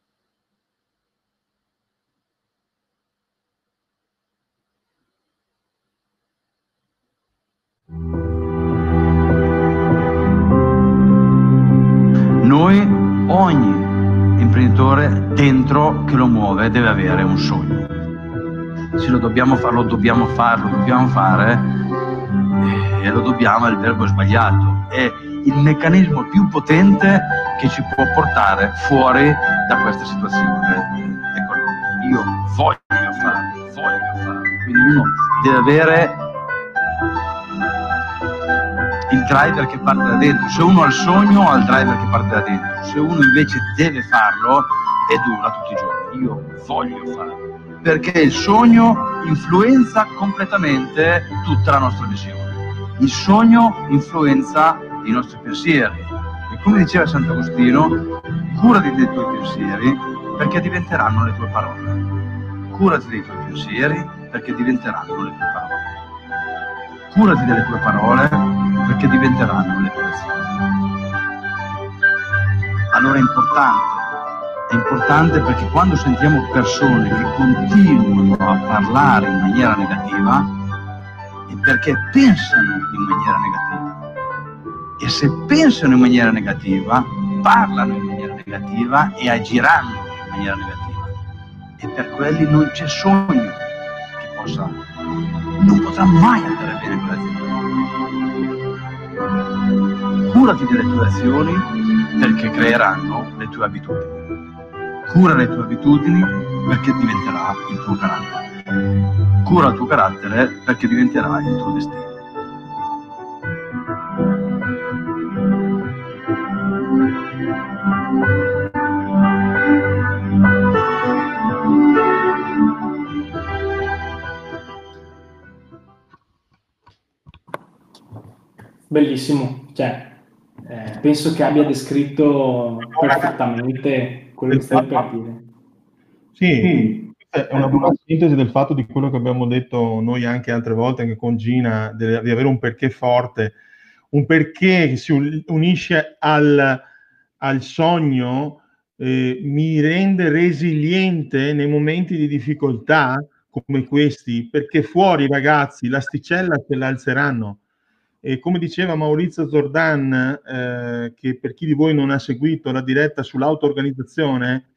Noi, ogni imprenditore dentro che lo muove deve avere un sogno. Se lo dobbiamo fare, lo dobbiamo fare, lo dobbiamo fare, e lo dobbiamo è il verbo sbagliato. È il meccanismo più potente che ci può portare fuori da questa situazione. Ecco, io voglio fare, voglio fare. Quindi uno deve avere il driver che parte da dentro. Se uno ha il sogno, ha il driver che parte da dentro. Se uno invece deve farlo, è dura tutti i giorni. Io voglio farlo. Perché il sogno influenza completamente tutta la nostra visione. Il sogno influenza i nostri pensieri. E come diceva Sant'Agostino, curati dei tuoi pensieri perché diventeranno le tue parole. Curati dei tuoi pensieri perché diventeranno le tue parole. Curati delle tue parole perché diventeranno le azioni. Allora è importante, è importante perché quando sentiamo persone che continuano a parlare in maniera negativa, è perché pensano in maniera negativa. E se pensano in maniera negativa, parlano in maniera negativa e agiranno in maniera negativa. E per quelli non c'è sogno che possa, non potrà mai andare bene con l'azienda curati delle tue azioni perché creeranno le tue abitudini. Cura le tue abitudini perché diventerà il tuo carattere. Cura il tuo carattere perché diventerà il tuo destino. Bellissimo, cioè eh, penso che abbia descritto perfettamente quello che stai per dire. Sì, è una buona sintesi del fatto di quello che abbiamo detto noi anche altre volte, anche con Gina, di avere un perché forte, un perché che si unisce al, al sogno, eh, mi rende resiliente nei momenti di difficoltà come questi, perché fuori ragazzi l'asticella se l'alzeranno e come diceva Maurizio Zordan, eh, che per chi di voi non ha seguito la diretta sull'auto-organizzazione,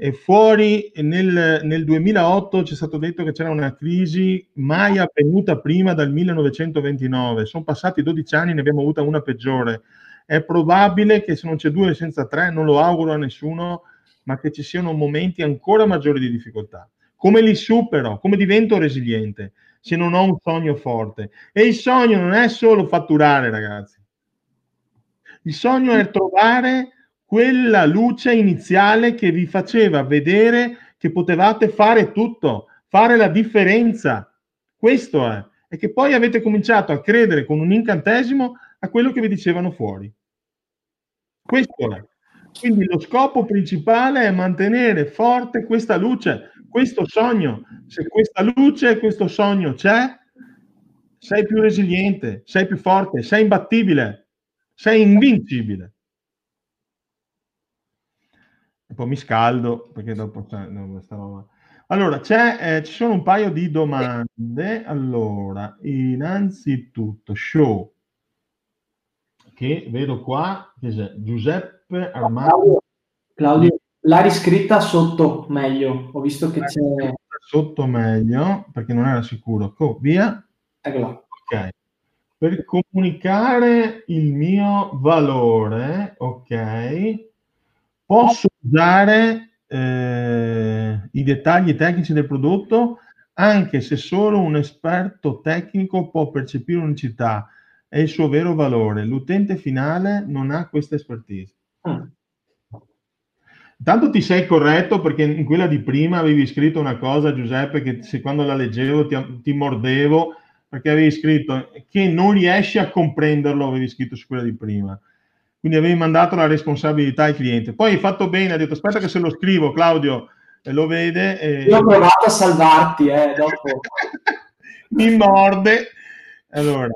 eh, fuori nel, nel 2008 ci è stato detto che c'era una crisi mai avvenuta prima dal 1929. Sono passati 12 anni, ne abbiamo avuta una peggiore. È probabile che se non c'è due senza tre, non lo auguro a nessuno, ma che ci siano momenti ancora maggiori di difficoltà. Come li supero? Come divento resiliente? Se non ho un sogno forte. E il sogno non è solo fatturare, ragazzi. Il sogno è trovare quella luce iniziale che vi faceva vedere che potevate fare tutto, fare la differenza. Questo è. E che poi avete cominciato a credere con un incantesimo a quello che vi dicevano fuori. Questo è. Quindi lo scopo principale è mantenere forte questa luce, questo sogno. Se questa luce questo sogno c'è, sei più resiliente, sei più forte, sei imbattibile, sei invincibile. E poi mi scaldo perché dopo questa roba. Allora, eh, ci sono un paio di domande. Allora, innanzitutto, show che vedo qua, c'è Giuseppe Armando. Claudio, l'ha riscritta sotto meglio, ho visto che c'è... Sotto meglio, perché non era sicuro. Oh, via. Eccola. Ok. Per comunicare il mio valore, ok, posso usare eh, i dettagli tecnici del prodotto anche se solo un esperto tecnico può percepire unicità è il suo vero valore. L'utente finale non ha questa expertise. Mm. Intanto ti sei corretto perché in quella di prima avevi scritto una cosa, Giuseppe, che se quando la leggevo ti, ti mordevo perché avevi scritto che non riesci a comprenderlo, avevi scritto su quella di prima. Quindi avevi mandato la responsabilità al cliente. Poi hai fatto bene, hai detto aspetta che se lo scrivo, Claudio e lo vede. E... Io ho provato a salvarti, eh, dopo. [laughs] Mi morde. Allora,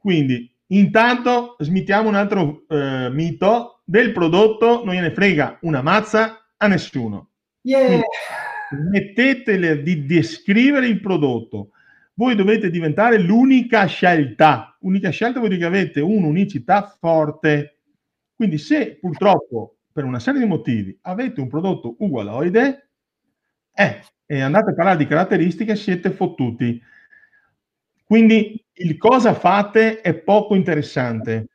quindi, intanto smittiamo un altro eh, mito del prodotto, non gliene frega una mazza a nessuno. Yeah. Smettetele di descrivere il prodotto. Voi dovete diventare l'unica scelta. Unica scelta vuol dire che avete un'unicità forte. Quindi se purtroppo per una serie di motivi avete un prodotto ugualoide eh, e andate a parlare di caratteristiche, siete fottuti. Quindi il cosa fate è poco interessante.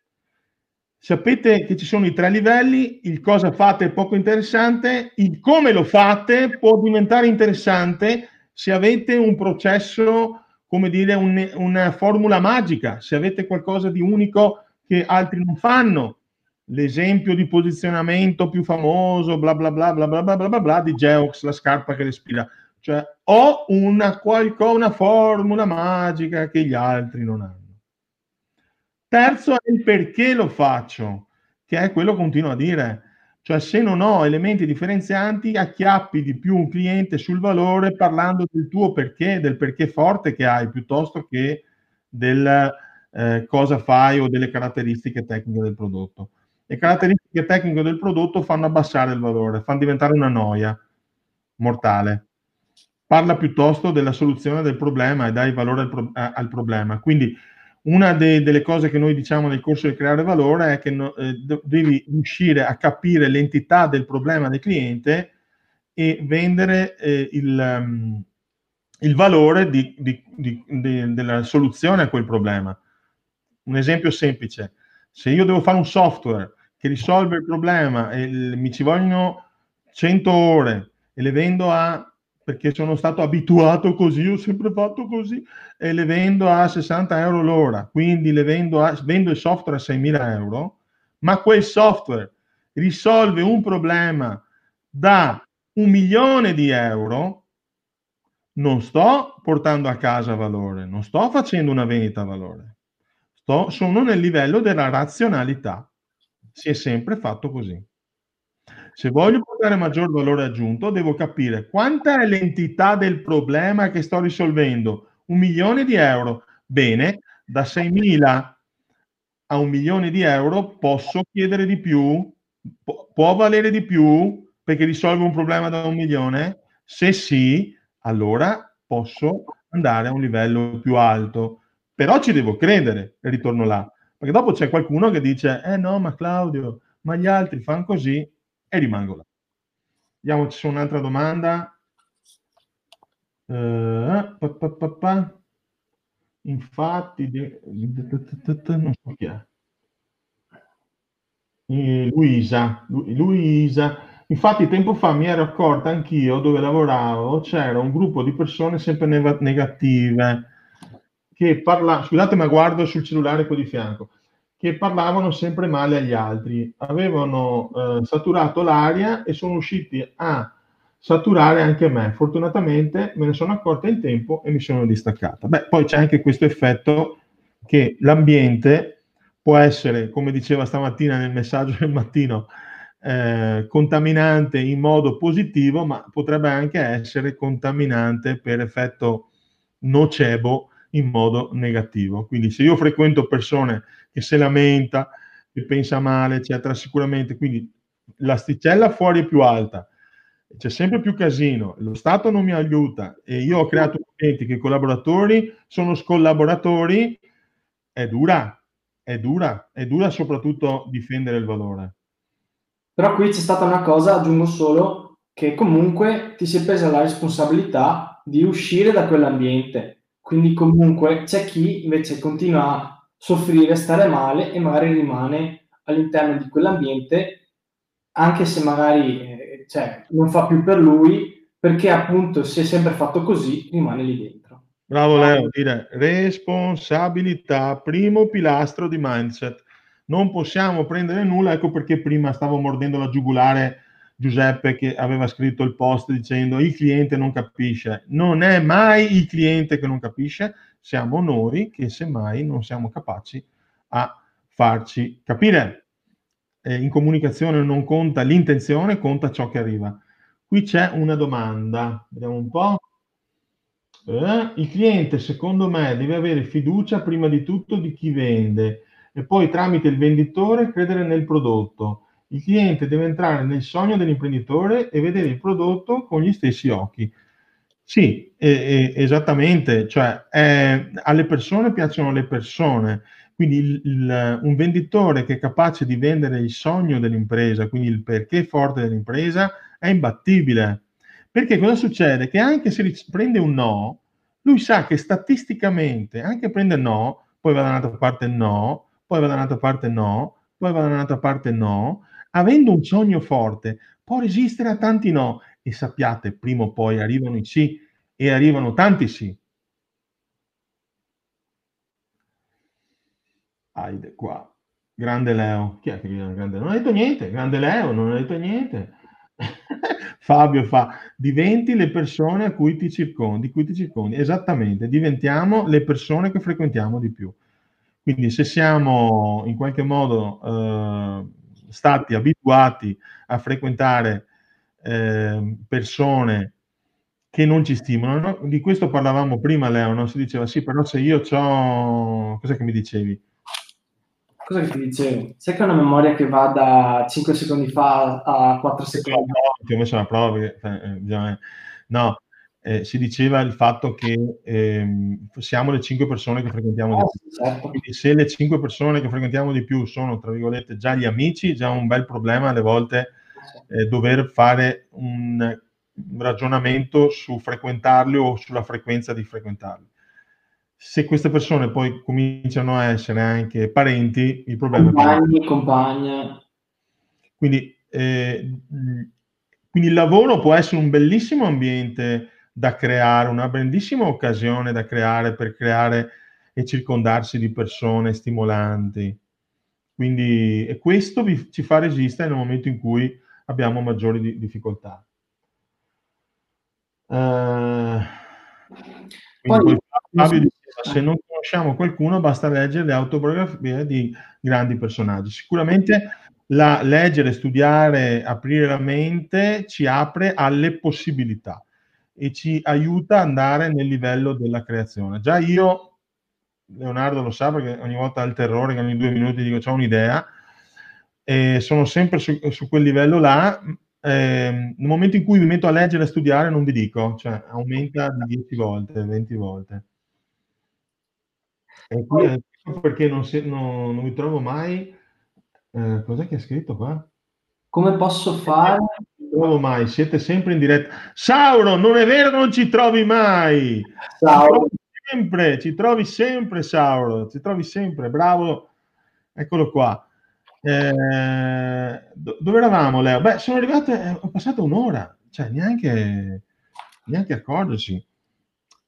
Sapete che ci sono i tre livelli, il cosa fate è poco interessante, il come lo fate può diventare interessante se avete un processo, come dire, un, una formula magica, se avete qualcosa di unico che altri non fanno. L'esempio di posizionamento più famoso, bla bla bla bla bla bla bla bla, bla di Geox, la scarpa che respira. Cioè, ho una, qualcosa, una formula magica che gli altri non hanno. Terzo è il perché lo faccio, che è quello che continuo a dire. Cioè, se non ho elementi differenzianti, acchiappi di più un cliente sul valore parlando del tuo perché, del perché forte che hai, piuttosto che del eh, cosa fai o delle caratteristiche tecniche del prodotto. Le caratteristiche tecniche del prodotto fanno abbassare il valore, fanno diventare una noia mortale parla piuttosto della soluzione del problema e dai valore al, pro- al problema. Quindi una de- delle cose che noi diciamo nel corso di creare valore è che no, eh, devi riuscire a capire l'entità del problema del cliente e vendere eh, il, um, il, valore di, di, di, della soluzione a quel problema. Un esempio semplice, se io devo fare un software che risolve il problema e il, mi ci vogliono 100 ore e le vendo a perché sono stato abituato così, ho sempre fatto così e le vendo a 60 euro l'ora, quindi le vendo, a, vendo il software a 6.000 euro, ma quel software risolve un problema da un milione di euro, non sto portando a casa valore, non sto facendo una vendita a valore, sto, sono nel livello della razionalità. Si è sempre fatto così. Se voglio portare maggior valore aggiunto, devo capire quanta è l'entità del problema che sto risolvendo. Un milione di euro. Bene, da 6.000 a un milione di euro posso chiedere di più? Pu- può valere di più perché risolve un problema da un milione? Se sì, allora posso andare a un livello più alto. Però ci devo credere e ritorno là. Perché dopo c'è qualcuno che dice, eh no, ma Claudio, ma gli altri fanno così e rimango là. Vediamo c'è un'altra domanda. Infatti, non so chi è. Eh, Luisa, Luisa, infatti tempo fa mi ero accorta anch'io dove lavoravo c'era un gruppo di persone sempre negative che parla, scusate ma guardo sul cellulare qua di fianco, che parlavano sempre male agli altri, avevano eh, saturato l'aria e sono usciti a saturare anche me. Fortunatamente me ne sono accorta in tempo e mi sono distaccata. Beh, poi c'è anche questo effetto che l'ambiente può essere, come diceva stamattina nel messaggio del mattino, eh, contaminante in modo positivo, ma potrebbe anche essere contaminante per effetto nocebo in modo negativo. Quindi se io frequento persone che si lamenta, che pensa male, eccetera, sicuramente, quindi l'asticella fuori è più alta, c'è sempre più casino, lo Stato non mi aiuta. E io ho creato clienti che i collaboratori sono scollaboratori, è dura, è dura, è dura soprattutto difendere il valore. Però qui c'è stata una cosa, aggiungo solo, che comunque ti si è presa la responsabilità di uscire da quell'ambiente. Quindi comunque c'è chi invece continua soffrire, stare male e magari rimane all'interno di quell'ambiente, anche se magari eh, cioè, non fa più per lui, perché appunto si è sempre fatto così, rimane lì dentro. Bravo Leo, dire responsabilità, primo pilastro di mindset non possiamo prendere nulla, ecco perché prima stavo mordendo la giugulare Giuseppe che aveva scritto il post dicendo il cliente non capisce. Non è mai il cliente che non capisce, siamo noi che semmai non siamo capaci a farci capire. Eh, in comunicazione non conta l'intenzione, conta ciò che arriva. Qui c'è una domanda, vediamo un po'. Eh, il cliente, secondo me, deve avere fiducia prima di tutto di chi vende e poi tramite il venditore credere nel prodotto. Il cliente deve entrare nel sogno dell'imprenditore e vedere il prodotto con gli stessi occhi. Sì, eh, eh, esattamente, cioè eh, alle persone piacciono le persone, quindi il, il, un venditore che è capace di vendere il sogno dell'impresa, quindi il perché forte dell'impresa, è imbattibile. Perché cosa succede? Che anche se prende un no, lui sa che statisticamente, anche prende no, poi va da un'altra parte no, poi va da un'altra parte no, poi va da un'altra parte no, avendo un sogno forte, può resistere a tanti no e sappiate, prima o poi arrivano i sì e arrivano tanti sì. Aide qua. Grande Leo. Chi è che viene grande? Non ha detto niente. Grande Leo, non ha detto niente. [laughs] Fabio fa, diventi le persone a cui ti circondi, di cui ti circondi. Esattamente, diventiamo le persone che frequentiamo di più. Quindi se siamo in qualche modo eh, stati abituati a frequentare eh, persone che non ci stimolano, di questo parlavamo prima Leo, no? si diceva sì, però se io ho... Cos'è che mi dicevi? Cosa che ti dicevo? Sai che ho una memoria che va da 5 secondi fa a 4 secondi? No, ti ho messo la prova perché... Eh, no, eh, si diceva il fatto che ehm, siamo le cinque persone che frequentiamo di più. Certo. Quindi se le cinque persone che frequentiamo di più sono, tra virgolette, già gli amici, già un bel problema alle volte eh, dover fare un ragionamento su frequentarli o sulla frequenza di frequentarli. Se queste persone poi cominciano a essere anche parenti, il problema Compagni, è... compagna. Quindi, eh, quindi il lavoro può essere un bellissimo ambiente da creare, una bellissima occasione da creare per creare e circondarsi di persone stimolanti. Quindi e questo vi, ci fa resistere nel momento in cui abbiamo maggiori di, difficoltà. Uh, poi, Fabio diceva, se non conosciamo qualcuno basta leggere le autobiografie di grandi personaggi. Sicuramente la leggere, studiare, aprire la mente ci apre alle possibilità e ci aiuta ad andare nel livello della creazione. Già io, Leonardo lo sa perché ogni volta ha il terrore che ogni due minuti dico ho un'idea, e sono sempre su, su quel livello là. Eh, nel momento in cui mi metto a leggere e a studiare non vi dico, cioè aumenta di 10 volte, 20 volte. E qui è perché non, si, non, non mi trovo mai... Eh, cos'è che ha scritto qua? Come posso fare? Non trovo mai, siete sempre in diretta. Sauro, non è vero non ci trovi mai. Sauro. Sempre, ci trovi sempre, Sauro, ci trovi sempre, bravo. Eccolo qua. Eh, dove eravamo, Leo? Beh, sono arrivato, eh, ho passato un'ora, cioè neanche, neanche accorgersi.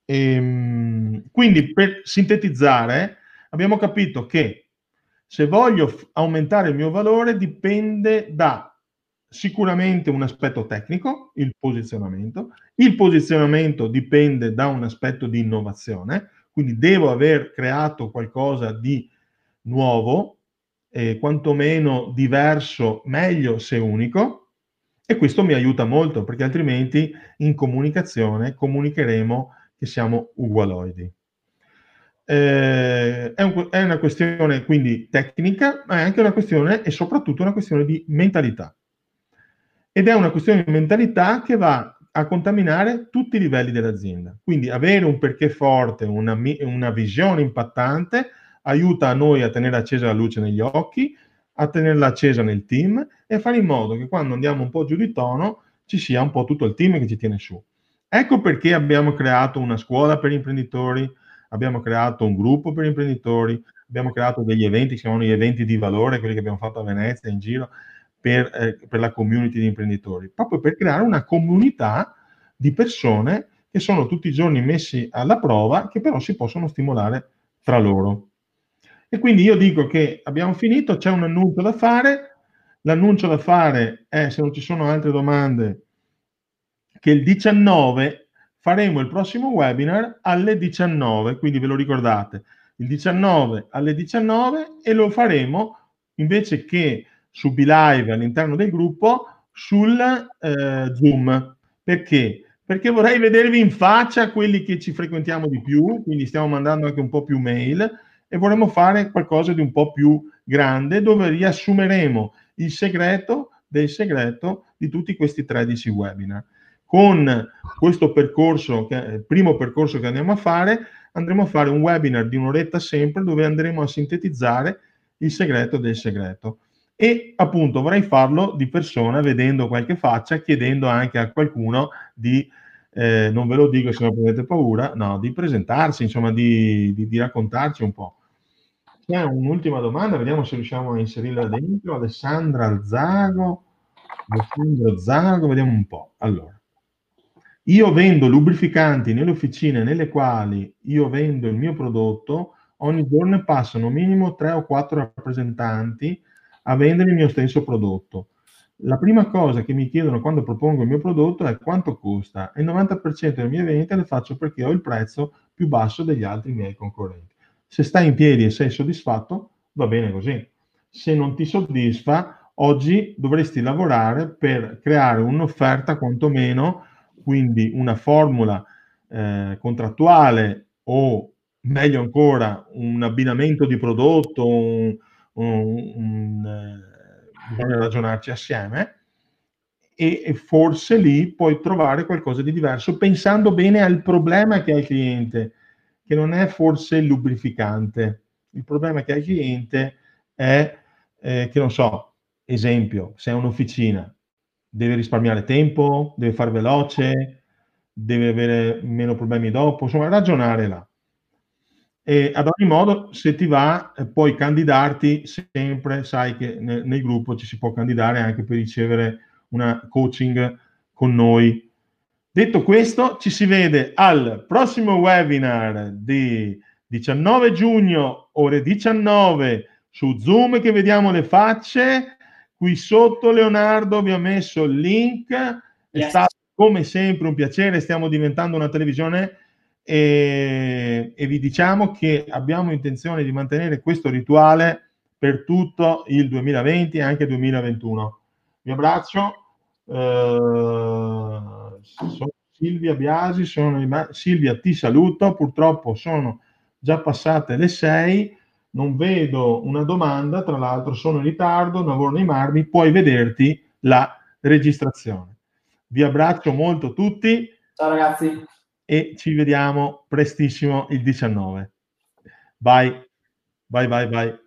E, ehm, quindi, per sintetizzare, abbiamo capito che se voglio aumentare il mio valore dipende da sicuramente un aspetto tecnico, il posizionamento. Il posizionamento dipende da un aspetto di innovazione, quindi devo aver creato qualcosa di nuovo, eh, quantomeno diverso, meglio se unico, e questo mi aiuta molto perché altrimenti in comunicazione comunicheremo che siamo ugualoidi. Eh, è, un, è, una questione quindi tecnica, ma è anche una questione e soprattutto una questione di mentalità. Ed è una questione di mentalità che va a contaminare tutti i livelli dell'azienda. Quindi avere un perché forte, una, una visione impattante, aiuta a noi a tenere accesa la luce negli occhi, a tenerla accesa nel team e a fare in modo che quando andiamo un po' giù di tono ci sia un po' tutto il team che ci tiene su. Ecco perché abbiamo creato una scuola per imprenditori, abbiamo creato un gruppo per imprenditori, abbiamo creato degli eventi, si chiamano gli eventi di valore, quelli che abbiamo fatto a Venezia, in giro, per, eh, per la community di imprenditori, proprio per creare una comunità di persone che sono tutti i giorni messi alla prova, che però si possono stimolare tra loro. E quindi io dico che abbiamo finito, c'è un annuncio da fare, l'annuncio da fare è, se non ci sono altre domande, che il 19 faremo il prossimo webinar alle 19, quindi ve lo ricordate, il 19 alle 19 e lo faremo invece che su BeLive all'interno del gruppo sul eh, Zoom. Perché? Perché vorrei vedervi in faccia quelli che ci frequentiamo di più, quindi stiamo mandando anche un po' più mail e vorremmo fare qualcosa di un po' più grande dove riassumeremo il segreto del segreto di tutti questi 13 webinar. Con questo percorso, il primo percorso che andiamo a fare, andremo a fare un webinar di un'oretta sempre dove andremo a sintetizzare il segreto del segreto e appunto vorrei farlo di persona vedendo qualche faccia, chiedendo anche a qualcuno di, eh, non ve lo dico se non avete paura, no, di presentarsi, insomma di, di, di raccontarci un po'. C'è un'ultima domanda, vediamo se riusciamo a inserirla dentro. Alessandra Zago, Alessandro Zago, vediamo un po'. Allora, io vendo lubrificanti nelle officine nelle quali io vendo il mio prodotto, ogni giorno passano minimo tre o quattro rappresentanti a vendere il mio stesso prodotto. La prima cosa che mi chiedono quando propongo il mio prodotto è quanto costa e il 90% delle mie vendite le faccio perché ho il prezzo più basso degli altri miei concorrenti. Se stai in piedi e sei soddisfatto, va bene così. Se non ti soddisfa, oggi dovresti lavorare per creare un'offerta quantomeno, quindi una formula eh, contrattuale o meglio ancora un abbinamento di prodotto, un, un, un, eh, bisogna ragionarci assieme e, forse lì puoi trovare qualcosa di diverso pensando bene al problema che ha il cliente, che non è forse il lubrificante. Il problema che ha il cliente è eh, che non so, esempio, se è un'officina, deve risparmiare tempo, deve fare veloce, deve avere meno problemi dopo, insomma, ragionare là. E ad ogni modo, se ti va, eh, puoi candidarti sempre, sai che nel, nel, gruppo ci si può candidare anche per ricevere una coaching con noi. Detto questo, ci si vede al prossimo webinar di 19 giugno, ore 19, su Zoom che vediamo le facce. Qui sotto Leonardo vi ho messo il link. È yes. stato come sempre un piacere, stiamo diventando una televisione e, e vi diciamo che abbiamo intenzione di mantenere questo rituale per tutto il 2020 e anche 2021. Vi abbraccio. Uh, sono Silvia Biasi, sono, Silvia ti saluto, purtroppo sono già passate le 6, non vedo una domanda, tra l'altro sono in ritardo, non vorrei animarmi, puoi vederti la registrazione. Vi abbraccio molto tutti. Ciao ragazzi e ci vediamo prestissimo il 19. Bye, bye, bye, bye.